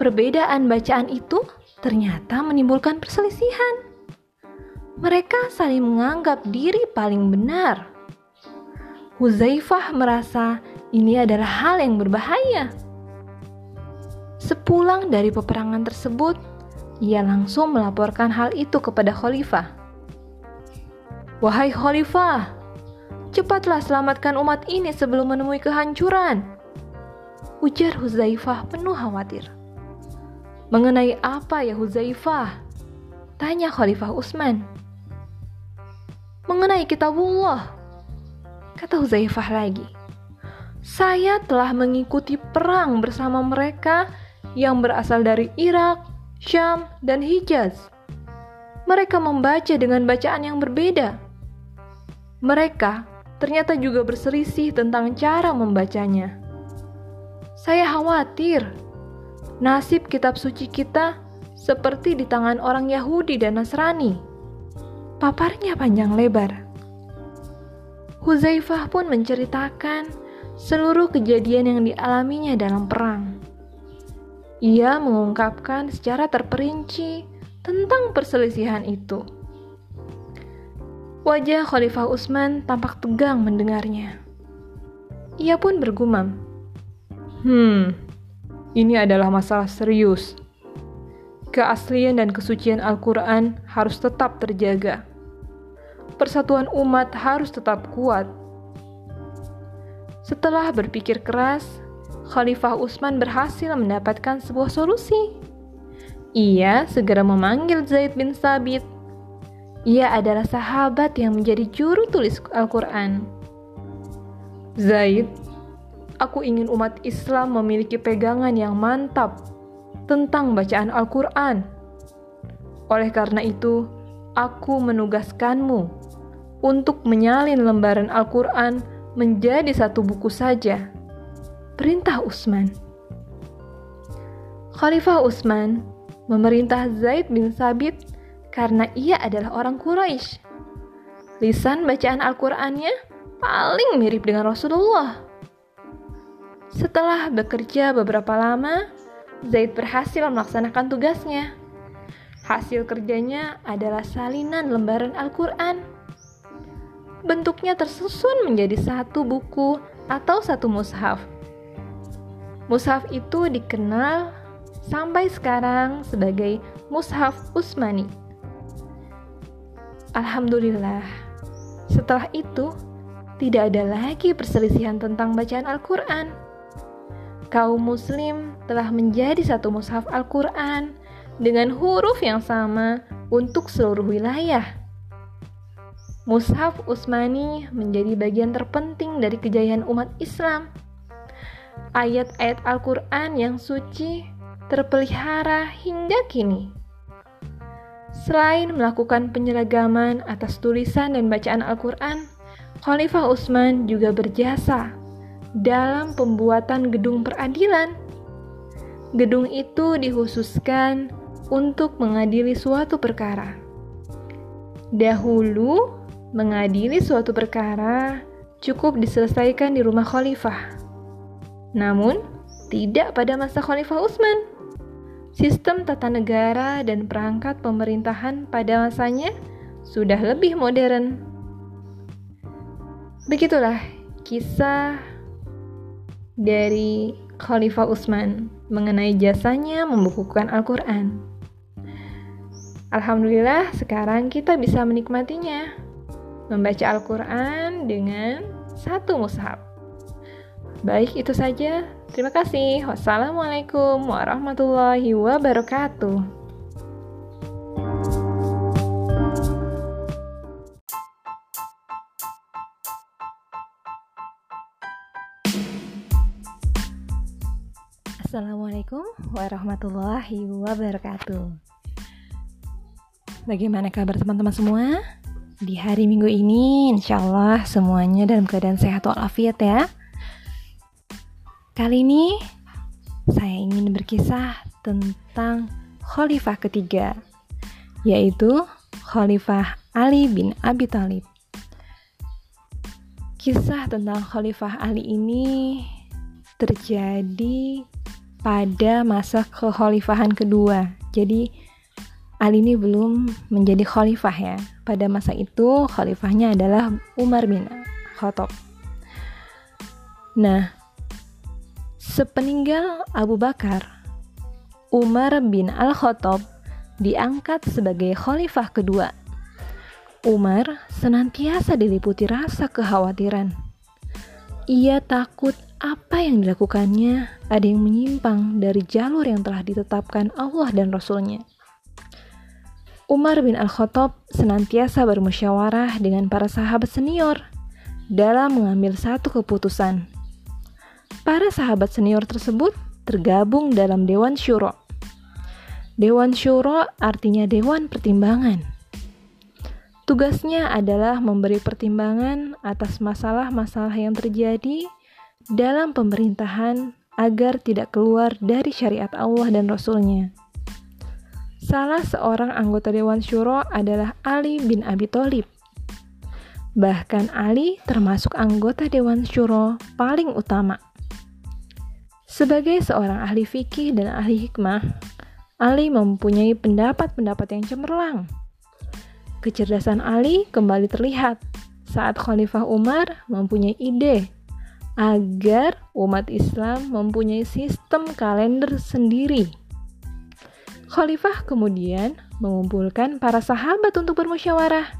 Perbedaan bacaan itu ternyata menimbulkan perselisihan. Mereka saling menganggap diri paling benar. Huzaifah merasa ini adalah hal yang berbahaya. Sepulang dari peperangan tersebut, ia langsung melaporkan hal itu kepada khalifah. Wahai khalifah, cepatlah selamatkan umat ini sebelum menemui kehancuran. Ujar Huzaifah penuh khawatir. Mengenai apa ya Huzaifah? Tanya Khalifah Utsman mengenai kitabullah. Kata Huzaifah lagi, saya telah mengikuti perang bersama mereka yang berasal dari Irak, Syam, dan Hijaz. Mereka membaca dengan bacaan yang berbeda. Mereka ternyata juga berselisih tentang cara membacanya. Saya khawatir nasib kitab suci kita seperti di tangan orang Yahudi dan Nasrani paparnya panjang lebar. Huzaifah pun menceritakan seluruh kejadian yang dialaminya dalam perang. Ia mengungkapkan secara terperinci tentang perselisihan itu. Wajah Khalifah Utsman tampak tegang mendengarnya. Ia pun bergumam, "Hmm, ini adalah masalah serius. Keaslian dan kesucian Al-Quran harus tetap terjaga." persatuan umat harus tetap kuat. Setelah berpikir keras, Khalifah Utsman berhasil mendapatkan sebuah solusi. Ia segera memanggil Zaid bin Sabit. Ia adalah sahabat yang menjadi juru tulis Al-Quran. Zaid, aku ingin umat Islam memiliki pegangan yang mantap tentang bacaan Al-Quran. Oleh karena itu, aku menugaskanmu untuk menyalin lembaran Al-Quran menjadi satu buku saja. Perintah Utsman. Khalifah Utsman memerintah Zaid bin Sabit karena ia adalah orang Quraisy. Lisan bacaan Al-Qur'annya paling mirip dengan Rasulullah. Setelah bekerja beberapa lama, Zaid berhasil melaksanakan tugasnya. Hasil kerjanya adalah salinan lembaran Al-Qur'an bentuknya tersusun menjadi satu buku atau satu mushaf. Mushaf itu dikenal sampai sekarang sebagai Mushaf Usmani. Alhamdulillah, setelah itu tidak ada lagi perselisihan tentang bacaan Al-Quran. Kaum Muslim telah menjadi satu mushaf Al-Quran dengan huruf yang sama untuk seluruh wilayah. Mushaf Utsmani menjadi bagian terpenting dari kejayaan umat Islam. Ayat-ayat Al-Quran yang suci terpelihara hingga kini. Selain melakukan penyeragaman atas tulisan dan bacaan Al-Quran, Khalifah Utsman juga berjasa dalam pembuatan gedung peradilan. Gedung itu dikhususkan untuk mengadili suatu perkara. Dahulu, mengadili suatu perkara cukup diselesaikan di rumah khalifah. Namun, tidak pada masa Khalifah Utsman. Sistem tata negara dan perangkat pemerintahan pada masanya sudah lebih modern. Begitulah kisah dari Khalifah Utsman mengenai jasanya membukukan Al-Quran. Alhamdulillah, sekarang kita bisa menikmatinya membaca Al-Quran dengan satu mushaf. Baik, itu saja. Terima kasih. Wassalamualaikum warahmatullahi wabarakatuh. Assalamualaikum warahmatullahi wabarakatuh. Bagaimana kabar teman-teman semua? Di hari minggu ini, insya Allah semuanya dalam keadaan sehat walafiat ya. Kali ini, saya ingin berkisah tentang Khalifah ketiga, yaitu Khalifah Ali bin Abi Thalib. Kisah tentang Khalifah Ali ini terjadi pada masa kekhalifahan kedua. Jadi Ali ini belum menjadi khalifah ya. Pada masa itu khalifahnya adalah Umar bin Khattab. Nah, sepeninggal Abu Bakar, Umar bin Al-Khattab diangkat sebagai khalifah kedua. Umar senantiasa diliputi rasa kekhawatiran. Ia takut apa yang dilakukannya ada yang menyimpang dari jalur yang telah ditetapkan Allah dan Rasulnya. Umar bin Al-Khattab senantiasa bermusyawarah dengan para sahabat senior dalam mengambil satu keputusan. Para sahabat senior tersebut tergabung dalam Dewan Syuro. Dewan Syuro artinya Dewan Pertimbangan. Tugasnya adalah memberi pertimbangan atas masalah-masalah yang terjadi dalam pemerintahan agar tidak keluar dari syariat Allah dan Rasulnya. Salah seorang anggota Dewan Syuro adalah Ali bin Abi Thalib. Bahkan Ali termasuk anggota Dewan Syuro paling utama. Sebagai seorang ahli fikih dan ahli hikmah, Ali mempunyai pendapat-pendapat yang cemerlang. Kecerdasan Ali kembali terlihat saat Khalifah Umar mempunyai ide agar umat Islam mempunyai sistem kalender sendiri. Khalifah kemudian mengumpulkan para sahabat untuk bermusyawarah.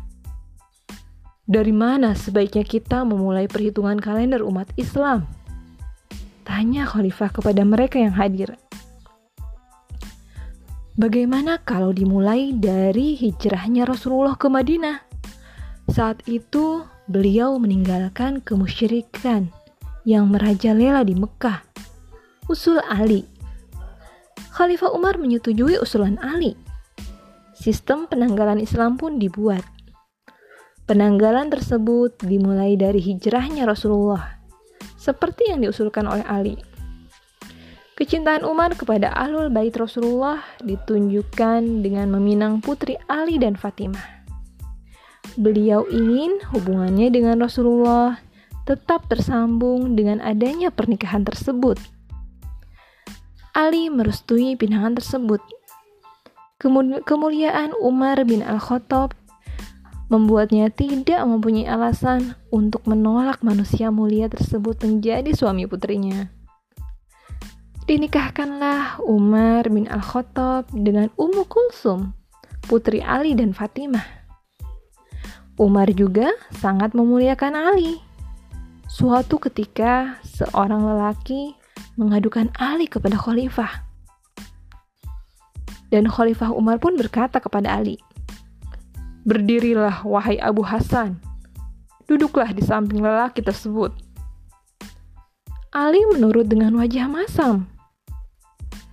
Dari mana sebaiknya kita memulai perhitungan kalender umat Islam? Tanya Khalifah kepada mereka yang hadir. Bagaimana kalau dimulai dari hijrahnya Rasulullah ke Madinah? Saat itu beliau meninggalkan kemusyrikan yang merajalela di Mekah. Usul Ali Khalifah Umar menyetujui usulan Ali. Sistem penanggalan Islam pun dibuat. Penanggalan tersebut dimulai dari hijrahnya Rasulullah, seperti yang diusulkan oleh Ali. Kecintaan Umar kepada Ahlul Bait Rasulullah ditunjukkan dengan meminang putri Ali dan Fatimah. Beliau ingin hubungannya dengan Rasulullah tetap tersambung dengan adanya pernikahan tersebut. Ali merestui pinangan tersebut. Kemuliaan Umar bin Al-Khattab membuatnya tidak mempunyai alasan untuk menolak manusia mulia tersebut menjadi suami putrinya. Dinikahkanlah Umar bin Al-Khattab dengan Ummu Kulsum, putri Ali dan Fatimah. Umar juga sangat memuliakan Ali Suatu ketika, seorang lelaki mengadukan Ali kepada khalifah. Dan khalifah Umar pun berkata kepada Ali, Berdirilah, wahai Abu Hasan. Duduklah di samping lelaki tersebut. Ali menurut dengan wajah masam.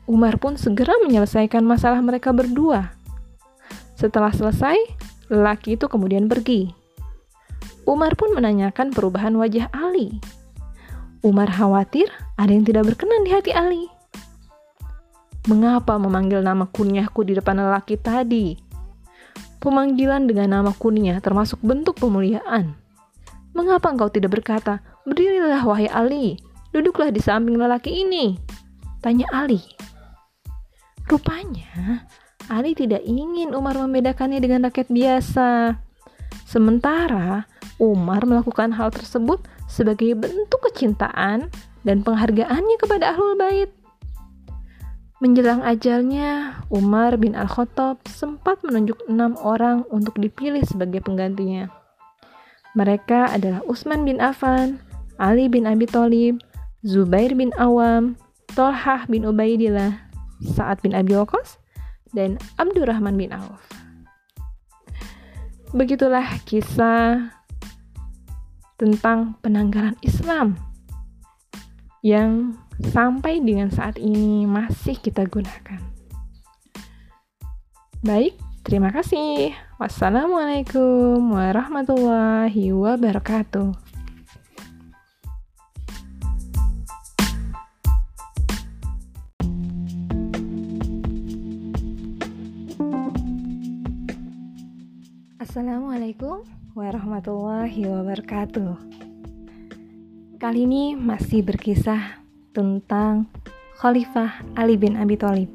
Umar pun segera menyelesaikan masalah mereka berdua. Setelah selesai, lelaki itu kemudian pergi. Umar pun menanyakan perubahan wajah Ali. Umar khawatir ada yang tidak berkenan di hati Ali. Mengapa memanggil nama kunyahku di depan lelaki tadi? Pemanggilan dengan nama kunyah termasuk bentuk pemuliaan. Mengapa engkau tidak berkata, berdirilah wahai Ali, duduklah di samping lelaki ini? Tanya Ali. Rupanya, Ali tidak ingin Umar membedakannya dengan rakyat biasa. Sementara Umar melakukan hal tersebut sebagai bentuk kecintaan dan penghargaannya kepada Ahlul Bait. Menjelang ajalnya, Umar bin Al-Khattab sempat menunjuk enam orang untuk dipilih sebagai penggantinya. Mereka adalah Utsman bin Affan, Ali bin Abi Thalib, Zubair bin Awam, Tolhah bin Ubaidillah, Sa'ad bin Abi Waqqas, dan Abdurrahman bin Auf. Begitulah kisah tentang penanggalan Islam yang sampai dengan saat ini masih kita gunakan. Baik, Terima kasih. Wassalamualaikum warahmatullahi wabarakatuh. Assalamualaikum warahmatullahi wabarakatuh. Kali ini masih berkisah tentang Khalifah Ali bin Abi Thalib.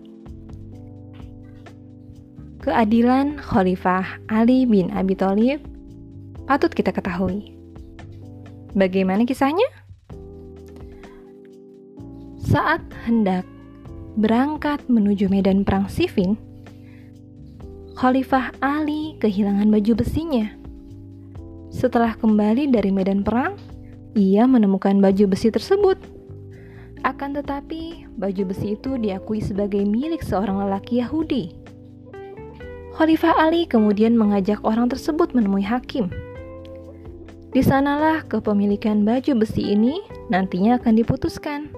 Keadilan Khalifah Ali bin Abi Thalib patut kita ketahui. Bagaimana kisahnya? Saat hendak berangkat menuju medan perang Siffin, Khalifah Ali kehilangan baju besinya. Setelah kembali dari medan perang, ia menemukan baju besi tersebut. Akan tetapi, baju besi itu diakui sebagai milik seorang lelaki Yahudi. Khalifah Ali kemudian mengajak orang tersebut menemui hakim. Di sanalah kepemilikan baju besi ini nantinya akan diputuskan.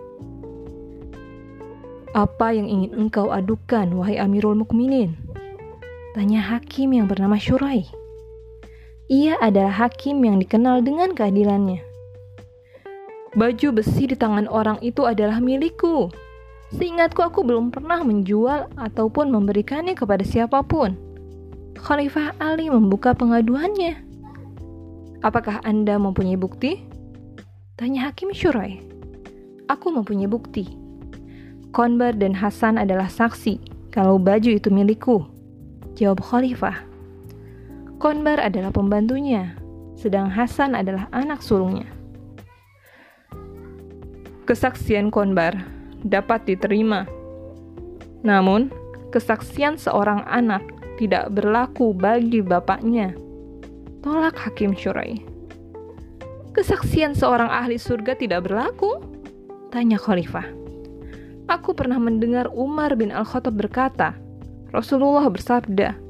Apa yang ingin engkau adukan, wahai Amirul Mukminin? Tanya hakim yang bernama Syurai. Ia adalah hakim yang dikenal dengan keadilannya. Baju besi di tangan orang itu adalah milikku. Seingatku aku belum pernah menjual ataupun memberikannya kepada siapa pun. Khalifah Ali membuka pengaduannya. Apakah Anda mempunyai bukti? Tanya Hakim Syurai. Aku mempunyai bukti. Konbar dan Hasan adalah saksi kalau baju itu milikku. Jawab Khalifah. Konbar adalah pembantunya, sedang Hasan adalah anak sulungnya. Kesaksian Konbar dapat diterima. Namun, kesaksian seorang anak tidak berlaku bagi bapaknya. Tolak Hakim Syurai. Kesaksian seorang ahli surga tidak berlaku? Tanya Khalifah. Aku pernah mendengar Umar bin Al-Khattab berkata, Rasulullah bersabda,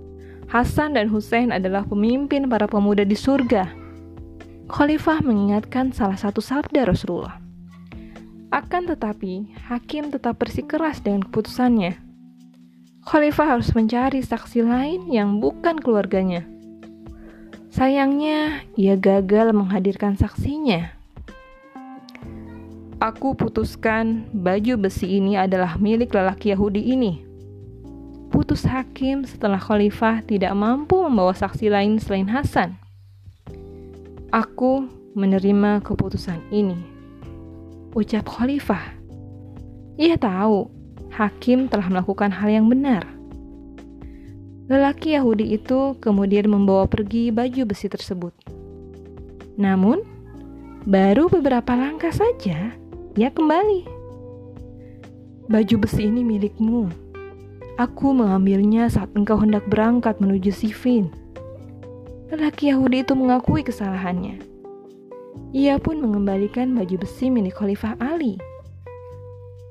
Hasan dan Hussein adalah pemimpin para pemuda di surga. Khalifah mengingatkan salah satu sabda Rasulullah. Akan tetapi, hakim tetap bersikeras dengan keputusannya. Khalifah harus mencari saksi lain yang bukan keluarganya. Sayangnya, ia gagal menghadirkan saksinya. Aku putuskan baju besi ini adalah milik lelaki Yahudi ini putus hakim setelah khalifah tidak mampu membawa saksi lain selain Hasan. Aku menerima keputusan ini. Ucap khalifah. Ia tahu hakim telah melakukan hal yang benar. Lelaki Yahudi itu kemudian membawa pergi baju besi tersebut. Namun, baru beberapa langkah saja ia kembali. Baju besi ini milikmu, Aku mengambilnya saat engkau hendak berangkat menuju Sifin. Lelaki Yahudi itu mengakui kesalahannya. Ia pun mengembalikan baju besi milik Khalifah Ali.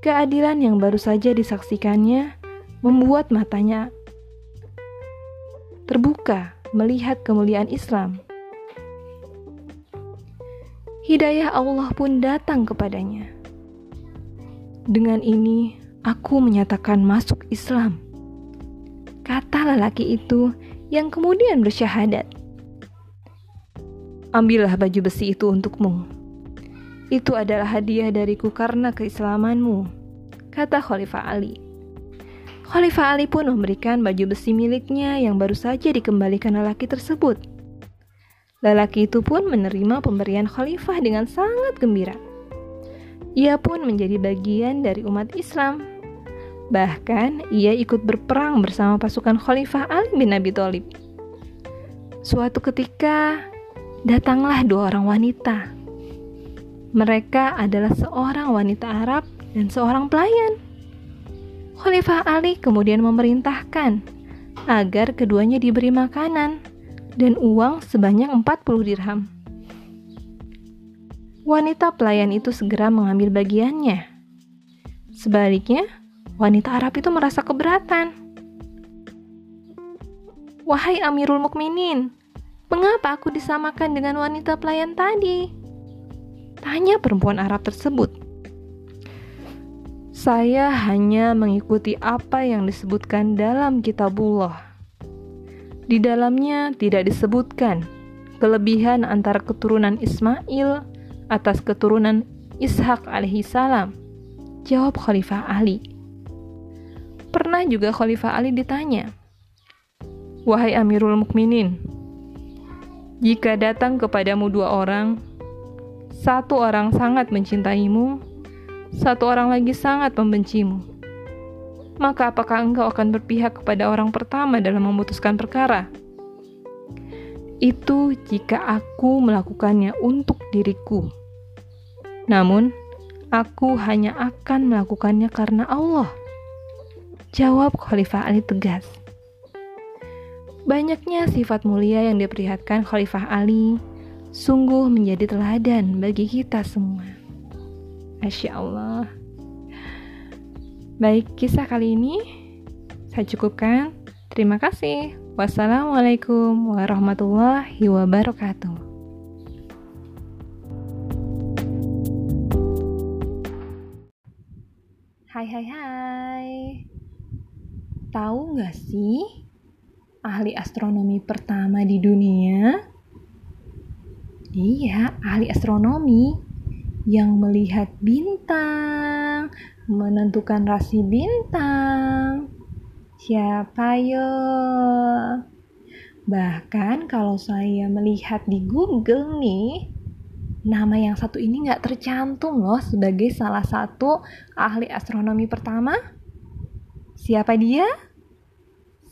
Keadilan yang baru saja disaksikannya membuat matanya terbuka melihat kemuliaan Islam. Hidayah Allah pun datang kepadanya. Dengan ini, Aku menyatakan masuk Islam. Kata lelaki itu yang kemudian bersyahadat. Ambillah baju besi itu untukmu. Itu adalah hadiah dariku karena keislamanmu, kata Khalifah Ali. Khalifah Ali pun memberikan baju besi miliknya yang baru saja dikembalikan lelaki tersebut. Lelaki itu pun menerima pemberian khalifah dengan sangat gembira. Ia pun menjadi bagian dari umat Islam Bahkan ia ikut berperang bersama pasukan Khalifah Ali bin Abi Thalib. Suatu ketika datanglah dua orang wanita. Mereka adalah seorang wanita Arab dan seorang pelayan. Khalifah Ali kemudian memerintahkan agar keduanya diberi makanan dan uang sebanyak 40 dirham. Wanita pelayan itu segera mengambil bagiannya. Sebaliknya, wanita Arab itu merasa keberatan. Wahai Amirul Mukminin, mengapa aku disamakan dengan wanita pelayan tadi? Tanya perempuan Arab tersebut. Saya hanya mengikuti apa yang disebutkan dalam kitabullah. Di dalamnya tidak disebutkan kelebihan antara keturunan Ismail atas keturunan Ishak alaihi salam. Jawab Khalifah Ali. Pernah juga Khalifah Ali ditanya, Wahai Amirul Mukminin, jika datang kepadamu dua orang, satu orang sangat mencintaimu, satu orang lagi sangat membencimu, maka apakah engkau akan berpihak kepada orang pertama dalam memutuskan perkara? Itu jika aku melakukannya untuk diriku. Namun, aku hanya akan melakukannya karena Allah. Jawab Khalifah Ali tegas. Banyaknya sifat mulia yang diperlihatkan Khalifah Ali sungguh menjadi teladan bagi kita semua. Masya Allah. Baik, kisah kali ini saya cukupkan. Terima kasih. Wassalamualaikum warahmatullahi wabarakatuh. Hai hai hai Tahu nggak sih ahli astronomi pertama di dunia? Iya, ahli astronomi yang melihat bintang, menentukan rasi bintang. Siapa yo? Bahkan kalau saya melihat di Google nih, nama yang satu ini nggak tercantum loh sebagai salah satu ahli astronomi pertama. Siapa dia?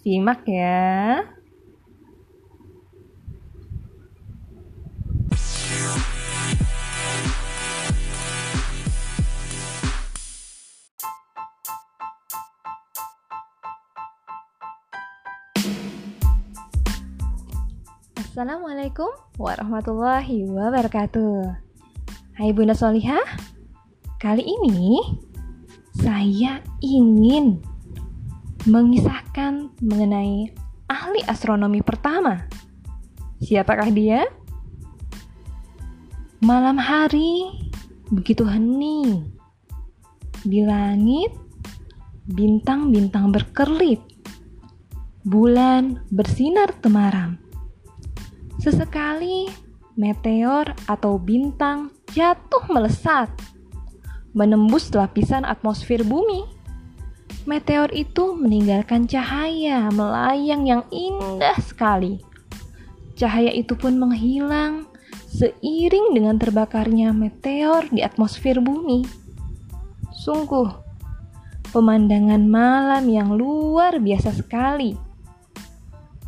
Simak ya. Assalamualaikum warahmatullahi wabarakatuh. Hai Bunda Solihah, kali ini saya ingin mengisahkan mengenai ahli astronomi pertama. Siapakah dia? Malam hari begitu hening. Di langit bintang-bintang berkerlip. Bulan bersinar temaram. Sesekali meteor atau bintang jatuh melesat, menembus lapisan atmosfer bumi meteor itu meninggalkan cahaya melayang yang indah sekali. Cahaya itu pun menghilang seiring dengan terbakarnya meteor di atmosfer bumi. Sungguh, pemandangan malam yang luar biasa sekali.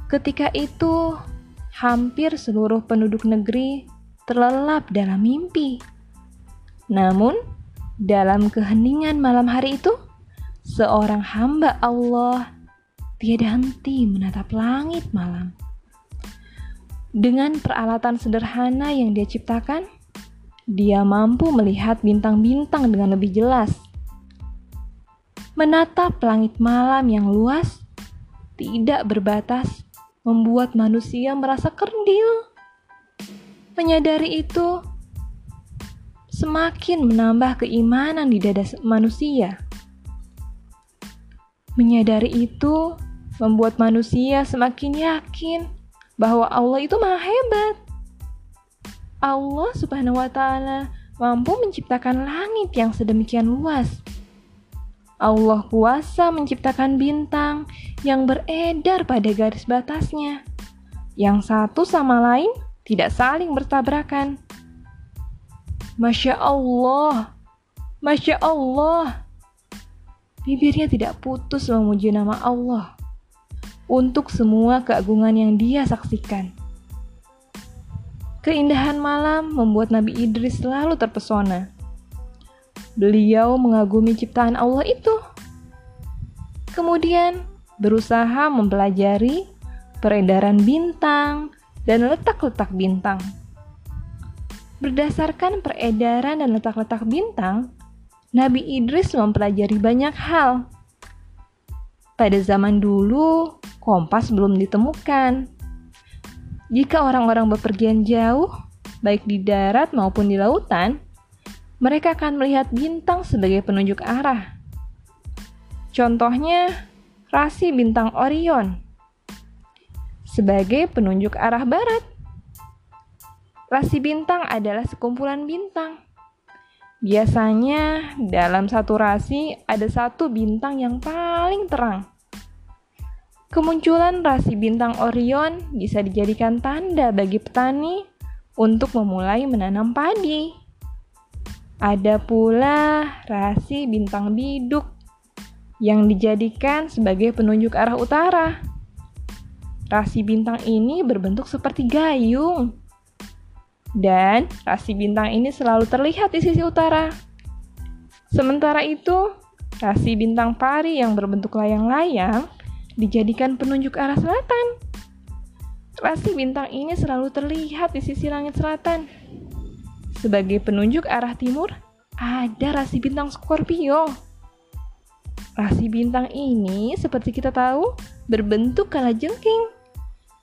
Ketika itu, hampir seluruh penduduk negeri terlelap dalam mimpi. Namun, dalam keheningan malam hari itu, seorang hamba Allah tiada henti menatap langit malam. Dengan peralatan sederhana yang dia ciptakan, dia mampu melihat bintang-bintang dengan lebih jelas. Menatap langit malam yang luas, tidak berbatas, membuat manusia merasa kerdil. Menyadari itu, semakin menambah keimanan di dada manusia. Menyadari itu membuat manusia semakin yakin bahwa Allah itu maha hebat. Allah subhanahu wa ta'ala mampu menciptakan langit yang sedemikian luas. Allah kuasa menciptakan bintang yang beredar pada garis batasnya, yang satu sama lain tidak saling bertabrakan. Masya Allah, Masya Allah, bibirnya tidak putus memuji nama Allah untuk semua keagungan yang dia saksikan. Keindahan malam membuat Nabi Idris selalu terpesona. Beliau mengagumi ciptaan Allah itu. Kemudian berusaha mempelajari peredaran bintang dan letak-letak bintang. Berdasarkan peredaran dan letak-letak bintang, Nabi Idris mempelajari banyak hal. Pada zaman dulu, kompas belum ditemukan. Jika orang-orang bepergian jauh, baik di darat maupun di lautan, mereka akan melihat bintang sebagai penunjuk arah. Contohnya, rasi bintang Orion. sebagai penunjuk arah barat. Rasi bintang adalah sekumpulan bintang. Biasanya dalam satu rasi ada satu bintang yang paling terang. Kemunculan rasi bintang Orion bisa dijadikan tanda bagi petani untuk memulai menanam padi. Ada pula rasi bintang biduk yang dijadikan sebagai penunjuk arah utara. Rasi bintang ini berbentuk seperti gayung. Dan rasi bintang ini selalu terlihat di sisi utara. Sementara itu, rasi bintang pari yang berbentuk layang-layang dijadikan penunjuk arah selatan. Rasi bintang ini selalu terlihat di sisi langit selatan. Sebagai penunjuk arah timur, ada rasi bintang Scorpio. Rasi bintang ini, seperti kita tahu, berbentuk kalajengking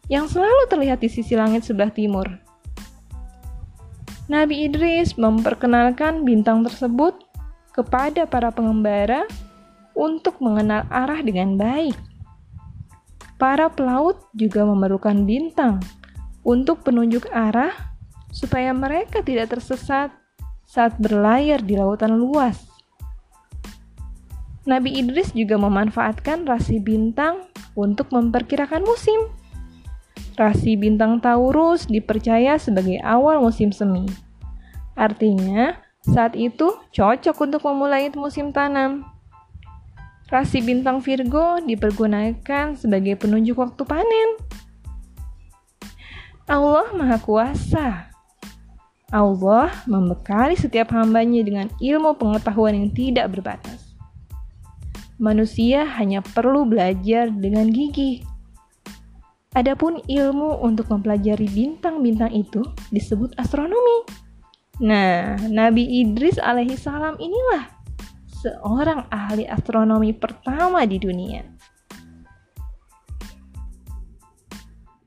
yang selalu terlihat di sisi langit sebelah timur. Nabi Idris memperkenalkan bintang tersebut kepada para pengembara untuk mengenal arah dengan baik. Para pelaut juga memerlukan bintang untuk penunjuk arah supaya mereka tidak tersesat saat berlayar di lautan luas. Nabi Idris juga memanfaatkan rasi bintang untuk memperkirakan musim. Rasi bintang Taurus dipercaya sebagai awal musim semi. Artinya, saat itu cocok untuk memulai musim tanam. Rasi bintang Virgo dipergunakan sebagai penunjuk waktu panen. Allah Maha Kuasa. Allah membekali setiap hambanya dengan ilmu pengetahuan yang tidak berbatas. Manusia hanya perlu belajar dengan gigih. Adapun ilmu untuk mempelajari bintang-bintang itu disebut astronomi. Nah, Nabi Idris alaihi salam inilah seorang ahli astronomi pertama di dunia.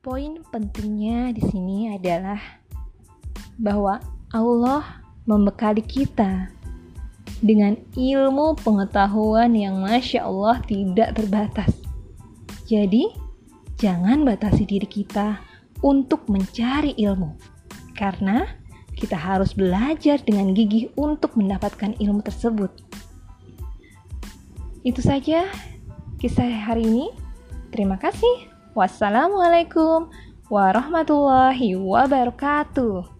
Poin pentingnya di sini adalah bahwa Allah membekali kita dengan ilmu pengetahuan yang masya Allah tidak terbatas. Jadi, jangan batasi diri kita untuk mencari ilmu, karena kita harus belajar dengan gigih untuk mendapatkan ilmu tersebut. Itu saja kisah hari ini. Terima kasih. Wassalamualaikum warahmatullahi wabarakatuh.